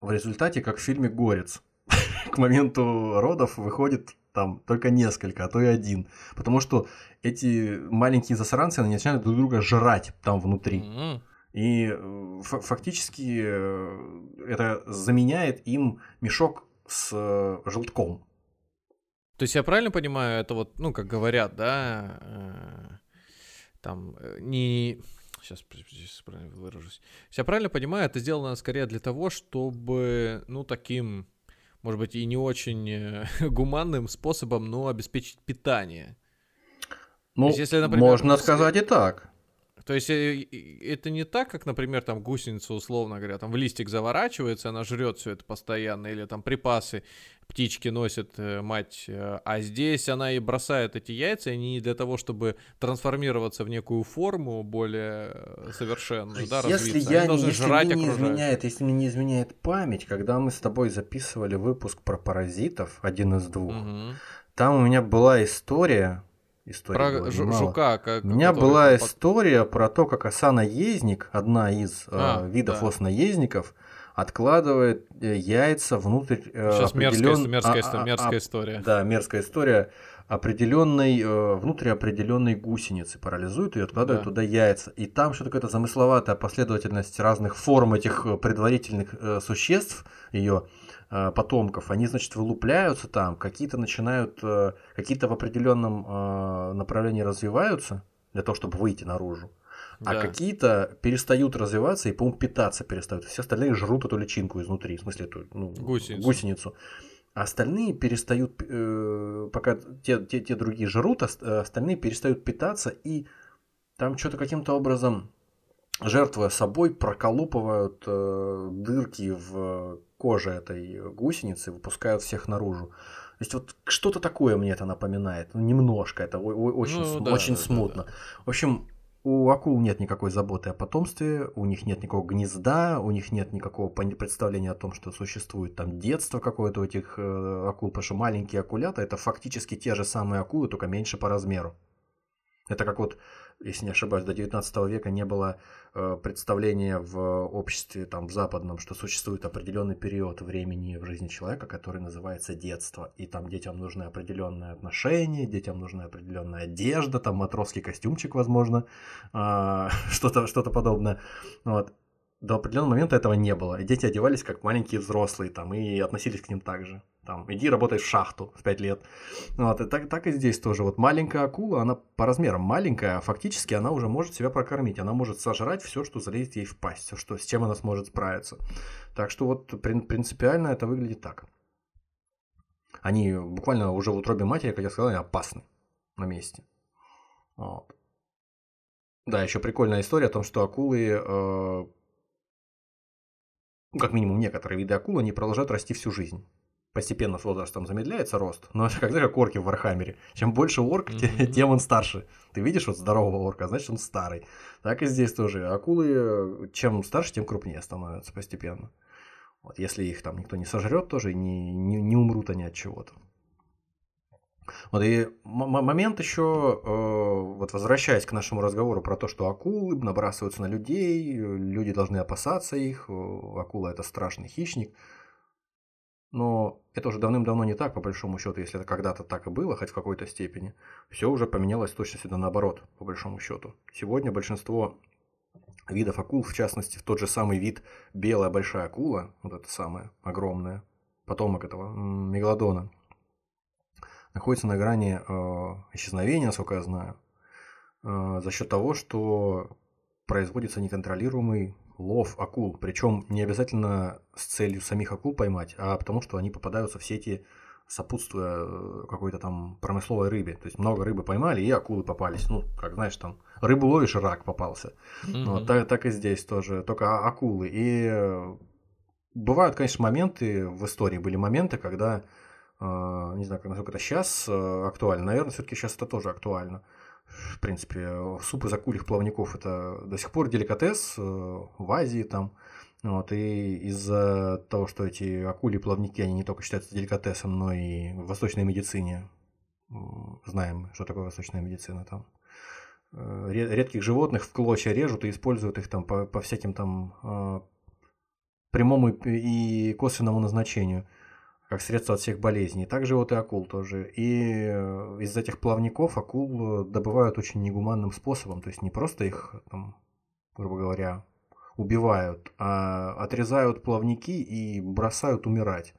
в результате, как в фильме «Горец», к моменту родов выходит там только несколько, а то и один. Потому что эти маленькие засранцы, они начинают друг друга жрать там внутри. И э, фа- фактически э, это заменяет им мешок с э, желтком. То есть я правильно понимаю, это вот, ну, как говорят, да, там, не... Сейчас, сейчас правильно выражусь. Я правильно понимаю, это сделано скорее для того, чтобы, ну, таким, может быть, и не очень э, гуманным способом, но обеспечить питание. Ну, есть, если, например, можно если- сказать и так. То есть э, это не так, как, например, там гусеница, условно говоря, там в листик заворачивается, она жрет все это постоянно, или там припасы птички носит э, мать, э, а здесь она и бросает эти яйца, и они для того, чтобы трансформироваться в некую форму более совершенную, да, если развиться, я они не, если жрать мне не окружающих. изменяет, если мне не изменяет память, когда мы с тобой записывали выпуск про паразитов, один из двух, Мгм. там у меня была история, история Про была жу- немало. жука, как У меня была под- история про то, как оса-наездник, одна из э, А, видов да. ос-наездников, откладывает э, яйца внутрь э, Сейчас мерзкая, определен- мерзкая, а- история, а- мерзкая а- история. Да, мерзкая история. Определенной, э, внутри определенной гусеницы парализует и откладывает Да. туда яйца. И там что-то какая-то замысловатая последовательность разных форм этих э, предварительных э, существ, ее э, потомков. Они, значит, вылупляются там, какие-то начинают, э, какие-то в определенном э, направлении развиваются для того, чтобы выйти наружу. А Да. какие-то перестают развиваться и, по-моему, питаться перестают. Все остальные жрут эту личинку изнутри, в смысле эту ну, Гусеницу. гусеницу. А остальные перестают, э, пока те, те, те другие жрут, ос- э, остальные перестают питаться, и там что-то каким-то образом жертвуя собой, проколупывают э, дырки в коже этой гусеницы, выпускают всех наружу. То есть вот что-то такое мне это напоминает. Ну, немножко, это очень, ну, да, очень да, смутно. Да, да. В общем, у акул нет никакой заботы о потомстве, у них нет никакого гнезда, у них нет никакого представления о том, что существует там детство какое-то у этих э, акул, потому что маленькие акулята это фактически те же самые акулы, только меньше по размеру. Это как вот если не ошибаюсь, до 19 века не было э, представления в обществе там в западном, что существует определенный период времени в жизни человека, который называется детство, и там детям нужны определенные отношения, детям нужна определенная одежда, там матросский костюмчик, возможно, э, что-то что-то подобное, вот до определенного момента этого не было. И дети одевались как маленькие взрослые там и относились к ним так же. Там, иди работай в шахту в 5 лет. Вот, и так, так и здесь тоже. Вот маленькая акула, она по размерам маленькая, а фактически она уже может себя прокормить. Она может сожрать все, что залезет ей в пасть, все, что, с чем она сможет справиться. Так что вот принципиально это выглядит так. Они буквально уже в утробе матери, как я сказал, они опасны на месте. Вот. Да, еще прикольная история о том, что акулы э, ну, как минимум некоторые виды акул, они продолжают расти всю жизнь. Постепенно с возрастом замедляется рост, но это как, как орки в Вархаммере. Чем больше орк, mm-hmm. тем он старше. Ты видишь вот здорового орка, значит он старый. Так и здесь тоже. Акулы, чем старше, тем крупнее становятся постепенно. Вот, если их там никто не сожрет, тоже не, не, не умрут они от чего-то. Вот и момент еще, э, вот возвращаясь к нашему разговору про то, что акулы набрасываются на людей, люди должны опасаться их, э, акула это страшный хищник. Но это уже давным-давно не так, по большому счету, если это когда-то так и было, хоть в какой-то степени. Все уже поменялось точно сюда наоборот, по большому счету. Сегодня большинство видов акул, в частности, в тот же самый вид белая большая акула, вот эта самая огромная, потомок этого мегалодона, находится на грани э, исчезновения, насколько я знаю, э, за счет того, что производится неконтролируемый лов акул. Причем не обязательно с целью самих акул поймать, а потому что они попадаются в сети сопутствуя э, какой-то там промысловой рыбе. То есть много рыбы поймали, и акулы попались. Ну, как знаешь, там рыбу ловишь, рак попался. Mm-hmm. Вот, так, так и здесь тоже, только акулы. И бывают, конечно, моменты в истории, были моменты, когда а, не знаю, насколько это сейчас э, актуально. Наверное, все-таки сейчас это тоже актуально. В принципе, суп из акульих плавников это до сих пор деликатес э, в Азии там. Вот, и из-за того, что эти акули плавники, они не только считаются деликатесом, но и в восточной медицине. Знаем, что такое восточная медицина там. Э, редких животных в клочья режут и используют их там по, по всяким там прямому и косвенному назначению как средство от всех болезней. Также вот и акул тоже. И э, из этих плавников акул э, добывают очень негуманным способом. То есть не просто их, там, грубо говоря, убивают, а отрезают плавники и бросают умирать.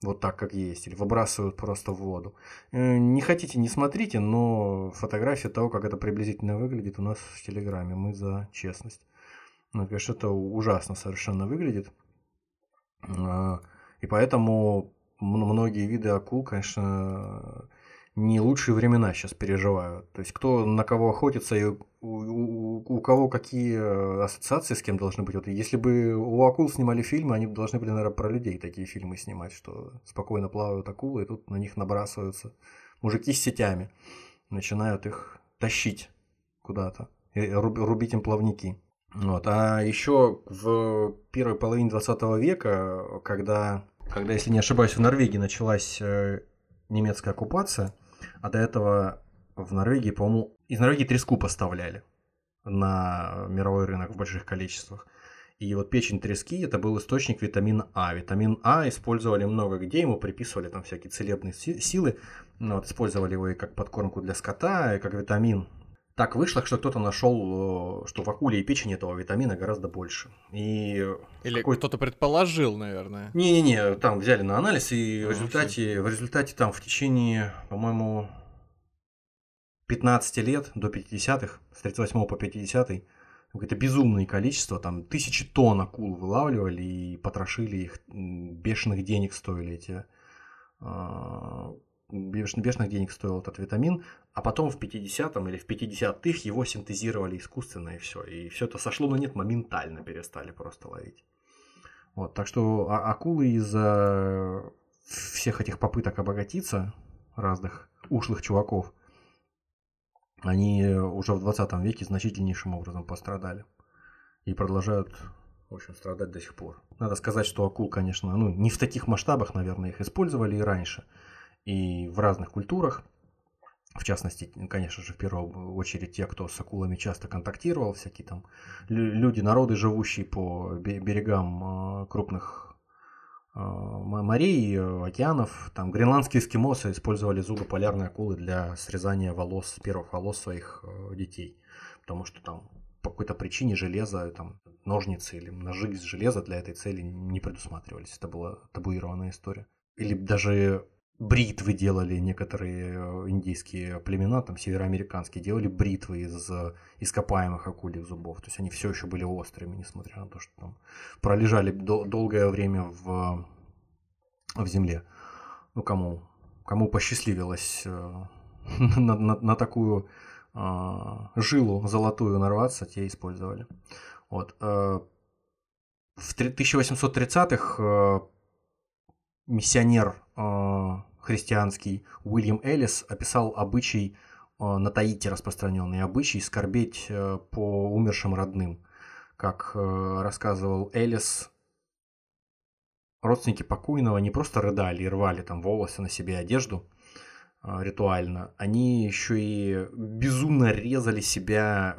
Вот так, как есть. Или выбрасывают просто в воду. Э, не хотите, не смотрите, но фотография того, как это приблизительно выглядит, у нас в Телеграме. Мы за честность. Ну, конечно, это ужасно совершенно выглядит. И поэтому многие виды акул, конечно, не лучшие времена сейчас переживают. То есть кто на кого охотится и у, у, у кого какие ассоциации с кем должны быть. Вот если бы у акул снимали фильмы, они должны были, наверное, про людей такие фильмы снимать, что спокойно плавают акулы, и тут на них набрасываются мужики с сетями, начинают их тащить куда-то, рубить им плавники. Вот. А еще в первой половине 20 века, когда когда, если не ошибаюсь, в Норвегии началась э, немецкая оккупация, а до этого в Норвегии, по-моему, из Норвегии треску поставляли на мировой рынок в больших количествах. И вот печень трески это был источник витамина А. Витамин А использовали много где, ему приписывали там всякие целебные силы. Ну, вот, использовали его и как подкормку для скота, и как витамин так вышло, что кто-то нашел, э, что в акуле и печени этого витамина гораздо больше. И Или какой... кто-то предположил, наверное. Не-не-не, там взяли на анализ, и а, в, результате, в результате там в течение, по-моему, 15 лет до 50-х, с 38 по 50 какое-то безумное количество, там тысячи тонн акул вылавливали и потрошили их, бешеных денег стоили эти бешеных денег стоил этот витамин, а потом в 50-м или в 50-х его синтезировали искусственно и все. И все это сошло на нет, моментально перестали просто ловить. Вот, так что а акулы из-за всех этих попыток обогатиться разных ушлых чуваков, они уже в 20 веке значительнейшим образом пострадали. И продолжают, в общем, страдать до сих пор. Надо сказать, что акул, конечно, ну, не в таких масштабах, наверное, их использовали и раньше. И в разных культурах. В частности, конечно же, в первую очередь те, кто с акулами часто контактировал, всякие там люди, народы, живущие по берегам а, крупных а, морей, океанов. Там гренландские эскимосы использовали зубы полярной акулы для срезания волос, первых волос своих э, детей. Потому что там по какой-то причине железо, там, ножницы или ножи из железа для этой цели не предусматривались. Это была табуированная история. Или даже бритвы делали некоторые э, индийские племена, там североамериканские, делали бритвы из ископаемых акульих зубов. То есть они все еще были острыми, несмотря на то, что там пролежали дол- долгое время в, в земле. Ну, кому, кому посчастливилось э, на, на, на такую э, жилу золотую нарваться, те использовали. Вот. Э, в 1830-х э, миссионер э, христианский Уильям Эллис описал обычай э, на Таити распространенный обычай скорбеть э, по умершим родным. Как рассказывал Эллис, родственники покойного не просто рыдали и рвали там волосы на себе одежду ритуально, они еще и безумно резали себя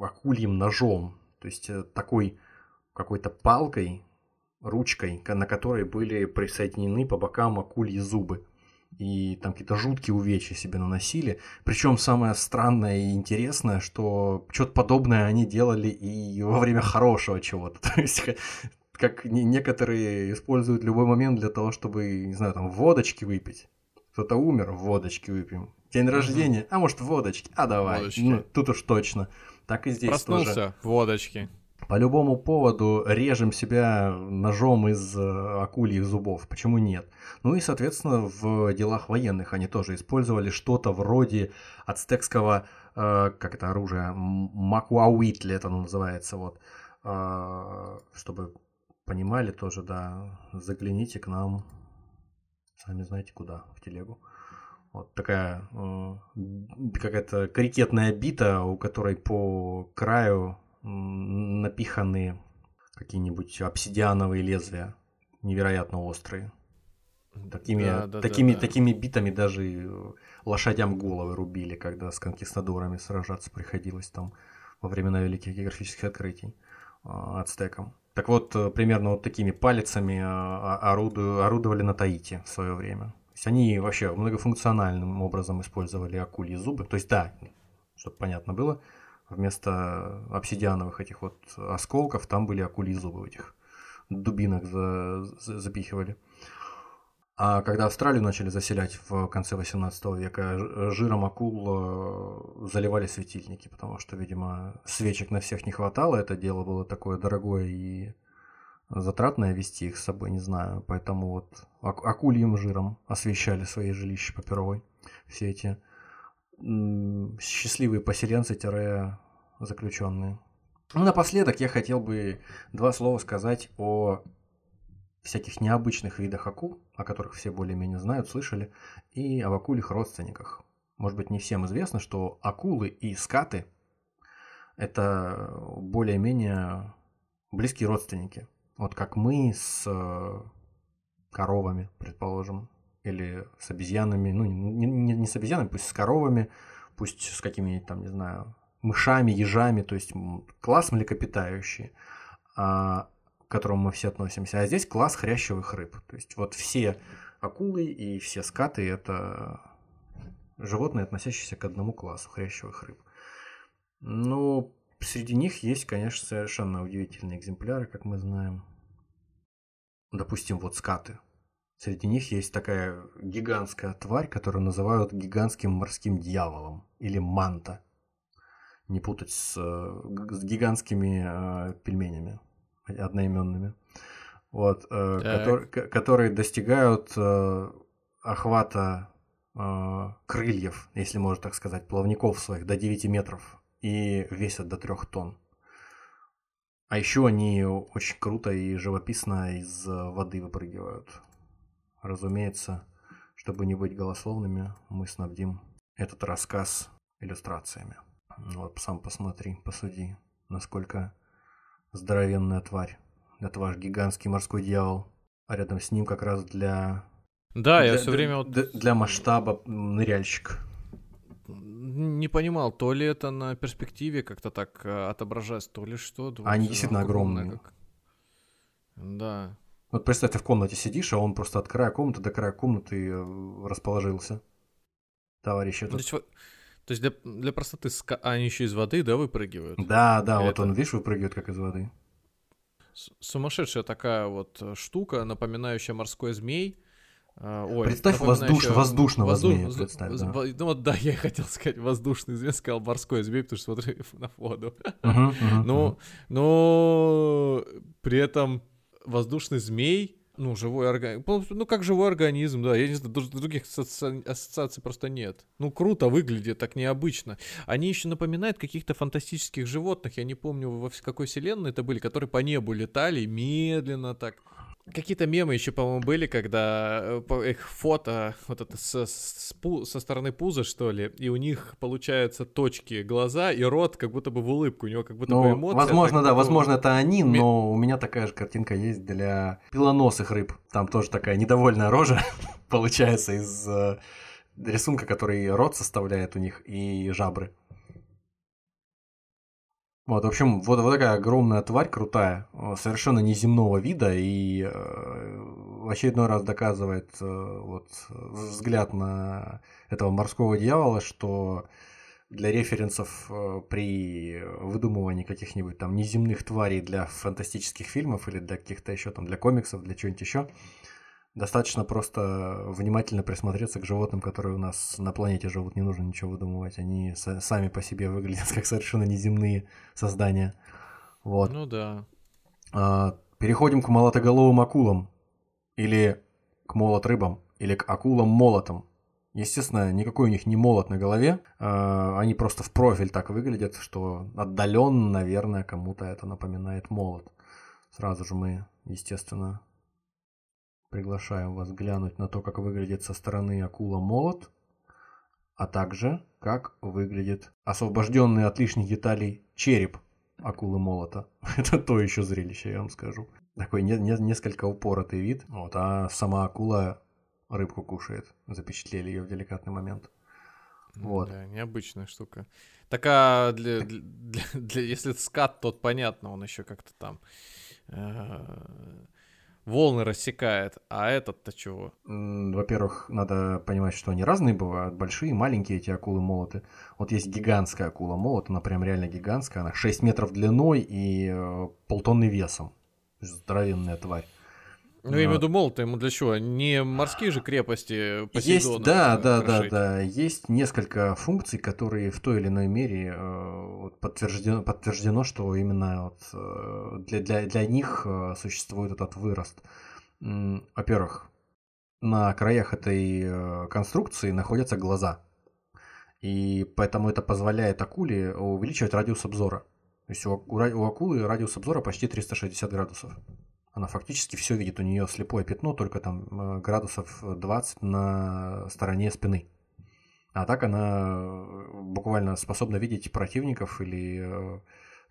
акульим ножом, то есть такой какой-то палкой, ручкой, на которой были присоединены по бокам акульи зубы. И там какие-то жуткие увечья себе наносили. Причем самое странное и интересное, что что-то подобное они делали и во время хорошего чего-то. То есть как некоторые используют любой момент для того, чтобы, не знаю, там водочки выпить. Кто-то умер, водочки выпьем. День рождения, а может водочки, а давай. Водочки. Ну, тут уж точно. Так и здесь Проснулся, тоже. водочки по любому поводу режем себя ножом из э, акульих зубов. Почему нет? Ну и, соответственно, в делах военных они тоже использовали что-то вроде ацтекского, э, как это оружие, макуауитли это называется, вот. Э, чтобы понимали тоже, да, загляните к нам, сами знаете куда, в телегу. Вот такая э, какая-то крикетная бита, у которой по краю напиханы какие-нибудь обсидиановые лезвия, невероятно острые. Такими, да, да, такими, да, да. такими битами даже лошадям головы рубили, когда с конкистадорами сражаться приходилось там во времена великих географических открытий ацтекам. Так вот, э, примерно вот такими палицами а, а, орудовали на Таити в свое время. То есть они вообще многофункциональным образом использовали акульи зубы. То есть да, чтобы понятно было, вместо обсидиановых этих вот осколков там были в этих дубинок за, за, запихивали. А когда Австралию начали заселять в конце 18 века, жиром акул э, заливали светильники, потому что, видимо, свечек на всех не хватало, это дело было такое дорогое и затратное вести их с собой, не знаю. Поэтому вот акульим жиром освещали свои жилища по перовой, все эти счастливые поселенцы-заключенные. Ну, напоследок я хотел бы два слова сказать о всяких необычных видах акул, о которых все более-менее знают, слышали, и об акулих родственниках. Может быть, не всем известно, что акулы и скаты – это более-менее близкие родственники. Вот как мы с коровами, предположим, или с обезьянами, ну, не, не, не с обезьянами, пусть с коровами, пусть с какими-нибудь там, не знаю, мышами, ежами, то есть класс млекопитающие, а, к которому мы все относимся. А здесь класс хрящевых рыб. То есть вот все акулы и все скаты – это животные, относящиеся к одному классу хрящевых рыб. Но среди них есть, конечно, совершенно удивительные экземпляры, как мы знаем. Допустим, вот скаты – Среди них есть такая гигантская тварь, которую называют гигантским морским дьяволом или манта. Не путать с, с гигантскими э, пельменями одноименными. Вот, э, который, которые достигают э, охвата э, крыльев, если можно так сказать, плавников своих до 9 метров и весят до 3 тонн. А еще они очень круто и живописно из воды выпрыгивают. Разумеется, чтобы не быть голословными, мы снабдим этот рассказ иллюстрациями. Вот сам посмотри, посуди, насколько здоровенная тварь. Это ваш гигантский морской дьявол. А рядом с ним как раз для... Да, для, я все время вот... Для, для масштаба ныряльщик. Не понимал, то ли это на перспективе как-то так э, отображается, то ли что. Они действительно огромные. Как... Да. Вот представь, ты в комнате сидишь, а он просто от края комнаты до края комнаты э, расположился. Товарищ этот. То есть, то есть для, для простоты они еще из воды, да, выпрыгивают? Да, да, Или вот это... он, видишь, выпрыгивает как из воды. Сумасшедшая такая вот э, штука, напоминающая морской змей. А, ой, представь воздуш, воздушного возду... змея, представь, да. Ну вот да, я хотел сказать воздушный змей, сказал морской змей, потому что смотрю на воду. Uh-huh, uh-huh, ну, uh-huh. но при этом воздушный змей, ну, живой организм, ну, как живой организм, да, я не знаю, других ассоциаций просто нет. Ну, круто выглядит, так необычно. Они еще напоминают каких-то фантастических животных, я не помню, во какой вселенной это были, которые по небу летали медленно так. Какие-то мемы еще, по-моему, были, когда э, их фото вот это со, со стороны пуза, что ли, и у них получаются точки глаза и рот, как будто бы в улыбку, у него как будто ну, бы эмоции. Возможно, да, возможно, это они, но у меня такая же картинка есть для пилоносых рыб. Там тоже такая недовольная рожа получается из э, рисунка, который рот составляет у них и жабры. Вот, в общем, вот, вот такая огромная тварь крутая, э, совершенно неземного вида и э, в очередной раз доказывает э, вот, взгляд на этого морского дьявола, что для референсов при выдумывании каких-нибудь там неземных тварей для фантастических фильмов или для каких-то еще там, для комиксов, для чего-нибудь еще, Достаточно просто внимательно присмотреться к животным, которые у нас на планете живут. Не нужно ничего выдумывать. Они сами по себе выглядят как совершенно неземные создания. Вот. Ну да. А, переходим к молотоголовым акулам. Или к молот-рыбам. Или к акулам-молотам. Естественно, никакой у них не молот на голове. А, они просто в профиль так выглядят, что отдаленно, наверное, кому-то это напоминает молот. Сразу же мы, естественно, Приглашаем вас глянуть на то, как выглядит со стороны акула-молот, а также как выглядит освобожденный от лишних деталей череп акулы-молота. Это то еще зрелище, я вам скажу. Такой не, не, несколько упоротый вид, вот, а сама акула рыбку кушает. Запечатлели ее в деликатный момент. Вот. Да, необычная штука. Такая для, для, для, для если скат, то понятно, он еще как-то там э, волны рассекает, а этот-то чего? Во-первых, надо понимать, что они разные бывают, большие, маленькие эти акулы-молоты. Вот есть гигантская акула-молот, она прям реально гигантская, она 6 метров длиной и э, полтонны весом. Здоровенная тварь. Ну, я имею в виду молот, ему для чего? Не морские же крепости Посейдона Есть, да, да, да, да. Есть несколько функций, которые в той или иной мере э, подтверждено, подтверждено, что именно вот, э, для, для, для них э, существует этот вырост. Во-первых, на краях этой конструкции находятся глаза. И поэтому это позволяет акуле увеличивать радиус обзора. То есть у, у акулы радиус обзора почти 360 градусов она фактически все видит. У нее слепое пятно, только там э, градусов 20 на стороне спины. А так она э, буквально способна видеть противников или э,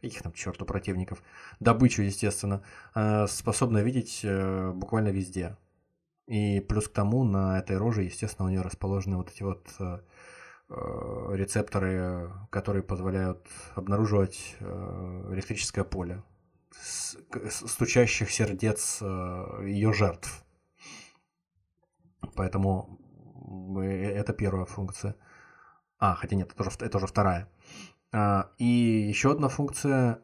каких там черту противников, добычу, естественно, способна видеть буквально везде. И плюс к тому на этой роже, естественно, у нее расположены вот эти вот рецепторы, которые позволяют обнаруживать электрическое поле стучащих сердец э, ее жертв. Поэтому это первая функция. А, хотя нет, это уже, это уже вторая. А, и еще одна функция.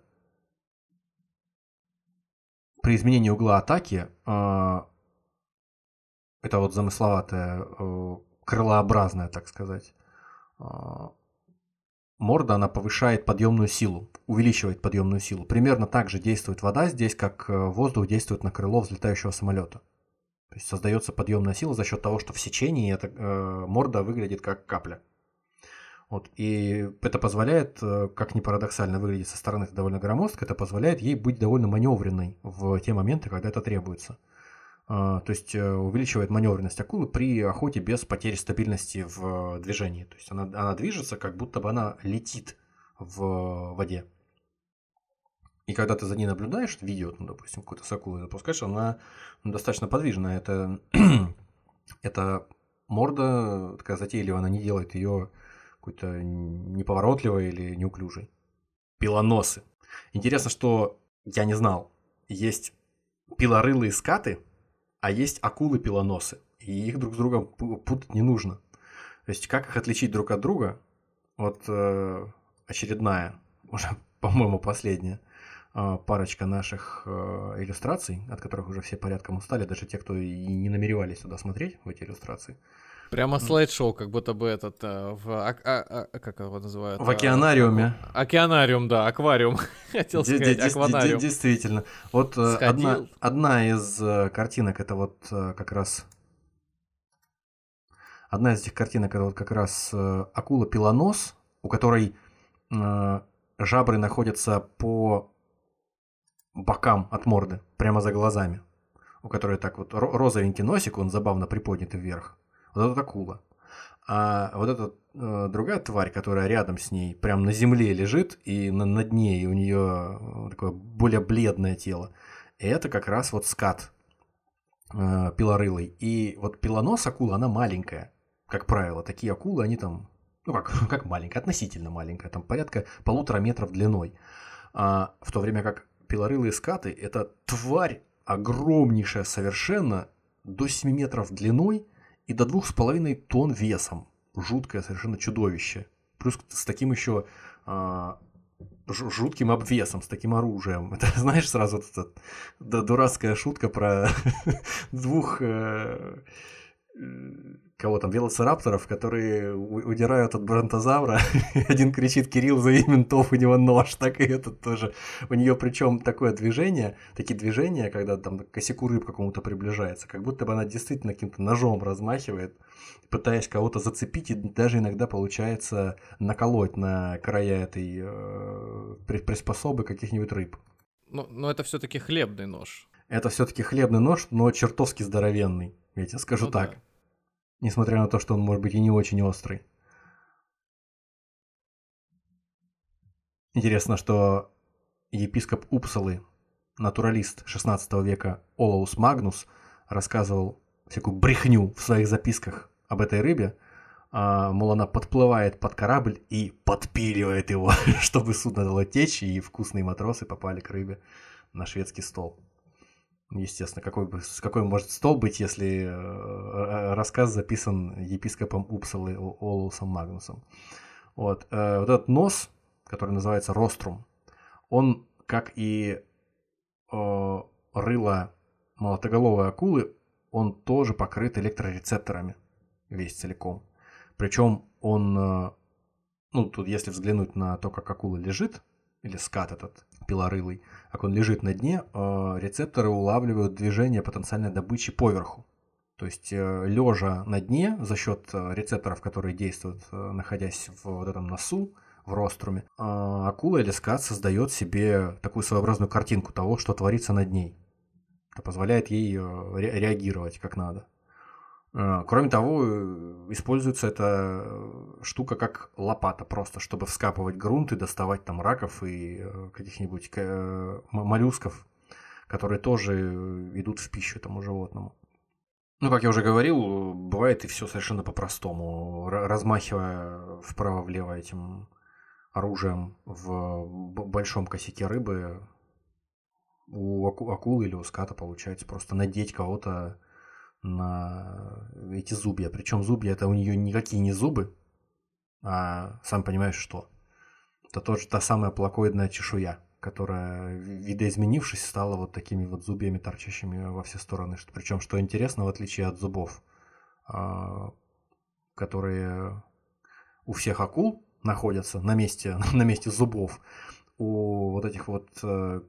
При изменении угла атаки, а, это вот замысловатая, э, крылообразная, так сказать, а, морда, она повышает подъемную силу, увеличивает подъемную силу. Примерно так же действует вода здесь, как э, воздух действует на крыло взлетающего самолета. То есть создается подъемная сила за счет того, что в сечении эта э, морда выглядит как капля. Вот, и это позволяет, э, как ни парадоксально выглядит со стороны, это довольно громоздко, это позволяет ей быть довольно маневренной в те моменты, когда это требуется. А, то есть э, увеличивает маневренность акулы при охоте без потери стабильности в движении. То есть она, она движется, как будто бы она летит в воде. И когда ты за ней наблюдаешь, видео, ну, допустим, какую-то с акулой запускаешь, она ну, достаточно подвижная. Это, это морда такая затейливая, она не делает ее какой-то неповоротливой или неуклюжей. Пилоносы. Интересно, что я не знал. Есть пилорылые скаты, а есть акулы-пилоносы. И их друг с другом путать не нужно. То есть, как их отличить друг от друга? Вот э, очередная, уже, по-моему, последняя э, парочка наших э, иллюстраций, от которых уже все порядком устали, даже те, кто и не намеревались сюда смотреть, в эти иллюстрации. Прямо слайд-шоу, как будто бы этот э, в а, а, а, как его называют? В океанариуме. Океанариум, да, аквариум. Хотел сказать, акванариум. Действительно. Вот э, одна, одна из э, картинок это вот как раз одна из этих картинок это вот как раз акула пилонос, у которой жабры находятся по бокам от морды, прямо за глазами. У которой так вот розовенький носик, он забавно приподнят вверх вот эта акула. А вот эта э, другая тварь, которая рядом с ней, прям на земле лежит, и на, на дне и у нее э, такое более бледное тело, это как раз вот скат э, пилорылый. И вот пилонос акула, она маленькая, как правило. Такие акулы, они там, ну как, как маленькая, относительно маленькая, там порядка полутора метров длиной. А, в то время как пилорылые скаты, это тварь огромнейшая совершенно, до 7 метров длиной, и до двух с половиной тонн весом. Жуткое совершенно чудовище. Плюс с таким еще а, жутким обвесом, с таким оружием. Это, знаешь, сразу вот эта да, дурацкая шутка про двух э, кого там, велоцирапторов, которые удирают от бронтозавра. Один кричит Кирилл, зови ментов, у него нож, так и этот тоже. У нее причем такое движение, такие движения, когда там к косяку рыб какому-то приближается, как будто бы она действительно каким-то ножом размахивает, пытаясь кого-то зацепить, и даже иногда получается наколоть на края этой э, приспособы каких-нибудь рыб. Но, но это все-таки хлебный нож. Это все-таки хлебный нож, но чертовски здоровенный. Я тебе скажу ну, так. Да. Несмотря на то, что он может быть и не очень острый. Интересно, что епископ Упсалы, натуралист 16 века Олаус Магнус, рассказывал всякую брехню в своих записках об этой рыбе, а, мол, она подплывает под корабль и подпиливает его, чтобы судно дало течь, и вкусные матросы попали к рыбе на шведский стол. Естественно, какой, какой может стол быть, если э, рассказ записан епископом Упсалы Олусом Магнусом. Вот. Э, вот этот нос, который называется рострум, он, как и э, рыло молотоголовой акулы, он тоже покрыт электрорецепторами весь целиком. Причем он, э, ну тут если взглянуть на то, как акула лежит, или скат этот пилорылый, как он лежит на дне, э, рецепторы улавливают движение потенциальной добычи поверху. То есть э, лежа на дне за счет э, рецепторов, которые действуют, находясь в вот этом носу, в роструме, акула или скат создает себе такую своеобразную картинку того, что творится над ней. Это позволяет ей реагировать как надо. А, кроме того, э, используется эта штука как лопата просто, чтобы вскапывать грунт и доставать там раков и э, каких-нибудь э, моллюсков, которые тоже идут в пищу этому животному. Ну, как я уже говорил, бывает и все совершенно по-простому. Размахивая вправо-влево этим оружием в большом косяке рыбы, у акулы или у ската получается просто надеть кого-то на эти зубья. Причем зубья это у нее никакие не зубы, а сам понимаешь что. Это тоже та самая плакоидная чешуя, которая, видоизменившись, стала вот такими вот зубьями, торчащими во все стороны. Причем, что интересно, в отличие от зубов, а, которые у всех акул находятся на месте, на месте зубов, у вот этих вот э,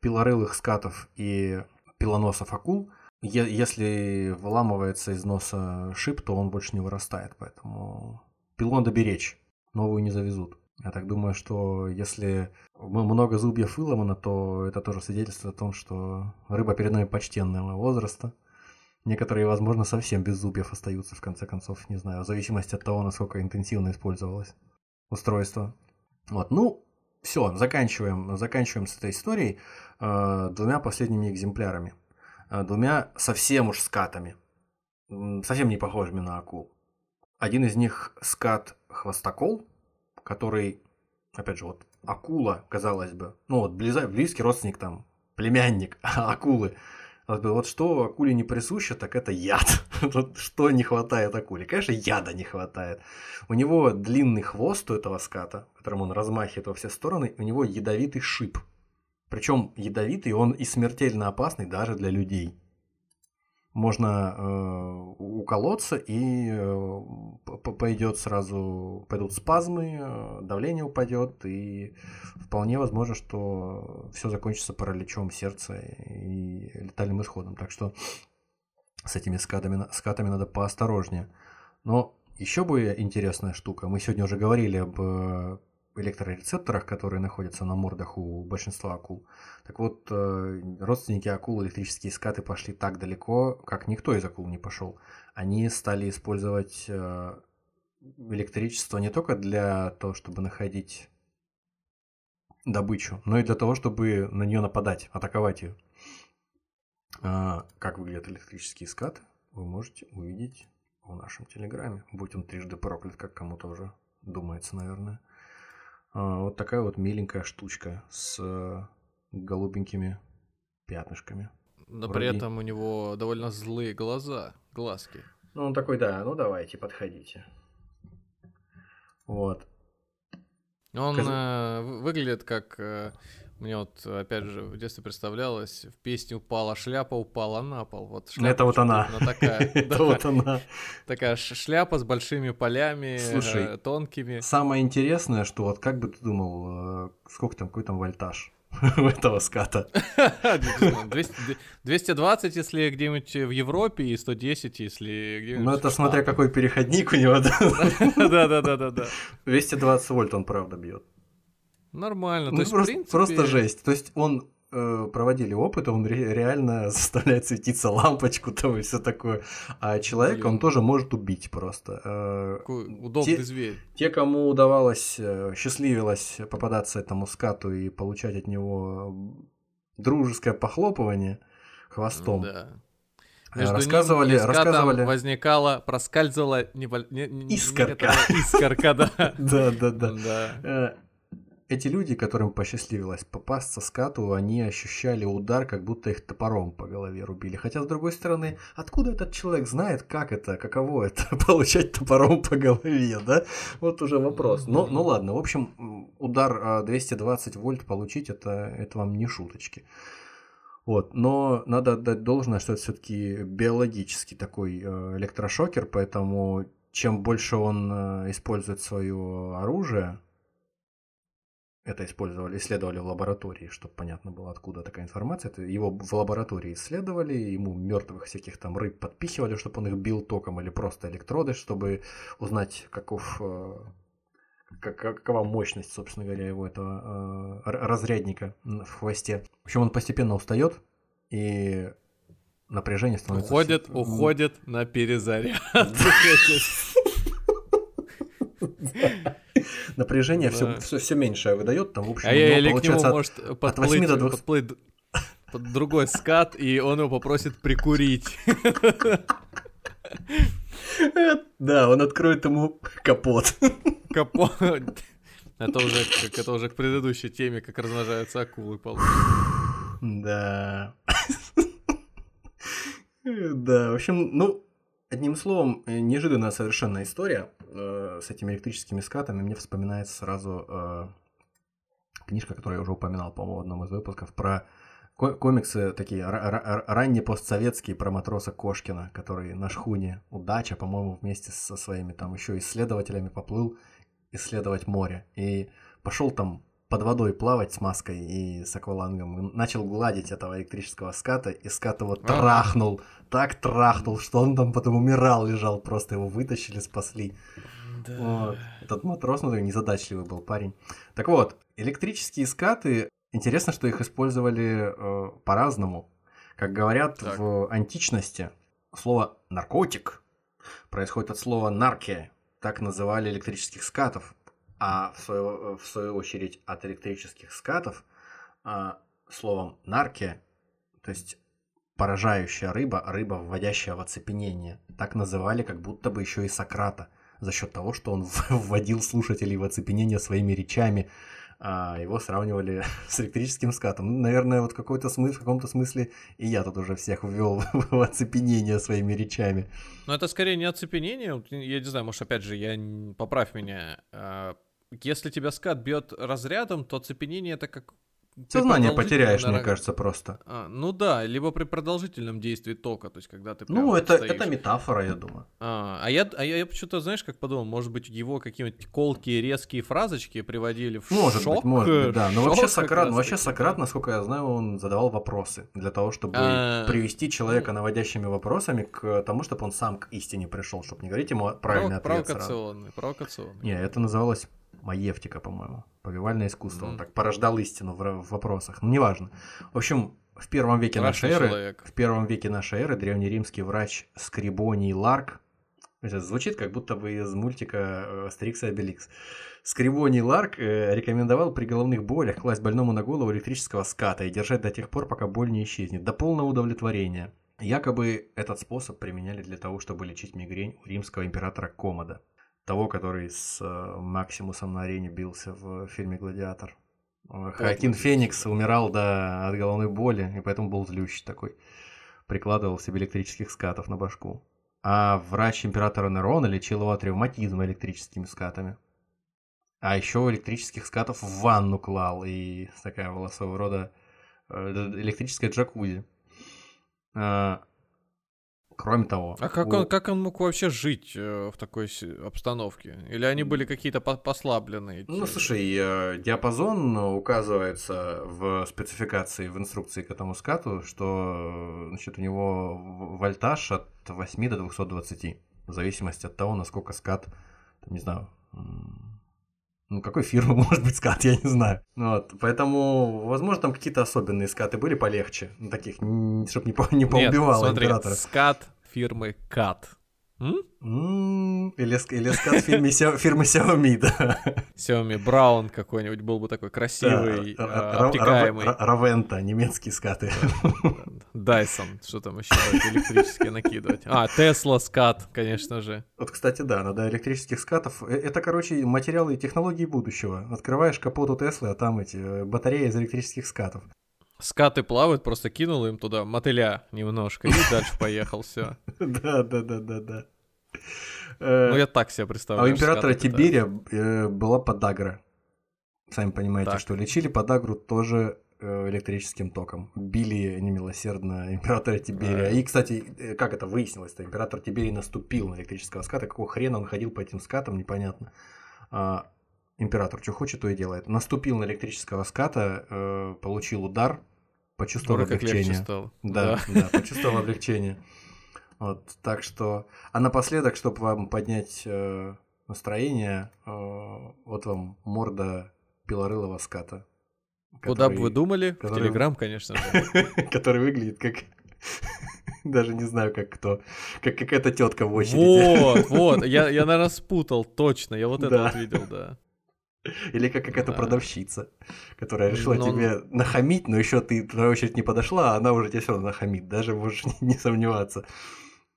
пилорылых скатов и пилоносов акул если выламывается из носа шип, то он больше не вырастает, поэтому пилу надо беречь, новую не завезут. Я так думаю, что если много зубьев выломано, то это тоже свидетельствует о том, что рыба перед нами почтенного возраста. Некоторые, возможно, совсем без зубьев остаются, в конце концов, не знаю, в зависимости от того, насколько интенсивно использовалось устройство. Вот, ну, все, заканчиваем, заканчиваем с этой историей э, двумя последними экземплярами. Э, двумя совсем уж скатами. Совсем не похожими на акул. Один из них скат хвостокол, который, опять же, вот акула, казалось бы, ну вот близкий родственник там, племянник акулы – вот что акуле не присуще, так это яд. Что не хватает акуле? Конечно, яда не хватает. У него длинный хвост у этого ската, которым он размахивает во все стороны, у него ядовитый шип. Причем ядовитый он и смертельно опасный даже для людей можно э, уколоться и э, пойдет сразу, пойдут спазмы, э, давление упадет и вполне возможно, что все закончится параличом сердца и летальным исходом. Так что с этими скатами, скатами надо поосторожнее. Но еще более интересная штука. Мы сегодня уже говорили об э, электрорецепторах, которые находятся на мордах у большинства акул. Так вот, э, родственники акул, электрические скаты пошли так далеко, как никто из акул не пошел. Они стали использовать э, электричество не только для того, чтобы находить добычу, но и для того, чтобы на нее нападать, атаковать ее. А, как выглядят электрические скаты, вы можете увидеть в нашем телеграме. Будь он трижды проклят, как кому-то уже думается, наверное. А, вот такая вот миленькая штучка с э, голубенькими пятнышками. Но Вроде... при этом у него довольно злые глаза, глазки. Ну, он такой, да, ну давайте, подходите. Вот. Он Каз... э, выглядит как э, мне вот, опять же, в детстве представлялось, в песне упала шляпа, упала на пол. Вот шляпа Это вот она. Такая, Это вот она. Такая шляпа с большими полями, Слушай, тонкими. Самое интересное, что вот как бы ты думал, э, сколько там, какой там вольтаж? у этого ската. 220, если где-нибудь в Европе, и 110, если где-нибудь... Ну, это смотря какой переходник у него, Да-да-да-да. 220 вольт он, правда, бьет. Нормально. Ну, то есть, просто, принципе... просто жесть. То есть он э, проводили опыт, он ре- реально заставляет светиться лампочку там и все такое. А человека Блин. он тоже может убить просто. Э, Какой удобный те, зверь. Те, кому удавалось, э, счастливилось попадаться этому скату и получать от него дружеское похлопывание хвостом. Да. Э, Между рассказывали, ним рассказывали. возникала, проскальзывала не, не, не, искорка. искорка, да. Да, да, да. Эти люди, которым посчастливилось попасться скату, они ощущали удар, как будто их топором по голове рубили. Хотя, с другой стороны, откуда этот человек знает, как это, каково это, получать топором по голове, да? Вот уже вопрос. Но, ну ладно, в общем, удар 220 а, вольт получить, это, это вам не шуточки. Вот, но надо отдать должное, что это все-таки биологический такой э, электрошокер, поэтому чем больше он э, использует свое оружие, это использовали, исследовали в лаборатории, чтобы понятно было, откуда такая информация. Это его в лаборатории исследовали, ему мертвых всяких там рыб подпихивали, чтобы он их бил током или просто электроды, чтобы узнать, каков, э, как, какова мощность, собственно говоря, его этого э, разрядника в хвосте. В общем, он постепенно устает, и напряжение становится... Уходит, все... уходит на перезаряд. напряжение все, все, все меньшее выдает, там, в общем, а я или к нему может подплыть, от 8 до 20... подплыть под другой скат, и он его попросит прикурить. Да, он откроет ему капот. Капот. Это уже, как, это уже к предыдущей теме, как размножаются акулы, получится. Да. Да, в общем, ну, Одним словом, неожиданная совершенно история э, с этими электрическими скатами. Мне вспоминается сразу э, книжка, которую я уже упоминал, по-моему, в одном из выпусков, про комиксы такие ранние постсоветские про матроса Кошкина, который на шхуне «Удача», по-моему, вместе со своими там еще исследователями поплыл исследовать море. И пошел там под водой плавать с маской и с аквалангом. Начал гладить этого электрического ската, и скат его трахнул. Так трахнул, что он там потом умирал, лежал. Просто его вытащили, спасли. Да. Вот. Этот матрос, ну, незадачливый был парень. Так вот, электрические скаты, интересно, что их использовали э, по-разному. Как говорят так. в античности, слово «наркотик» происходит от слова «нарке». Так называли электрических скатов а в свою, в свою очередь от электрических скатов а, словом нарке, то есть поражающая рыба, рыба, вводящая в оцепенение. Так называли как будто бы еще и Сократа, за счет того, что он вводил слушателей в оцепенение своими речами, а его сравнивали с электрическим скатом. Ну, наверное, вот какой-то смысл, в каком-то смысле и я тут уже всех ввел в оцепенение своими речами. Но это скорее не оцепенение, я не знаю, может, опять же, я поправь меня, а, если тебя скат бьет разрядом, то оцепенение это как Сознание потеряешь, мне кажется, просто. А, ну да, либо при продолжительном действии тока, то есть когда ты Ну, это, это метафора, я думаю. А, а я, а я, я почему-то, знаешь, как подумал, может быть, его какие-нибудь колкие, резкие фразочки приводили в может шок? Быть, может быть, да. Но вообще Сократ, ну, вообще Сократ, насколько я знаю, он задавал вопросы для того, чтобы а... привести человека наводящими вопросами к тому, чтобы он сам к истине пришел, чтобы не говорить ему правильный ответ Провокационный, провокационный. Не, это называлось Маевтика, по-моему. Повивальное искусство. Mm-hmm. Он так порождал истину в, в вопросах. Ну, неважно. В общем, в первом веке Страшный нашей эры, в первом веке нашей эры древнеримский врач Скрибоний Ларк, это звучит как будто бы из мультика Астерикс и Обеликс. Скрибоний Ларк э, рекомендовал при головных болях класть больному на голову электрического ската и держать до тех пор, пока боль не исчезнет, до полного удовлетворения. Якобы этот способ применяли для того, чтобы лечить мигрень у римского императора Комода того, который с э, Максимусом на арене бился в фильме «Гладиатор». Э, Хакин Феникс умирал да, от головной боли, и поэтому был злющий такой. Прикладывал себе электрических скатов на башку. А врач императора Нерона лечил его от ревматизма электрическими скатами. А еще электрических скатов в ванну клал, и такая волосового рода э, электрическая джакузи. Кроме того... А как, у... он, как он мог вообще жить э, в такой обстановке? Или они были какие-то по послабленные? Ну, слушай, э, диапазон указывается в спецификации, в инструкции к этому скату, что значит, у него вольтаж от 8 до 220, в зависимости от того, насколько скат, не знаю, ну, какой фирмы может быть скат, я не знаю. Вот, поэтому, возможно, там какие-то особенные скаты были полегче, ну, таких, чтобы не, по, не поубивало Нет, смотри, императора. скат фирмы Кат. Или, или скат фирмы, фирмы Xiaomi, да. Xiaomi Браун какой-нибудь был бы такой красивый, да, а, обтекаемый. Равента, немецкие скаты. Дайсон, что там еще электрические накидывать. А, Тесла скат, конечно же. Вот, кстати, да, надо электрических скатов. Э, это, короче, материалы и технологии будущего. Открываешь капот у Теслы, а там эти э, батареи из электрических скатов. Скаты плавают, просто кинул им туда мотыля немножко и дальше поехал, все. Да, да, да, да, да. Ну, я так себе представляю. А у императора Тиберия э, была подагра. Сами понимаете, что лечили подагру тоже э, электрическим током. Били немилосердно императора Тиберия. И, кстати, э, как это выяснилось-то? Император Тиберий наступил на электрического ската. Какого хрена он ходил по этим скатам, непонятно. Император что хочет, то и делает. Наступил на электрического ската, получил удар, почувствовал Вроде облегчение. стало. Да, да, да, почувствовал облегчение. Вот, так что, а напоследок, чтобы вам поднять э, настроение, э, вот вам морда пилорылого ската. Куда бы вы думали? Который, в Телеграм, конечно же. Который выглядит как... Даже не знаю, как кто. Как какая-то тетка в очереди. Вот, вот. Я, я наверное, спутал, точно. Я вот это вот видел, да. Или как какая-то продавщица, которая решила но... тебе нахамить, но еще ты, твоя очередь не подошла, а она уже тебе все равно нахамит, даже можешь не сомневаться.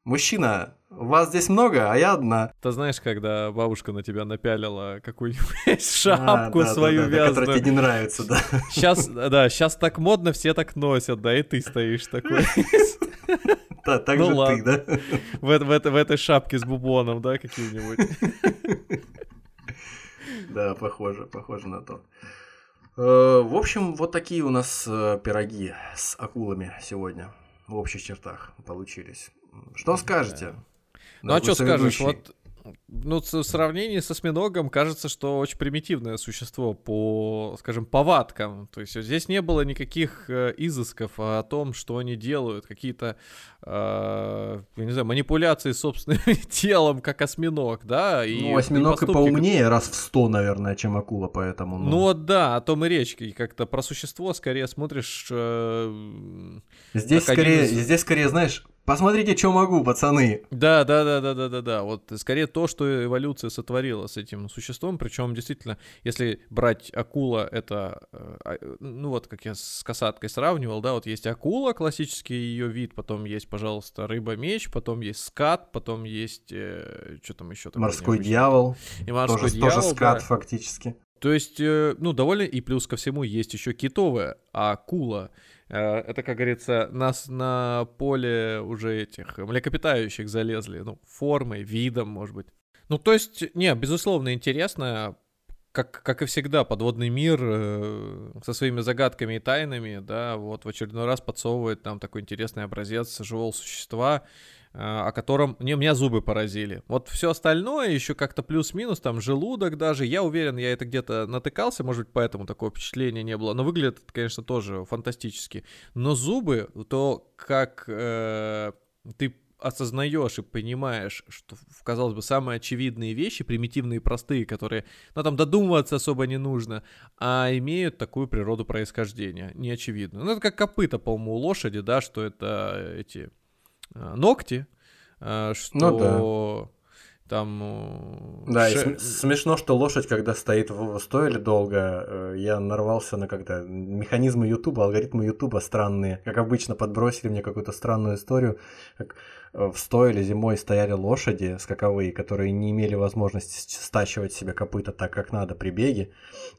Мужчина, вас здесь много, а я одна. Ты знаешь, когда бабушка на тебя напялила какую-нибудь шапку а, да, свою да, да, вязаную. которая тебе не нравится, да. Сейчас, да, сейчас так модно, все так носят, да, и ты стоишь такой. Да, так ну, же ладно. ты, да? В, в, в этой шапке с бубоном, да, какие-нибудь. Да, похоже, похоже на то. Э, в общем, вот такие у нас э, пироги с акулами сегодня в общих чертах получились. Что скажете? Ну а что скажешь? Вот Ну, в сравнении с осьминогом кажется, что очень примитивное существо по, скажем, повадкам. То есть здесь не было никаких э, изысков о том, что они делают, какие-то, э, не знаю, манипуляции собственным телом, как осьминог, да? И, ну, осьминог и, и поумнее раз в сто, наверное, чем акула, поэтому... Ну, ну вот да, о том и речь. И как-то про существо скорее смотришь... Э, здесь, скорее, из... здесь скорее, знаешь, Посмотрите, что могу, пацаны. Да, да, да, да, да, да, да. Вот скорее то, что эволюция сотворила с этим существом. Причем действительно, если брать акула, это э, а, ну вот как я с касаткой сравнивал, да, вот есть акула, классический ее вид, потом есть, пожалуйста, рыба-меч, потом есть скат, потом есть э, что там еще. Морской дьявол. И морской тоже, дьявол. Тоже скат да. фактически. То есть, э, ну, довольно, и плюс ко всему есть еще китовая акула. Э, это, как говорится, нас на поле уже этих млекопитающих залезли, ну, формой, видом, может быть. Ну, то есть, не, безусловно, интересно, как, как и всегда, подводный мир э, со своими загадками и тайнами, да, вот в очередной раз подсовывает нам такой интересный образец живого существа, о котором мне, меня зубы поразили. Вот все остальное еще как-то плюс-минус, там желудок даже, я уверен, я это где-то натыкался, может быть, поэтому такое впечатление не было, но выглядит, конечно, тоже фантастически. Но зубы, то как э, ты осознаешь и понимаешь, что, казалось бы, самые очевидные вещи, примитивные простые, которые, ну, там, додумываться особо не нужно, а имеют такую природу происхождения, неочевидную. Ну, это как копыта, по-моему, у лошади, да, что это эти Э, ногти, э, что ну, да. там... Э, да, ше... и смешно, что лошадь, когда стоит в стойле долго, я нарвался на когда механизмы Ютуба, алгоритмы Ютуба странные. Как обычно, подбросили мне какую-то странную историю, как в стойле зимой стояли лошади скаковые, которые не имели возможности стачивать себе копыта так, как надо при беге,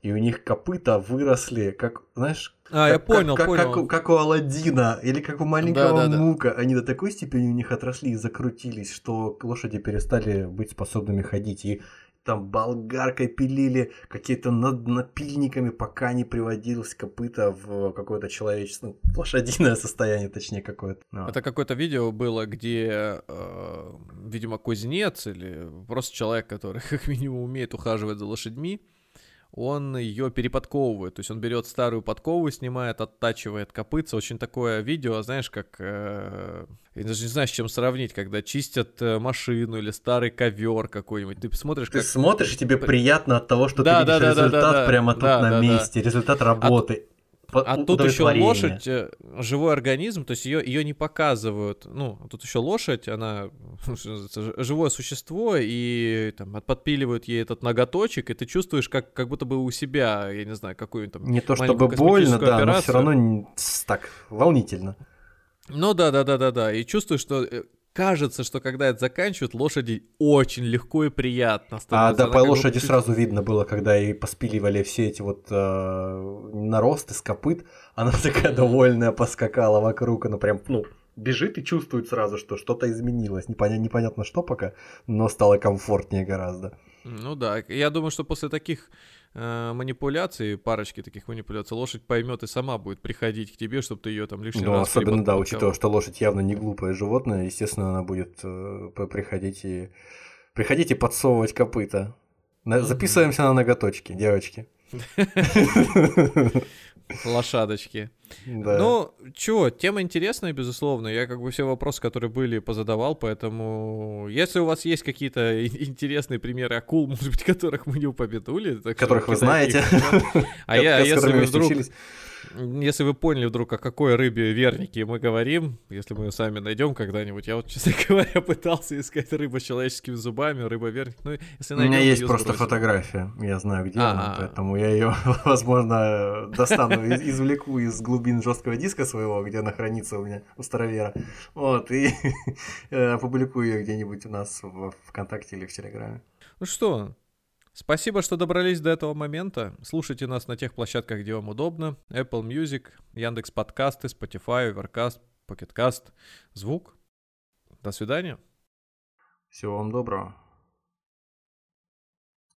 и у них копыта выросли, как, знаешь, а, как, я понял, как, понял. Как, как у Аладдина или как у маленького да, да, Мука. Да. Они до такой степени у них отросли и закрутились, что лошади перестали быть способными ходить. И там болгаркой пилили, какие-то над напильниками, пока не приводилось копыта в какое-то человеческое, ну, лошадиное состояние, точнее, какое-то. No. Это какое-то видео было, где, э, видимо, кузнец или просто человек, который как минимум умеет ухаживать за лошадьми, он ее переподковывает. То есть он берет старую подкову, снимает, оттачивает копытца. Очень такое видео, знаешь, как... Э, я даже не знаю, с чем сравнить, когда чистят э, машину или старый ковер какой-нибудь. Ты смотришь, Ты как... смотришь, и тебе приятно от того, что да, ты видишь да, результат да, да, прямо да, тут да, на да, месте, да. результат работы. А тут еще лошадь, э, живой организм, то есть ее, ее не показывают. Ну, тут еще лошадь, она живое существо, и там подпиливают ей этот ноготочек, и ты чувствуешь, как, как будто бы у себя, я не знаю, какую-нибудь там Не то чтобы больно, да, операцию. но все равно так волнительно. Ну да, да, да, да, да. И чувствуешь, что э, кажется, что когда это заканчивают, лошади очень легко и приятно А да, по лошади бы... сразу видно было, когда и поспиливали все эти вот э, наросты с копыт, она такая довольная поскакала вокруг, она прям, ну, бежит и чувствует сразу, что что-то изменилось. Непоня- непонятно что пока, но стало комфортнее гораздо. Ну да, я думаю, что после таких э, манипуляций, парочки таких манипуляций, лошадь поймет и сама будет приходить к тебе, чтобы ты ее там лишний ну, раз... особенно, да, учитывая, что лошадь явно не глупое животное, естественно, она будет э, приходить и приходить и подсовывать копыта. На... Mm-hmm. Записываемся на ноготочки, девочки. Лошадочки. Да. Ну, чего, тема интересная, безусловно. Я как бы все вопросы, которые были, позадавал, поэтому если у вас есть какие-то интересные примеры акул, может быть, которых мы не упомянули, которых вы знаете, а я, если вдруг если вы поняли вдруг, о какой рыбе верники мы говорим, если мы ее сами найдем когда-нибудь, я вот, честно говоря, пытался искать рыбу с человеческими зубами, рыба верник, ну, если найдем, У меня есть просто сбросим. фотография, я знаю, где она, поэтому я ее, возможно, достану, извлеку из глубин жесткого диска своего, где она хранится у меня, у старовера, вот, и э, опубликую ее где-нибудь у нас в ВКонтакте или в Телеграме. Ну что, Спасибо, что добрались до этого момента. Слушайте нас на тех площадках, где вам удобно. Apple Music, Яндекс Подкасты, Spotify, Overcast, Pocketcast, Звук. До свидания. Всего вам доброго.